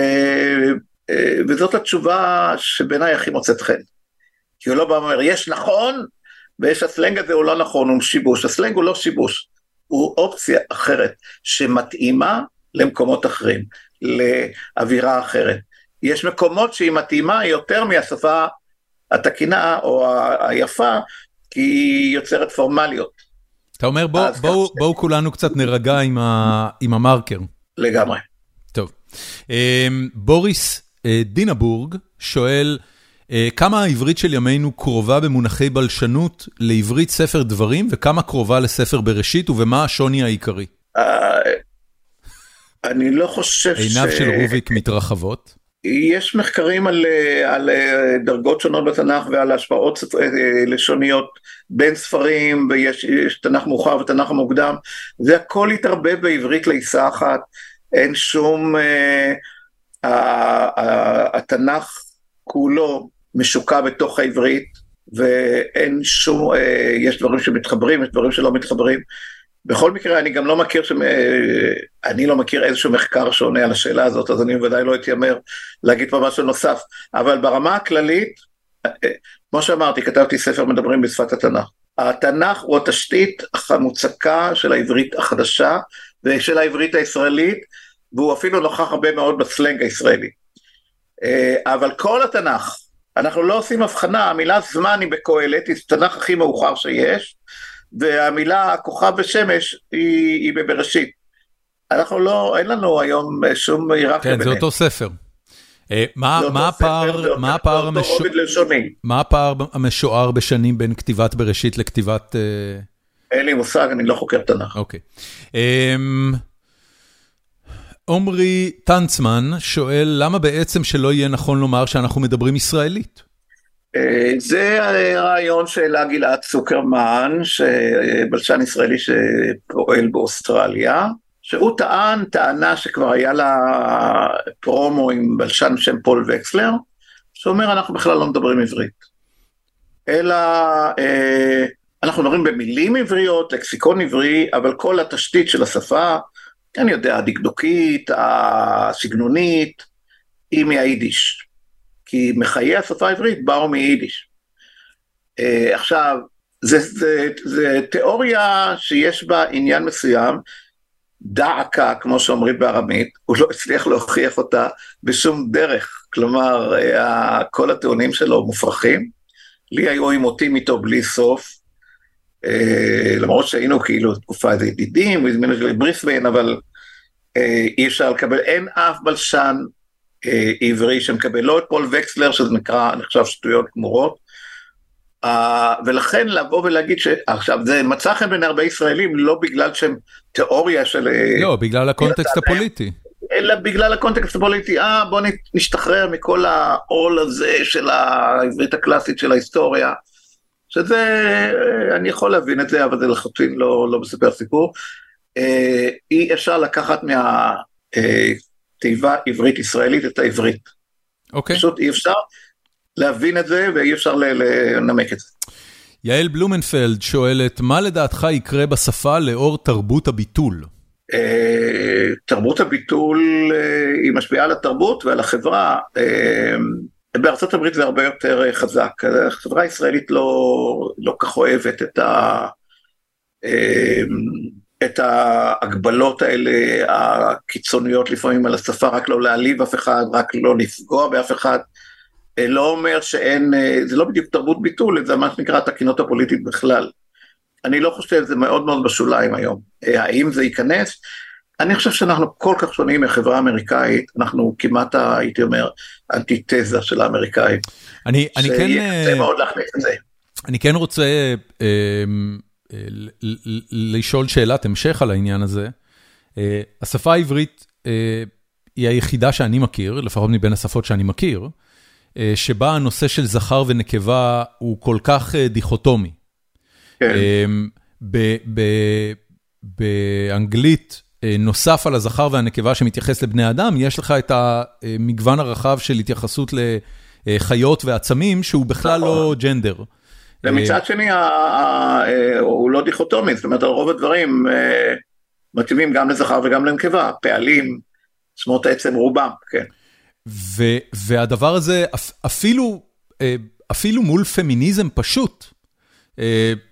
Speaker 2: וזאת התשובה שבעיניי הכי מוצאת חן. כי הוא לא בא ואומר, יש נכון, ויש הסלנג הזה הוא לא נכון, הוא שיבוש. הסלנג הוא לא שיבוש, הוא אופציה אחרת שמתאימה למקומות אחרים, לאווירה אחרת. יש מקומות שהיא מתאימה יותר מהשפה התקינה או היפה, כי היא יוצרת פורמליות.
Speaker 1: אתה אומר בואו בוא, בוא כולנו קצת נרגע עם, ה, עם המרקר.
Speaker 2: לגמרי.
Speaker 1: טוב. בוריס דינבורג שואל, כמה העברית של ימינו קרובה במונחי בלשנות לעברית ספר דברים, וכמה קרובה לספר בראשית, ובמה השוני העיקרי?
Speaker 2: אני לא חושב
Speaker 1: ש... עיניו של רוביק מתרחבות.
Speaker 2: יש מחקרים על, על דרגות שונות בתנ"ך ועל השפעות לשוניות בין ספרים, ויש תנ"ך מאוחר ותנ"ך מוקדם, זה הכל התערבב בעברית לעיסה אחת, אין שום... התנ"ך כולו משוקע בתוך העברית, ואין שום, יש דברים שמתחברים, יש דברים שלא מתחברים. בכל מקרה, אני גם לא מכיר, ש... אני לא מכיר איזשהו מחקר שעונה על השאלה הזאת, אז אני בוודאי לא אתיימר להגיד פה משהו נוסף, אבל ברמה הכללית, כמו שאמרתי, כתבתי ספר מדברים בשפת התנ"ך. התנ"ך הוא התשתית המוצקה של העברית החדשה ושל העברית הישראלית, והוא אפילו נוכח הרבה מאוד בסלנג הישראלי. אבל כל התנ"ך, אנחנו לא עושים הבחנה, המילה זמן היא בקהלת, היא התנ"ך הכי מאוחר שיש, והמילה כוכב ושמש היא, היא בבראשית. אנחנו לא, אין לנו היום שום היררכיה
Speaker 1: ביניהם. כן, זה אותו ספר. מה הפער המשוער בשנים בין כתיבת בראשית לכתיבת...
Speaker 2: אין לי מושג, אני לא חוקר תנ"ך.
Speaker 1: אוקיי. עומרי טנצמן שואל, למה בעצם שלא יהיה נכון לומר שאנחנו מדברים ישראלית?
Speaker 2: זה הרעיון שהעלה גלעד צוקרמן, בלשן ישראלי שפועל באוסטרליה, שהוא טען טענה שכבר היה לה פרומו עם בלשן בשם פול וקסלר, שאומר אנחנו בכלל לא מדברים עברית. אלא אנחנו מדברים במילים עבריות, לקסיקון עברי, אבל כל התשתית של השפה, אני יודע, הדקדוקית, הסגנונית, היא מהיידיש. כי מחיי השפה העברית באו מיידיש. Uh, עכשיו, זה, זה, זה תיאוריה שיש בה עניין מסוים, דעקה, כמו שאומרים בארמית, הוא לא הצליח להוכיח אותה בשום דרך, כלומר, uh, כל הטיעונים שלו מופרכים. לי היו עימותים איתו בלי סוף, uh, למרות שהיינו כאילו תקופה איזה ידידים, הוא הזמין אותי לבריסביין, אבל אי אפשר לקבל, אין אף בלשן אה, עברי שמקבל לא את פול וקסלר, שזה נקרא, נחשב שטויות גמורות, אה, ולכן לבוא ולהגיד שעכשיו זה מצא חן בין הרבה ישראלים לא בגלל שהם תיאוריה של...
Speaker 1: אה, לא, בגלל הקונטקסט הפוליטי.
Speaker 2: אלא בגלל הקונטקסט הפוליטי, אה בוא נשתחרר מכל העול הזה של העברית הקלאסית של ההיסטוריה, שזה, אני יכול להבין את זה, אבל זה לחלוטין לא, לא מספר סיפור. אה, אי אפשר לקחת מה... אה, תיבה עברית ישראלית את העברית.
Speaker 1: אוקיי.
Speaker 2: פשוט אי אפשר להבין את זה ואי אפשר לנמק את זה.
Speaker 1: יעל בלומנפלד שואלת, מה לדעתך יקרה בשפה לאור תרבות הביטול?
Speaker 2: אה, תרבות הביטול אה, היא משפיעה על התרבות ועל החברה. אה, בארצות הברית זה הרבה יותר חזק. החברה הישראלית לא, לא כך אוהבת את ה... את ההגבלות האלה הקיצוניות לפעמים על השפה, רק לא להעליב אף אחד, רק לא לפגוע באף אחד. אה, לא אומר שאין, אה, זה לא בדיוק תרבות ביטול, זה מה שנקרא התקינות הפוליטית בכלל. אני לא חושב, זה מאוד מאוד בשוליים היום. אה, האם זה ייכנס? אני חושב שאנחנו כל כך שונים מהחברה האמריקאית, אנחנו כמעט, הייתי אומר, אנטיתזה של האמריקאים.
Speaker 1: אני, אני כן...
Speaker 2: שיהיה קשה מאוד להכניס את זה.
Speaker 1: אני כן רוצה... לשאול שאלת המשך על העניין הזה. אה, השפה העברית אה, היא היחידה שאני מכיר, לפחות מבין השפות שאני מכיר, אה, שבה הנושא של זכר ונקבה הוא כל כך דיכוטומי. כן. באנגלית, נוסף על הזכר והנקבה שמתייחס לבני אדם, יש לך את המגוון הרחב של התייחסות לחיות ועצמים, שהוא בכלל לא נכון. ג'נדר.
Speaker 2: ומצד שני אה, הוא לא דיכוטומי, זאת אומרת על רוב הדברים אה, מתאימים גם לזכר וגם לנקבה, פעלים, שמות עצם רובם, כן.
Speaker 1: והדבר הזה אפילו, אה, אפילו מול פמיניזם פשוט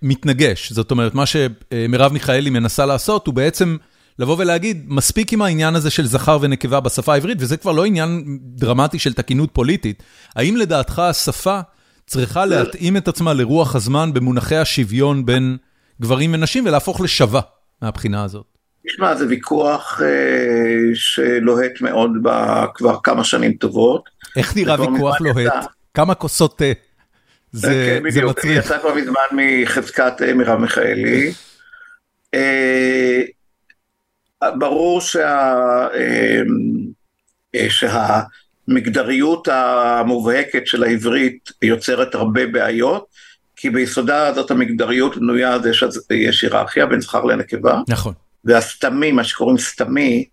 Speaker 1: מתנגש, זאת אומרת מה שמרב מיכאלי מנסה לעשות הוא בעצם לבוא ולהגיד מספיק עם העניין הזה של זכר ונקבה בשפה העברית וזה כבר לא עניין דרמטי של תקינות פוליטית, האם לדעתך השפה צריכה להתאים את עצמה לרוח הזמן במונחי השוויון בין גברים ונשים ולהפוך לשווה מהבחינה הזאת.
Speaker 2: תשמע, זה ויכוח אה, שלוהט מאוד כבר כמה שנים טובות.
Speaker 1: איך נראה ויכוח לוהט? כמה כוסות תה? זה, כן, זה מצריך.
Speaker 2: יצא כבר מזמן מחזקת אה, מרב מיכאלי. אה, ברור שה... אה, אה שה המגדריות המובהקת של העברית יוצרת הרבה בעיות, כי ביסודה זאת המגדריות בנויה על זה שיש היררכיה בין זכר לנקבה.
Speaker 1: נכון.
Speaker 2: והסתמי, מה שקוראים סתמי,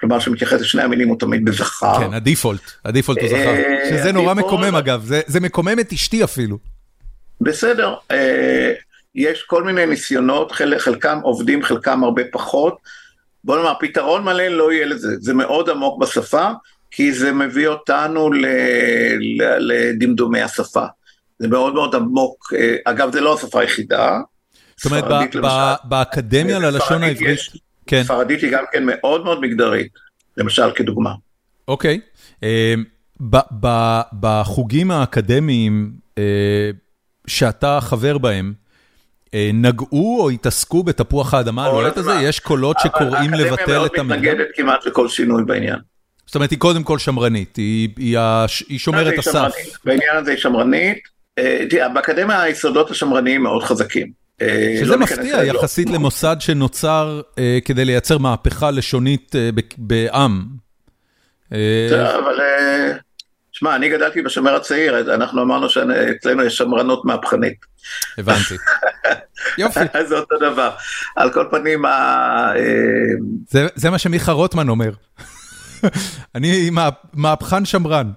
Speaker 2: כלומר שמתייחס לשני המילים הוא תמיד בזכר.
Speaker 1: כן, הדיפולט, הדיפולט הוא זכר. אה, שזה נורא מקומם אגב, זה, זה מקומם את אשתי אפילו.
Speaker 2: בסדר, אה, יש כל מיני ניסיונות, חלקם עובדים, חלקם הרבה פחות. בוא נאמר, פתרון מלא לא יהיה לזה, זה מאוד עמוק בשפה, כי זה מביא אותנו לדמדומי השפה. זה מאוד מאוד עמוק, אה, אגב זה לא השפה היחידה.
Speaker 1: זאת אומרת, באקדמיה ללשון העברית,
Speaker 2: כן. ספרדית היא גם כן מאוד מאוד מגדרית, למשל כדוגמה.
Speaker 1: אוקיי, אה, בחוגים האקדמיים שאתה חבר בהם, נגעו או התעסקו בתפוח האדמה הלוהט הזה? יש קולות שקוראים לבטל את
Speaker 2: המדינה? האקדמיה מאוד מתנגדת כמעט לכל שינוי בעניין.
Speaker 1: זאת אומרת, היא קודם כל שמרנית, היא שומרת הסף.
Speaker 2: בעניין הזה היא שמרנית. באקדמיה היסודות השמרניים מאוד חזקים.
Speaker 1: שזה מפתיע יחסית למוסד שנוצר כדי לייצר מהפכה לשונית בעם.
Speaker 2: אבל, שמע, אני גדלתי בשומר הצעיר, אנחנו אמרנו שאצלנו יש שמרנות מהפכנית.
Speaker 1: הבנתי. יופי.
Speaker 2: זה אותו דבר. על כל פנים,
Speaker 1: זה מה שמיכה רוטמן אומר. אני מהפכן שמרן.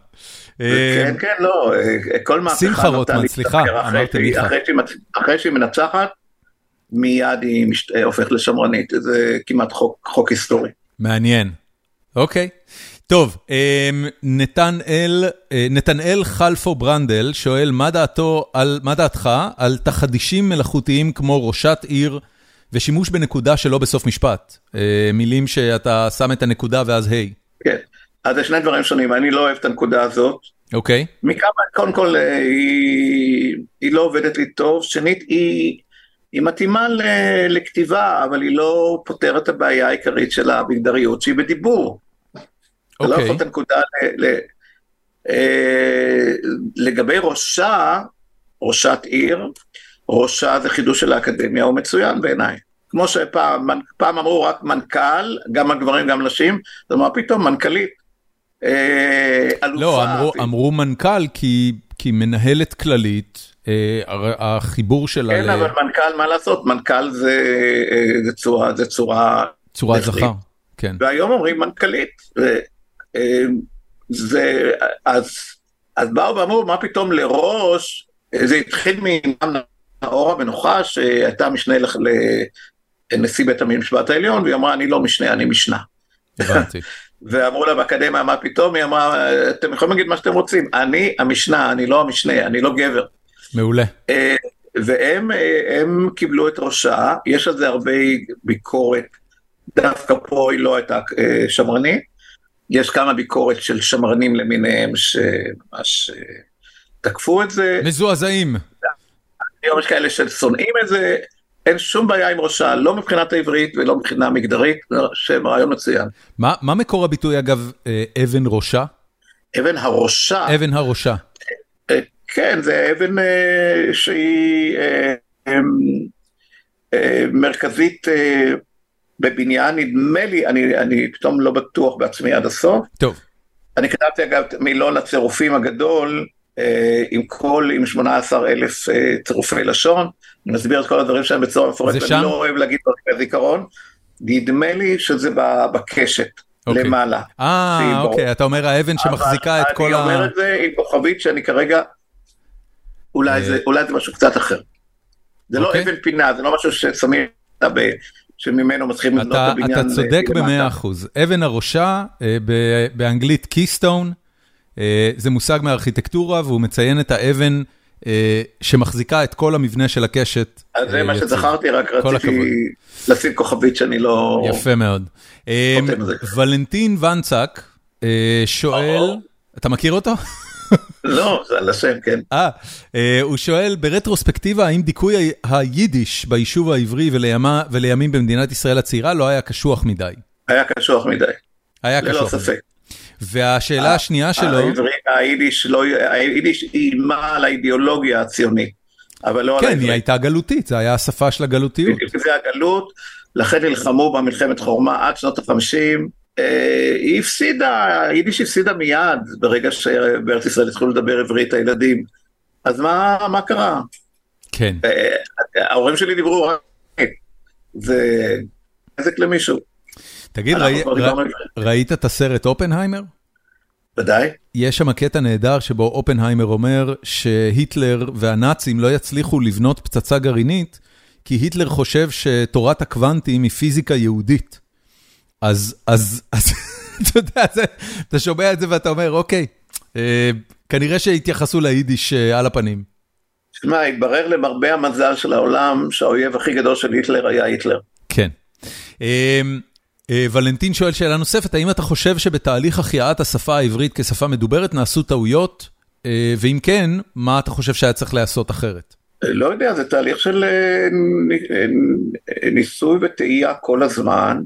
Speaker 2: כן, כן, לא, כל מהפכה...
Speaker 1: שמחה רוטמן, סליחה, אמרתי מיכה.
Speaker 2: אחרי שהיא מנצחת, מיד היא הופכת לשמרנית, זה כמעט חוק היסטורי.
Speaker 1: מעניין, אוקיי. טוב, נתנאל חלפו ברנדל שואל, מה דעתך על תחדישים מלאכותיים כמו ראשת עיר ושימוש בנקודה שלא בסוף משפט? מילים שאתה שם את הנקודה ואז היי.
Speaker 2: כן, אז זה שני דברים שונים, אני לא אוהב את הנקודה הזאת.
Speaker 1: אוקיי.
Speaker 2: מכמה, קודם כל, היא, היא לא עובדת לי טוב, שנית, היא, היא מתאימה ל, לכתיבה, אבל היא לא פותרת את הבעיה העיקרית של המגדריות, שהיא בדיבור. אוקיי. לא יכול את הנקודה ל... ל אה, לגבי ראשה, ראשת עיר, ראשה זה חידוש של האקדמיה, הוא מצוין בעיניי. כמו שפעם אמרו רק מנכ"ל, גם הגברים גם נשים, אז מה פתאום מנכ"לית.
Speaker 1: אה, לא, אמרו, אמרו מנכ"ל כי, כי מנהלת כללית, אה, החיבור שלה...
Speaker 2: כן, ל... אבל מנכ"ל, מה לעשות? מנכ"ל זה, אה, זה צורה, זה צורה...
Speaker 1: צורת זכר, כן.
Speaker 2: והיום אומרים מנכ"לית. ו, אה, זה, אז, אז באו ואמרו, מה פתאום לראש, זה התחיל מאור המנוחה, שהייתה משנה נשיא בית המשפט העליון, והיא אמרה, אני לא משנה, אני משנה.
Speaker 1: הבנתי.
Speaker 2: ואמרו לה באקדמיה, מה פתאום? היא אמרה, אתם יכולים להגיד מה שאתם רוצים, אני המשנה, אני לא המשנה, אני לא גבר.
Speaker 1: מעולה.
Speaker 2: אה, והם אה, קיבלו את ראשה, יש על זה הרבה ביקורת, דווקא פה היא לא הייתה אה, שמרנית, יש כמה ביקורת של שמרנים למיניהם שממש תקפו את זה.
Speaker 1: מזועזעים.
Speaker 2: היום יש כאלה ששונאים את זה, אין שום בעיה עם ראשה, לא מבחינת העברית ולא מבחינה מגדרית, שם רעיון מצוין.
Speaker 1: מה, מה מקור הביטוי אגב, אה, אבן ראשה?
Speaker 2: אבן הראשה.
Speaker 1: אבן הראשה.
Speaker 2: אה, כן, זה אבן אה, שהיא מרכזית בבניין, נדמה לי, אני, אני פתאום לא בטוח בעצמי עד הסוף.
Speaker 1: טוב.
Speaker 2: אני כתבתי אגב מילון הצירופים הגדול, עם כל, עם 18 אלף צירופי לשון. מסביר את כל הדברים שלהם בצורה מפורטת, אני לא אוהב להגיד דברים בזיכרון, נדמה לי שזה בקשת. אוקיי. למעלה.
Speaker 1: אה, אוקיי, אתה אומר האבן שמחזיקה את כל ה...
Speaker 2: אני אומר את זה עם כוכבית שאני כרגע, אולי זה משהו קצת אחר. זה לא אוקיי. אבן פינה, זה לא משהו ששמים שממנו מתחילים לבנות את הבניין.
Speaker 1: אתה צודק במאה אחוז. אבן הראשה, אה, באנגלית קיסטון, אה, זה מושג מארכיטקטורה, והוא מציין את האבן אה, שמחזיקה את כל המבנה של הקשת.
Speaker 2: אז זה מה שזכרתי, רק רציתי לשים כוכבית שאני לא...
Speaker 1: יפה מאוד. ולנטין ונצק שואל, אתה מכיר אותו?
Speaker 2: לא, זה על השם, כן.
Speaker 1: אה, הוא שואל, ברטרוספקטיבה, האם דיכוי היידיש ביישוב העברי ולימים במדינת ישראל הצעירה לא היה קשוח מדי?
Speaker 2: היה קשוח מדי.
Speaker 1: היה קשוח.
Speaker 2: ללא ספק.
Speaker 1: והשאלה השנייה שלו...
Speaker 2: היידיש לא, היידיש איימה על האידיאולוגיה הציונית, אבל לא
Speaker 1: על העברית. כן, היא הייתה גלותית, זה היה השפה של הגלותיות.
Speaker 2: זה הגלות, לכן נלחמו במלחמת חורמה עד שנות החמישים. אה, היא הפסידה, היידיש הפסידה מיד ברגע שבארץ ישראל התחילו לדבר עברית הילדים. אז מה, מה קרה?
Speaker 1: כן.
Speaker 2: אה, ההורים שלי דיברו רק... זה נזק למישהו.
Speaker 1: תגיד, ראית את הסרט אופנהיימר?
Speaker 2: ודאי.
Speaker 1: יש שם קטע נהדר שבו אופנהיימר אומר שהיטלר והנאצים לא יצליחו לבנות פצצה גרעינית, כי היטלר חושב שתורת הקוונטים היא פיזיקה יהודית. אז, אז, אז, אתה יודע, זה, אתה שומע את זה ואתה אומר, אוקיי, אה, כנראה שהתייחסו ליידיש אה, על הפנים.
Speaker 2: תשמע, התברר למרבה המזל של העולם שהאויב הכי גדול של היטלר היה היטלר.
Speaker 1: כן. אה, ולנטין שואל שאלה נוספת, האם אתה חושב שבתהליך החייאת השפה העברית כשפה מדוברת נעשו טעויות, ואם כן, מה אתה חושב שהיה צריך לעשות אחרת?
Speaker 2: לא יודע, זה תהליך של ניסוי וטעייה כל הזמן.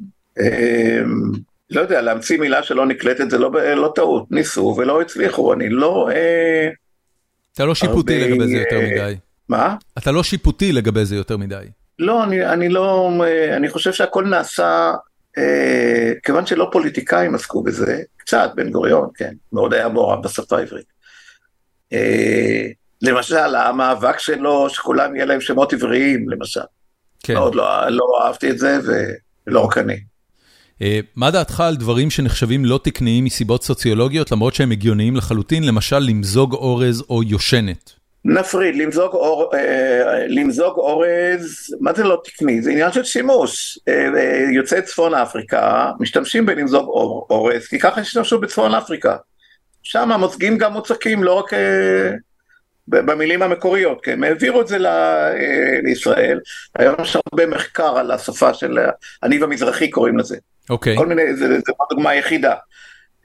Speaker 2: לא יודע, להמציא מילה שלא נקלטת זה לא, לא טעות, ניסו ולא הצליחו, אני לא...
Speaker 1: אתה לא שיפוטי הרבה... לגבי זה יותר מדי.
Speaker 2: מה?
Speaker 1: אתה לא שיפוטי לגבי זה יותר מדי.
Speaker 2: לא, אני, אני לא, אני חושב שהכל נעשה, אה, כיוון שלא פוליטיקאים עסקו בזה, קצת, בן גוריון, כן, מאוד היה מעורב בשפה העברית. אה, למשל, המאבק שלו, שכולם יהיה להם שמות עבריים, למשל. כן. מאוד לא, לא אהבתי את זה, ולא רק אני.
Speaker 1: אה, מה דעתך על דברים שנחשבים לא תקניים מסיבות סוציולוגיות, למרות שהם הגיוניים לחלוטין, למשל למזוג אורז או יושנת?
Speaker 2: נפריד, למזוג, אור, אה, למזוג אורז, מה זה לא תקני? זה עניין של שימוש. אה, אה, יוצאי צפון אפריקה משתמשים בלמזוג אור, אורז, כי ככה השתמשו בצפון אפריקה. שם המוזגים גם מוצקים, לא רק במילים המקוריות, כן, הם העבירו את זה לישראל. היום יש הרבה מחקר על השפה של הניב המזרחי קוראים לזה.
Speaker 1: אוקיי.
Speaker 2: כל מיני, זה, זה דוגמה יחידה.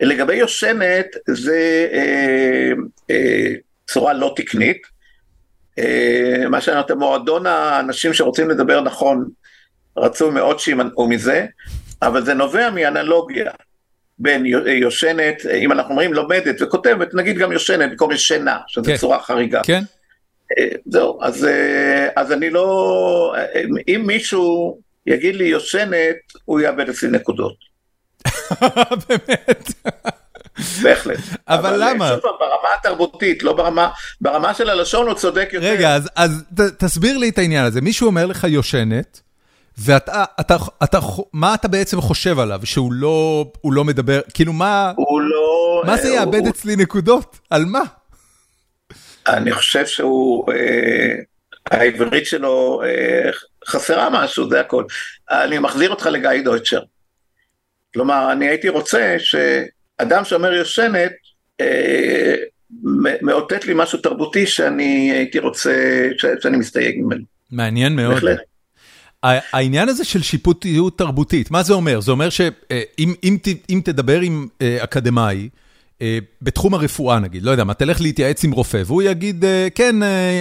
Speaker 2: לגבי יושנת, זה אה, אה, צורה לא תקנית. אה, מה אומר, מועדון האנשים שרוצים לדבר נכון, רצוי מאוד שימנעו מזה, אבל זה נובע מאנלוגיה בין יושנת, אם אנחנו אומרים לומדת וכותבת, נגיד גם יושנת במקום ישנה, שזו כן. צורה חריגה.
Speaker 1: כן.
Speaker 2: אה, זהו, אז, אה, אז אני לא, אם מישהו יגיד לי יושנת, הוא יאבד אצלי נקודות.
Speaker 1: באמת.
Speaker 2: בהחלט.
Speaker 1: אבל, למה?
Speaker 2: שוב ברמה התרבותית, לא ברמה, ברמה של הלשון הוא צודק יותר.
Speaker 1: רגע, אז, אז ת, תסביר לי את העניין הזה. מישהו אומר לך יושנת, ואתה, אתה, אתה, מה אתה בעצם חושב עליו? שהוא לא, לא מדבר, כאילו מה,
Speaker 2: הוא לא,
Speaker 1: מה זה יאבד הוא... אצלי נקודות? על מה?
Speaker 2: אני חושב שהוא, אה, העברית שלו אה, חסרה משהו, זה הכל. אני מחזיר אותך לגיא דויטשר. כלומר, אני הייתי רוצה ש... אדם שאומר יושנת, אה, מאותת לי משהו תרבותי שאני הייתי רוצה, שאני מסתייג ממנו.
Speaker 1: מעניין מאוד. בהחלט. העניין הזה של שיפוטיות תרבותית, מה זה אומר? זה אומר שאם אה, אם, אם תדבר עם אה, אקדמאי, אה, בתחום הרפואה נגיד, לא יודע מה, תלך להתייעץ עם רופא, והוא יגיד, כן,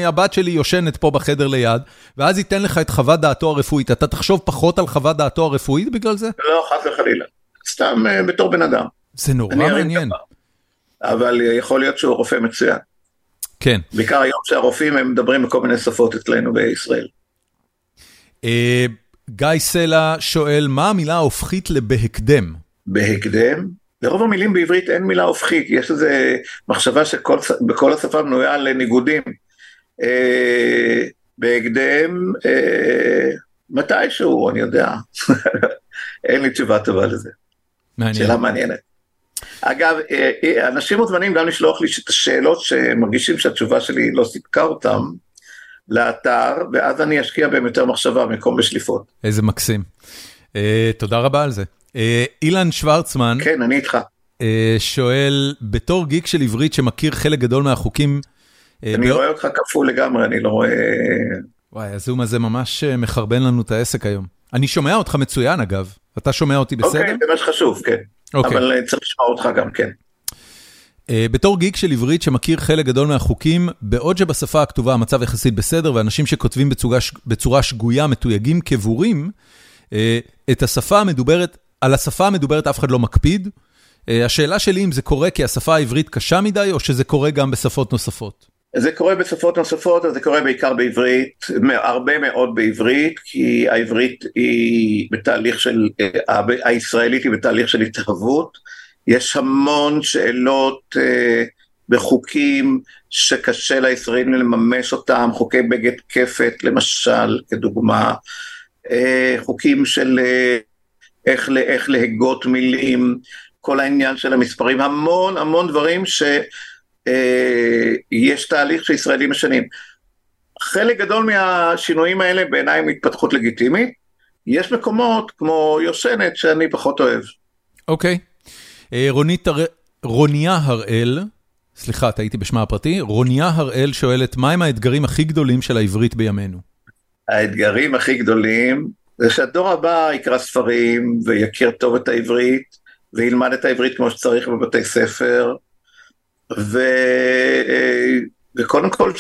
Speaker 1: הבת שלי יושנת פה בחדר ליד, ואז ייתן לך את חוות דעתו הרפואית, אתה תחשוב פחות על חוות דעתו הרפואית בגלל זה?
Speaker 2: לא, חס וחלילה. סתם בתור בן אדם.
Speaker 1: זה נורא מעניין.
Speaker 2: אבל יכול להיות שהוא רופא מצוין.
Speaker 1: כן.
Speaker 2: בעיקר היום שהרופאים הם מדברים בכל מיני שפות אצלנו בישראל.
Speaker 1: אה, גיא סלע שואל, מה המילה ההופכית לבהקדם?
Speaker 2: בהקדם? לרוב המילים בעברית אין מילה הופכית, יש איזו מחשבה שבכל השפה בנויה על ניגודים. אה, בהקדם, אה, מתישהו, אני יודע. אין לי תשובה טובה לזה. מעניין. שאלה מעניינת. אגב, אה, אה, אנשים מוזמנים גם לשלוח לי את השאלות שמרגישים שהתשובה שלי לא סיפקה אותם לאתר, ואז אני אשקיע בהם יותר מחשבה במקום בשליפות.
Speaker 1: איזה מקסים. Uh, תודה רבה על זה. Uh, אילן שוורצמן.
Speaker 2: כן, אני איתך.
Speaker 1: Uh, שואל, בתור גיק של עברית שמכיר חלק גדול מהחוקים...
Speaker 2: אני בא... רואה אותך כפול לגמרי, אני לא רואה...
Speaker 1: וואי, הזום הזה ממש מחרבן לנו את העסק היום. אני שומע אותך מצוין אגב. אתה שומע אותי בסדר?
Speaker 2: אוקיי, זה מה שחשוב, כן. אוקיי. אבל אה, צריך לשמוע אותך גם כן.
Speaker 1: Uh, בתור גיק של עברית שמכיר חלק גדול מהחוקים, בעוד שבשפה הכתובה המצב יחסית בסדר, ואנשים שכותבים בצורה, בצורה שגויה מתויגים כבורים, uh, את השפה המדוברת, על השפה המדוברת אף אחד לא מקפיד. Uh, השאלה שלי אם זה קורה כי השפה העברית קשה מדי, או שזה קורה גם בשפות נוספות.
Speaker 2: זה קורה בשפות נוספות, אבל זה קורה בעיקר בעברית, הרבה מאוד בעברית, כי העברית היא בתהליך של, הישראלית היא בתהליך של התהוות, יש המון שאלות uh, בחוקים שקשה לישראלים לממש אותם, חוקי בגד כפת למשל, כדוגמה, uh, חוקים של uh, איך, איך להגות מילים, כל העניין של המספרים, המון המון דברים ש... אה, יש תהליך שישראלים משנים. חלק גדול מהשינויים האלה בעיניי הם התפתחות לגיטימית, יש מקומות כמו יושנת שאני פחות אוהב.
Speaker 1: אוקיי. אה, רונית, רוניה הראל, סליחה, טעיתי בשמה הפרטי, רוניה הראל שואלת, מהם האתגרים הכי גדולים של העברית בימינו?
Speaker 2: האתגרים הכי גדולים זה שהדור הבא יקרא ספרים ויכיר טוב את העברית, וילמד את העברית כמו שצריך בבתי ספר, ו... וקודם כל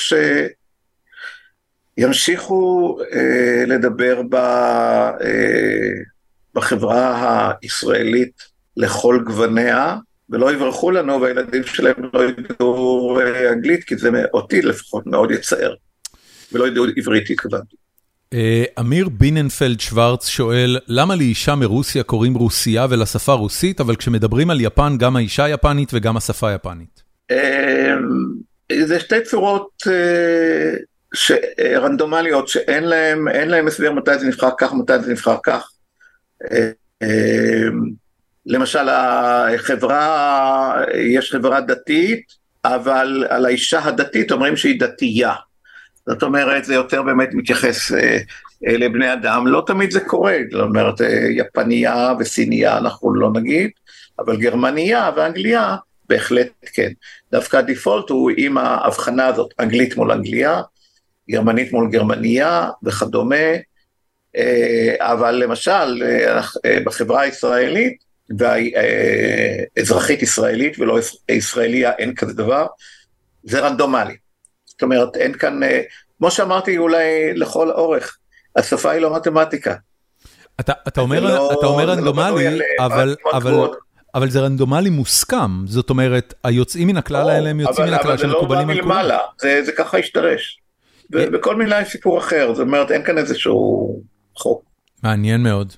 Speaker 2: שימשיכו אה, לדבר ב... אה, בחברה הישראלית לכל גווניה, ולא יברחו לנו והילדים שלהם לא ידעו אה, אנגלית, כי זה אותי לפחות מאוד יצער. ולא ידעו עברית התכוונתי.
Speaker 1: אה, אמיר ביננפלד שוורץ שואל, למה לאישה מרוסיה קוראים רוסיה ולשפה רוסית, אבל כשמדברים על יפן גם האישה יפנית וגם השפה יפנית?
Speaker 2: אה, זה שתי צורות רנדומליות שאין להם, להם הסבר מתי זה נבחר כך, מתי זה נבחר כך. למשל החברה, יש חברה דתית, אבל על האישה הדתית אומרים שהיא דתייה. זאת אומרת, זה יותר באמת מתייחס אה, אה, לבני אדם, לא תמיד זה קורה, זאת אומרת, אה, יפנייה וסינייה אנחנו לא נגיד, אבל גרמניה ואנגליה בהחלט כן. דווקא הדיפולט הוא עם ההבחנה הזאת, אנגלית מול אנגליה, גרמנית מול גרמניה וכדומה, אה, אבל למשל, אה, אה, בחברה הישראלית, ואזרחית ישראלית ולא ישראליה, אין כזה דבר, זה רנדומלי. זאת אומרת, אין כאן, כמו שאמרתי אולי לכל אורך, השפה היא לא מתמטיקה.
Speaker 1: אתה, אתה אומר, לא, אתה אומר לא רנדומלי, לא אבל, אבל, אבל זה רנדומלי מוסכם, זאת אומרת, היוצאים מן הכלל האלה הם יוצאים מן הכלל שמקובלים
Speaker 2: על כולם. אבל זה לא בא מלמעלה, זה, זה ככה השתרש. ובכל מילה יש סיפור אחר, זאת אומרת, אין כאן איזשהו חוק.
Speaker 1: מעניין מאוד.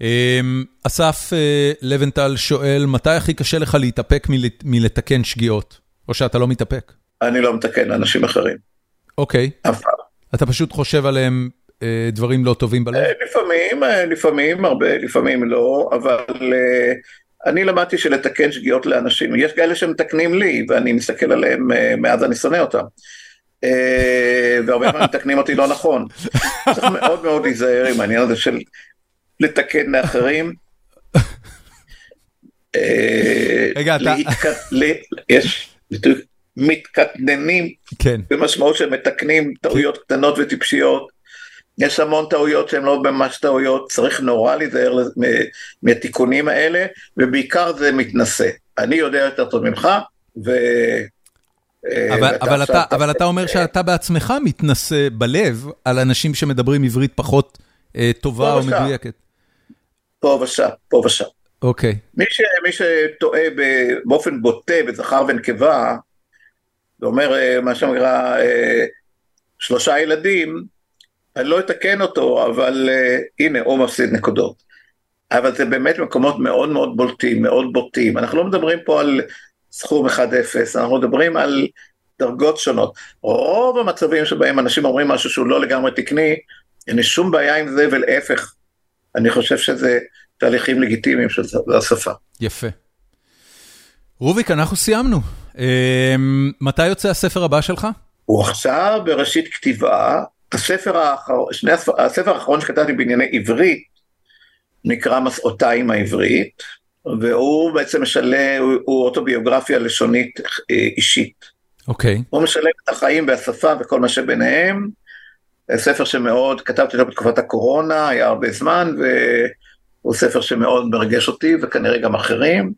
Speaker 1: אמ, אסף אה, לבנטל שואל, מתי הכי קשה לך להתאפק מלתקן שגיאות? או שאתה לא מתאפק?
Speaker 2: אני לא מתקן לאנשים אחרים.
Speaker 1: אוקיי. אף פעם. אתה פשוט חושב עליהם אה, דברים לא טובים בלב? אה,
Speaker 2: לפעמים, לפעמים הרבה, לפעמים לא, אבל אני למדתי שלתקן שגיאות לאנשים, יש כאלה שמתקנים לי, ואני מסתכל עליהם, מאז אני שונא אותם. והרבה פעמים מתקנים אותי לא נכון. צריך מאוד מאוד להיזהר עם העניין הזה של לתקן לאחרים.
Speaker 1: רגע, אתה...
Speaker 2: יש מתקטננים,
Speaker 1: כן.
Speaker 2: במשמעות שמתקנים טעויות קטנות וטיפשיות. יש המון טעויות שהן לא ממש טעויות, צריך נורא להיזהר מהתיקונים האלה, ובעיקר זה מתנשא. אני יודע יותר טוב ממך, ו...
Speaker 1: אה, אבל, אבל, אתה, אבל אתה אומר שאתה בעצמך מתנשא בלב על אנשים שמדברים עברית פחות אה, טובה או מדויקת.
Speaker 2: פה ושם, פה ושם.
Speaker 1: אוקיי.
Speaker 2: מי, ש, מי שטועה באופן בוטה בזכר ונקבה, ואומר אה, מה שנקרא אה, שלושה ילדים, אני לא אתקן אותו, אבל אה, הנה, הוא מפסיד נקודות. אבל זה באמת מקומות מאוד מאוד בולטים, מאוד בוטים. אנחנו לא מדברים פה על סכום 1-0, אנחנו מדברים על דרגות שונות. רוב המצבים שבהם אנשים אומרים משהו שהוא לא לגמרי תקני, אין לי שום בעיה עם זה, ולהפך, אני חושב שזה תהליכים לגיטימיים של השפה.
Speaker 1: יפה. רוביק, אנחנו סיימנו. אמ, מתי יוצא הספר הבא שלך?
Speaker 2: הוא עכשיו בראשית כתיבה. הספר האחרון, הספר האחרון שכתבתי בענייני עברית, נקרא מסעותיים העברית, והוא בעצם משלה, הוא, הוא אוטוביוגרפיה לשונית אה, אישית.
Speaker 1: אוקיי. Okay.
Speaker 2: הוא משלם את החיים והשפה וכל מה שביניהם. ספר שמאוד, כתבתי אותו בתקופת הקורונה, היה הרבה זמן, והוא ספר שמאוד מרגש אותי וכנראה גם אחרים.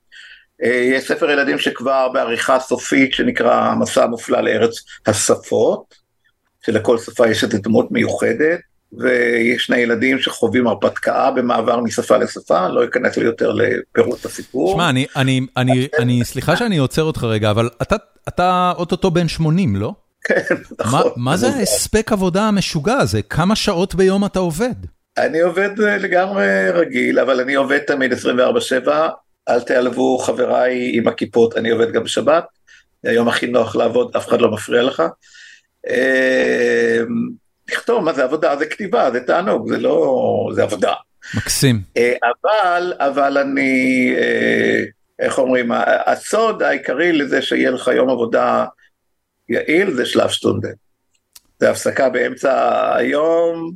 Speaker 2: אה, יש ספר ילדים שכבר בעריכה סופית שנקרא מסע מופלא לארץ השפות, שלכל שפה יש איזו דמות מיוחדת. ויש שני ילדים שחווים הרפתקה במעבר משפה לשפה, לא אכנס לי יותר לפירוט הסיפור.
Speaker 1: שמע, אני, אני, אני, אני, סליחה שאני עוצר אותך רגע, אבל אתה, אתה אוטוטו בן 80, לא?
Speaker 2: כן, נכון.
Speaker 1: מה, זה ההספק עבודה המשוגע הזה? כמה שעות ביום אתה עובד?
Speaker 2: אני עובד אה, לגמרי רגיל, אבל אני עובד תמיד 24/7, אל תיעלבו חבריי עם הכיפות, אני עובד גם בשבת, היום הכי נוח לעבוד, אף אחד לא מפריע לך. אה, לכתוב, מה זה עבודה? זה כתיבה, זה תענוג, זה לא... זה עבודה.
Speaker 1: מקסים.
Speaker 2: אה, אבל, אבל אני, אה, איך אומרים, הסוד העיקרי לזה שיהיה לך יום עבודה יעיל זה שלב שטונדה. זה הפסקה באמצע היום,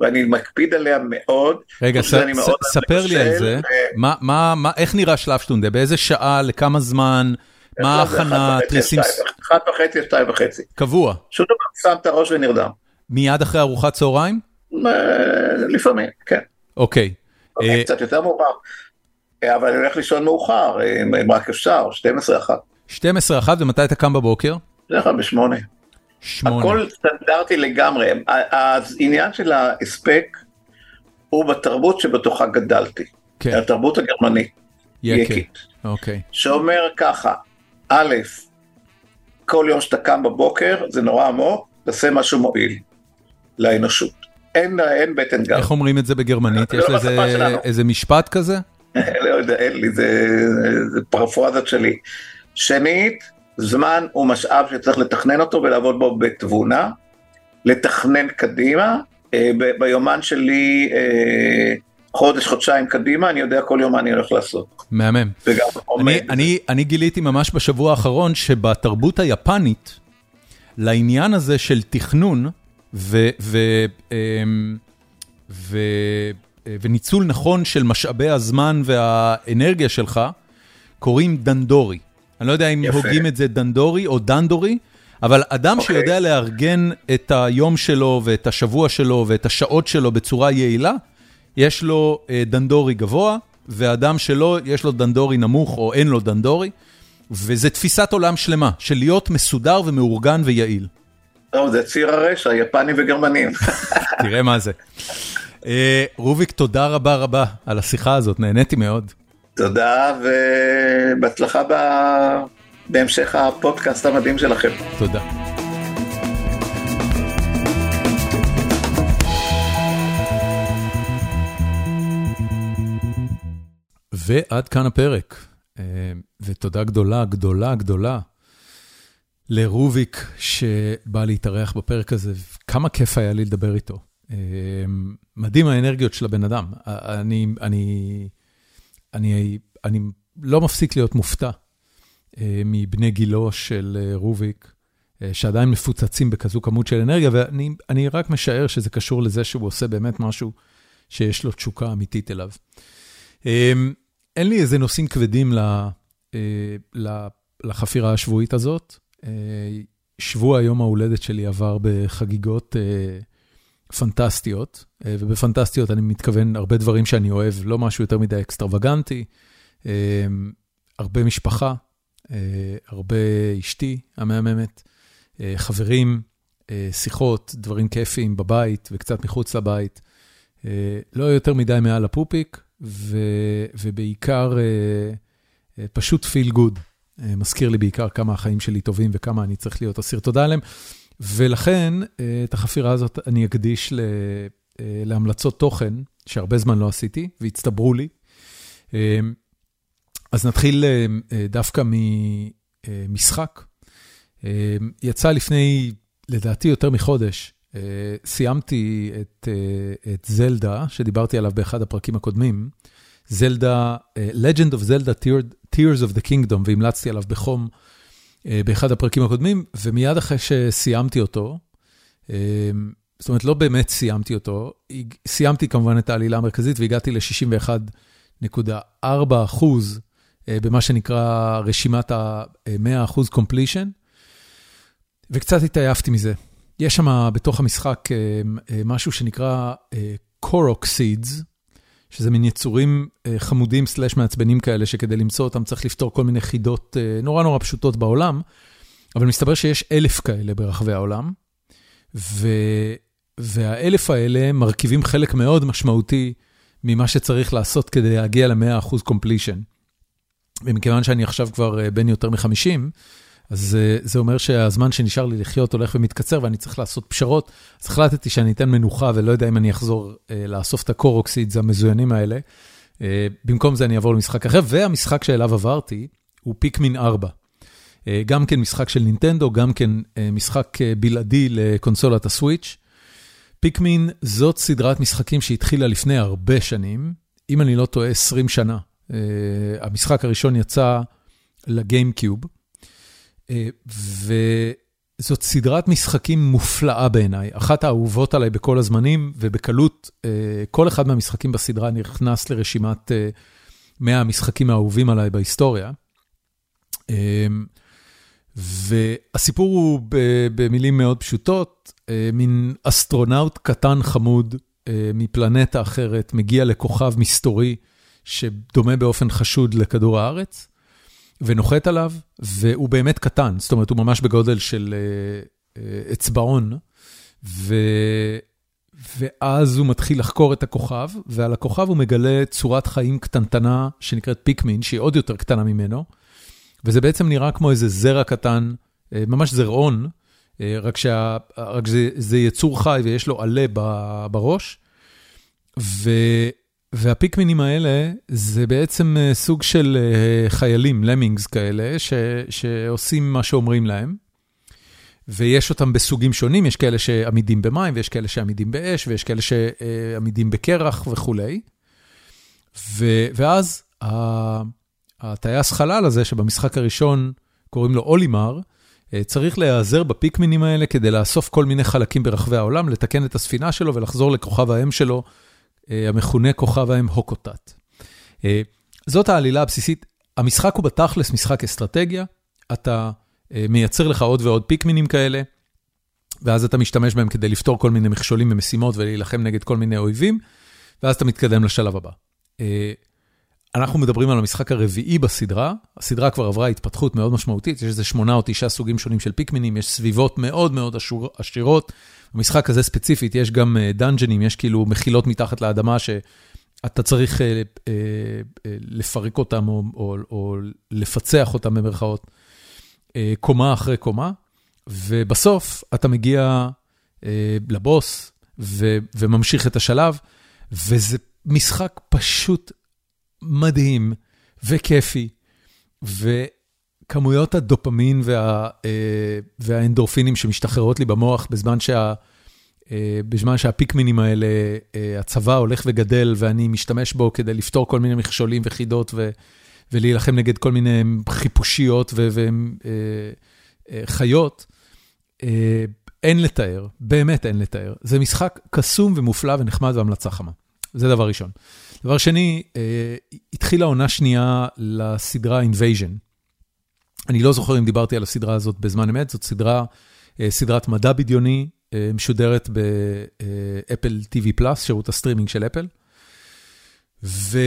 Speaker 2: ואני מקפיד עליה מאוד.
Speaker 1: רגע, ס, ס, ספר לי על זה, ו... מה, מה, מה, איך נראה שלב שטונדה? באיזה שעה, לכמה זמן, מה ההכנה,
Speaker 2: תריסים... אחת וחצי, שתיים וחצי.
Speaker 1: קבוע.
Speaker 2: שום דבר שם את הראש ונרדם.
Speaker 1: מיד אחרי ארוחת צהריים?
Speaker 2: לפעמים, כן.
Speaker 1: אוקיי.
Speaker 2: אוקיי, קצת יותר מאוחר. אבל אני הולך לישון מאוחר, אם רק אפשר, 12-1.
Speaker 1: 12-1, ומתי אתה קם בבוקר?
Speaker 2: בדרך כלל בשמונה.
Speaker 1: שמונה.
Speaker 2: הכל סטנדרטי לגמרי. העניין של ההספק הוא בתרבות שבתוכה גדלתי.
Speaker 1: כן.
Speaker 2: התרבות הגרמנית.
Speaker 1: יקי.
Speaker 2: יקית.
Speaker 1: אוקיי.
Speaker 2: שאומר ככה, א', כל יום שאתה קם בבוקר, זה נורא עמוק, תעשה משהו מועיל לאנושות. אין, אין בטן גר.
Speaker 1: איך אומרים את זה בגרמנית?
Speaker 2: זה
Speaker 1: יש
Speaker 2: לא
Speaker 1: לזה. איזה משפט כזה?
Speaker 2: לא יודע, אין לי, זה, זה פרפרזות שלי. שנית, זמן הוא משאב שצריך לתכנן אותו ולעבוד בו בתבונה, לתכנן קדימה. אה, ביומן שלי אה, חודש, חודשיים קדימה, אני יודע כל יום מה אני הולך לעשות.
Speaker 1: מהמם.
Speaker 2: וגם.
Speaker 1: אני, אני, אני גיליתי ממש בשבוע האחרון שבתרבות היפנית, לעניין הזה של תכנון ו, ו, אמ, ו, וניצול נכון של משאבי הזמן והאנרגיה שלך, קוראים דנדורי. אני לא יודע אם
Speaker 2: יפה.
Speaker 1: הוגים את זה דנדורי או דנדורי, אבל אדם
Speaker 2: אוקיי.
Speaker 1: שיודע לארגן את היום שלו ואת השבוע שלו ואת השעות שלו בצורה יעילה, יש לו אה, דנדורי גבוה, ואדם שלא, יש לו דנדורי נמוך או אין לו דנדורי, וזה תפיסת עולם שלמה, של להיות מסודר ומאורגן ויעיל.
Speaker 2: טוב, זה ציר הרשע, יפנים וגרמנים.
Speaker 1: תראה מה זה. אה, רוביק, תודה רבה רבה על השיחה הזאת, נהניתי מאוד.
Speaker 2: תודה ובהצלחה ב... בהמשך הפודקאסט המדהים שלכם.
Speaker 1: תודה. ועד כאן הפרק. אה, ותודה גדולה, גדולה, גדולה לרוביק שבא להתארח בפרק הזה. כמה כיף היה לי לדבר איתו. אה, מדהים האנרגיות של הבן אדם. אני, אני, אני, אני לא מפסיק להיות מופתע אה, מבני גילו של רוביק, שעדיין מפוצצים בכזו כמות של אנרגיה, ואני אני רק משער שזה קשור לזה שהוא עושה באמת משהו שיש לו תשוקה אמיתית אליו. אין לי איזה נושאים כבדים אה, לחפירה השבועית הזאת. אה, שבוע יום ההולדת שלי עבר בחגיגות אה, פנטסטיות, ובפנטסטיות אני מתכוון הרבה דברים שאני אוהב, לא משהו יותר מדי אקסטרווגנטי, הרבה משפחה, הרבה אשתי המהממת, חברים, שיחות, דברים כיפיים בבית וקצת מחוץ לבית. לא יותר מדי מעל הפופיק, ובעיקר אה, אה, פשוט פיל גוד. מזכיר לי בעיקר כמה החיים שלי טובים וכמה אני צריך להיות אסיר תודה עליהם. ולכן אה, את החפירה הזאת אני אקדיש ל, אה, להמלצות תוכן, שהרבה זמן לא עשיתי והצטברו לי. אה, אז נתחיל אה, אה, דווקא ממשחק. אה, יצא לפני, לדעתי, יותר מחודש, אה, סיימתי את, אה, את זלדה, שדיברתי עליו באחד הפרקים הקודמים, זלדה, אה, Legend of Zelda Tear- Tears of the Kingdom, והמלצתי עליו בחום אה, באחד הפרקים הקודמים, ומיד אחרי שסיימתי אותו, אה, זאת אומרת, לא באמת סיימתי אותו, סיימתי כמובן את העלילה המרכזית והגעתי ל-61.4 אחוז אה, במה שנקרא רשימת ה-100 אחוז completion, וקצת התעייפתי מזה. יש שם בתוך המשחק אה, אה, משהו שנקרא קורוקסידס, שזה מין יצורים אה, חמודים סלאש מעצבנים כאלה, שכדי למצוא אותם צריך לפתור כל מיני חידות אה, נורא נורא פשוטות בעולם, אבל מסתבר שיש אלף כאלה ברחבי העולם, ו... והאלף האלה מרכיבים חלק מאוד משמעותי ממה שצריך לעשות כדי להגיע ל-100% completion. ומכיוון שאני עכשיו כבר אה, בן יותר מ-50, אז אה, זה אומר שהזמן שנשאר לי לחיות הולך ומתקצר ואני צריך לעשות פשרות. אז החלטתי שאני אתן מנוחה ולא יודע אם אני אחזור אה, לאסוף את הקורוקסידס המזוינים האלה. אה, במקום זה אני אעבור למשחק אחר, והמשחק שאליו עברתי הוא פיקמין 4. אה, גם כן משחק של נינטנדו, גם כן אה, משחק אה, בלעדי לקונסולת הסוויץ'. פיקמין זאת סדרת משחקים שהתחילה לפני הרבה שנים, אם אני לא טועה 20 שנה. אה, המשחק הראשון יצא לגיימקיוב. אה, וזאת סדרת משחקים מופלאה בעיניי, אחת האהובות עליי בכל הזמנים, ובקלות אה, כל אחד מהמשחקים בסדרה נכנס לרשימת אה, 100 המשחקים האהובים עליי בהיסטוריה. אה, והסיפור הוא במילים מאוד פשוטות, אה, מין אסטרונאוט קטן חמוד מפלנטה אחרת מגיע לכוכב מסתורי שדומה באופן חשוד לכדור הארץ, ונוחת עליו, והוא באמת קטן, זאת אומרת, הוא ממש בגודל של אצבעון, ו... ואז הוא מתחיל לחקור את הכוכב, ועל הכוכב הוא מגלה צורת חיים קטנטנה שנקראת פיקמין, שהיא עוד יותר קטנה ממנו, וזה בעצם נראה כמו איזה זרע קטן, ממש זרעון, רק שזה יצור חי ויש לו עלה בראש, ו... והפיקמינים האלה זה בעצם סוג של חיילים, למינגס כאלה, ש... שעושים מה שאומרים להם. ויש אותם בסוגים שונים, יש כאלה שעמידים במים, ויש כאלה שעמידים באש, ויש כאלה שעמידים בקרח וכולי. ואז הטייס חלל הזה, שבמשחק הראשון קוראים לו אולימר, צריך להיעזר בפיקמינים האלה כדי לאסוף כל מיני חלקים ברחבי העולם, לתקן את הספינה שלו ולחזור לכוכב האם שלו, המכונה כוכב האם הוקוטט. זאת העלילה הבסיסית. המשחק הוא בתכלס משחק אסטרטגיה. אתה... מייצר לך עוד ועוד פיקמינים כאלה, ואז אתה משתמש בהם כדי לפתור כל מיני מכשולים ומשימות ולהילחם נגד כל מיני אויבים, ואז אתה מתקדם לשלב הבא. אנחנו מדברים על המשחק הרביעי בסדרה, הסדרה כבר עברה התפתחות מאוד משמעותית, יש איזה שמונה או תשעה סוגים שונים של פיקמינים, יש סביבות מאוד מאוד עשירות. במשחק הזה ספציפית יש גם דאנג'נים, יש כאילו מחילות מתחת לאדמה שאתה צריך לפרק אותם או, או, או לפצח אותם במרכאות. קומה אחרי קומה, ובסוף אתה מגיע לבוס וממשיך את השלב, וזה משחק פשוט מדהים וכיפי, וכמויות הדופמין וה, והאנדורפינים שמשתחררות לי במוח בזמן שה... בזמן שהפיקמינים האלה, הצבא הולך וגדל ואני משתמש בו כדי לפתור כל מיני מכשולים וחידות ו... ולהילחם נגד כל מיני חיפושיות וחיות, אין לתאר, באמת אין לתאר. זה משחק קסום ומופלא ונחמד והמלצה חמה. זה דבר ראשון. דבר שני, התחילה עונה שנייה לסדרה Invasion. אני לא זוכר אם דיברתי על הסדרה הזאת בזמן אמת, זאת סדרה, סדרת מדע בדיוני, משודרת ב Apple TV Plus, שירות הסטרימינג של אפל. ו...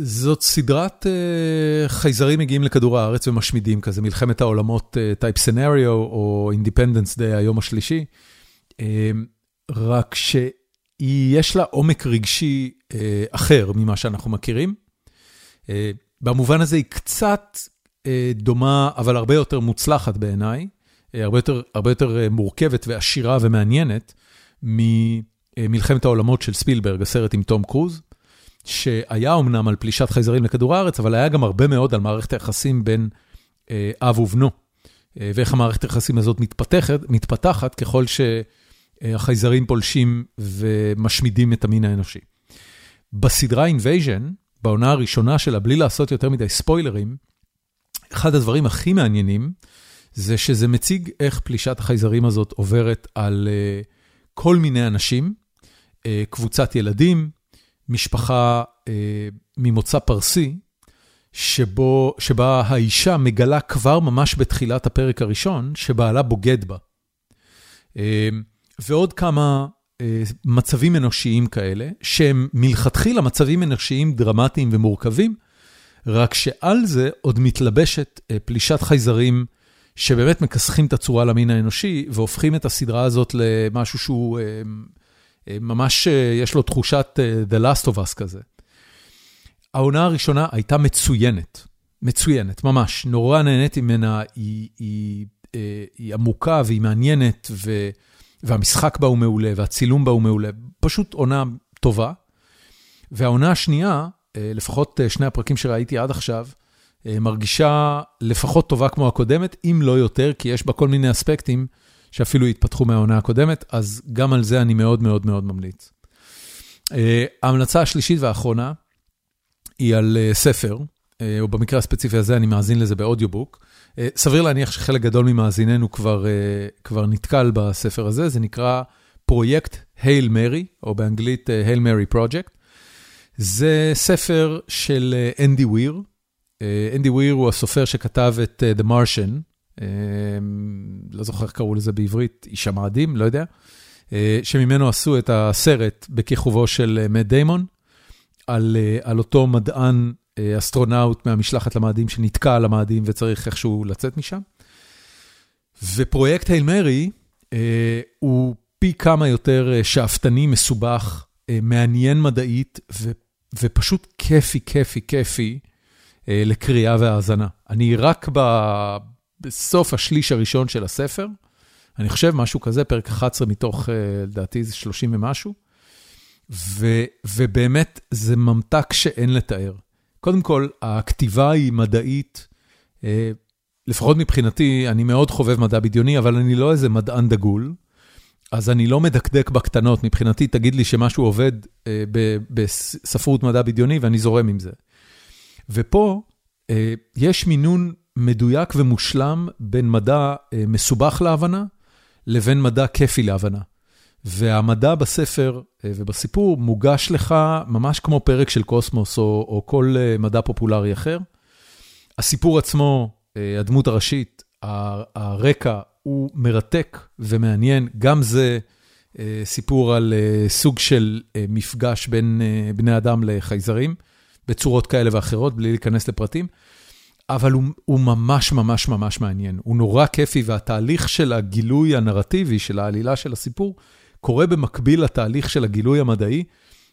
Speaker 1: זאת סדרת חייזרים מגיעים לכדור הארץ ומשמידים כזה, מלחמת העולמות type scenario או Independence Day היום השלישי, רק שיש לה עומק רגשי אחר ממה שאנחנו מכירים. במובן הזה היא קצת דומה, אבל הרבה יותר מוצלחת בעיניי, הרבה יותר, הרבה יותר מורכבת ועשירה ומעניינת ממלחמת העולמות של ספילברג, הסרט עם תום קרוז. שהיה אמנם על פלישת חייזרים לכדור הארץ, אבל היה גם הרבה מאוד על מערכת היחסים בין אה, אב ובנו, אה, ואיך המערכת היחסים הזאת מתפתחת, מתפתחת ככל שהחייזרים פולשים ומשמידים את המין האנושי. בסדרה Invasion, בעונה הראשונה שלה, בלי לעשות יותר מדי ספוילרים, אחד הדברים הכי מעניינים, זה שזה מציג איך פלישת החייזרים הזאת עוברת על אה, כל מיני אנשים, אה, קבוצת ילדים, משפחה אה, ממוצא פרסי, שבו, שבה האישה מגלה כבר ממש בתחילת הפרק הראשון, שבעלה בוגד בה. אה, ועוד כמה מצבים אנושיים כאלה, שהם מלכתחילה מצבים אנושיים דרמטיים ומורכבים, רק שעל זה עוד מתלבשת אה, פלישת חייזרים שבאמת מכסחים את הצורה למין האנושי, והופכים את הסדרה הזאת למשהו שהוא... אה, ממש יש לו תחושת The Last of Us כזה. העונה הראשונה הייתה מצוינת, מצוינת, ממש, נורא נהניתי ממנה, היא, היא, היא עמוקה והיא מעניינת, ו, והמשחק בה הוא מעולה, והצילום בה הוא מעולה, פשוט עונה טובה. והעונה השנייה, לפחות שני הפרקים שראיתי עד עכשיו, מרגישה לפחות טובה כמו הקודמת, אם לא יותר, כי יש בה כל מיני אספקטים שאפילו התפתחו מהעונה הקודמת, אז גם על זה אני מאוד מאוד מאוד ממליץ. ההמלצה השלישית והאחרונה היא על ספר, או במקרה הספציפי הזה אני מאזין לזה באודיובוק. סביר להניח שחלק גדול ממאזיננו כבר, כבר נתקל בספר הזה, זה נקרא פרויקט הייל מרי, או באנגלית הייל מרי פרויקט. זה ספר של אנדי וויר. אנדי וויר הוא הסופר שכתב את The Martian, לא זוכר איך קראו לזה בעברית, איש המאדים, לא יודע. שממנו עשו את הסרט בכיכובו של מאט דיימון, על אותו מדען אסטרונאוט מהמשלחת למאדים שנתקע על המאדים וצריך איכשהו לצאת משם. ופרויקט Hail Mary הוא פי כמה יותר שאפתני, מסובך, מעניין מדעית, ו, ופשוט כיפי, כיפי, כיפי לקריאה והאזנה. אני רק ב, בסוף השליש הראשון של הספר, אני חושב משהו כזה, פרק 11 מתוך, לדעתי זה 30 ומשהו, ו, ובאמת זה ממתק שאין לתאר. קודם כל, הכתיבה היא מדעית, לפחות מבחינתי, אני מאוד חובב מדע בדיוני, אבל אני לא איזה מדען דגול, אז אני לא מדקדק בקטנות. מבחינתי, תגיד לי שמשהו עובד בספרות מדע בדיוני ואני זורם עם זה. ופה יש מינון מדויק ומושלם בין מדע מסובך להבנה, לבין מדע כיפי להבנה. והמדע בספר ובסיפור מוגש לך ממש כמו פרק של קוסמוס או, או כל מדע פופולרי אחר. הסיפור עצמו, הדמות הראשית, הרקע הוא מרתק ומעניין, גם זה סיפור על סוג של מפגש בין בני אדם לחייזרים, בצורות כאלה ואחרות, בלי להיכנס לפרטים, אבל הוא, הוא ממש ממש ממש מעניין, הוא נורא כיפי, והתהליך של הגילוי הנרטיבי, של העלילה של הסיפור, קורה במקביל לתהליך של הגילוי המדעי,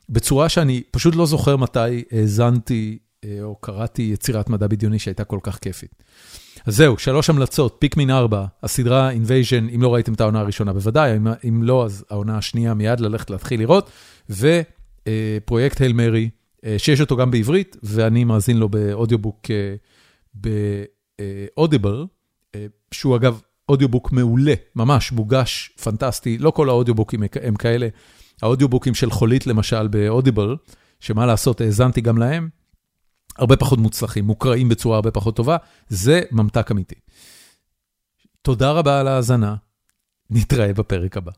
Speaker 1: בצורה שאני פשוט לא זוכר מתי האזנתי או קראתי יצירת מדע בדיוני שהייתה כל כך כיפית. אז זהו, שלוש המלצות, פיקמין 4, הסדרה Invasion, אם לא ראיתם את העונה הראשונה, בוודאי, אם, אם לא, אז העונה השנייה מיד ללכת להתחיל לראות, ופרויקט הייל מרי, שיש אותו גם בעברית, ואני מאזין לו באודיובוק באודיבל, שהוא אגב אודיובוק מעולה, ממש מוגש, פנטסטי, לא כל האודיובוקים הם כאלה, האודיובוקים של חולית למשל באודיבל, שמה לעשות, האזנתי גם להם, הרבה פחות מוצלחים, מוקראים בצורה הרבה פחות טובה, זה ממתק אמיתי. תודה רבה על ההאזנה, נתראה בפרק הבא.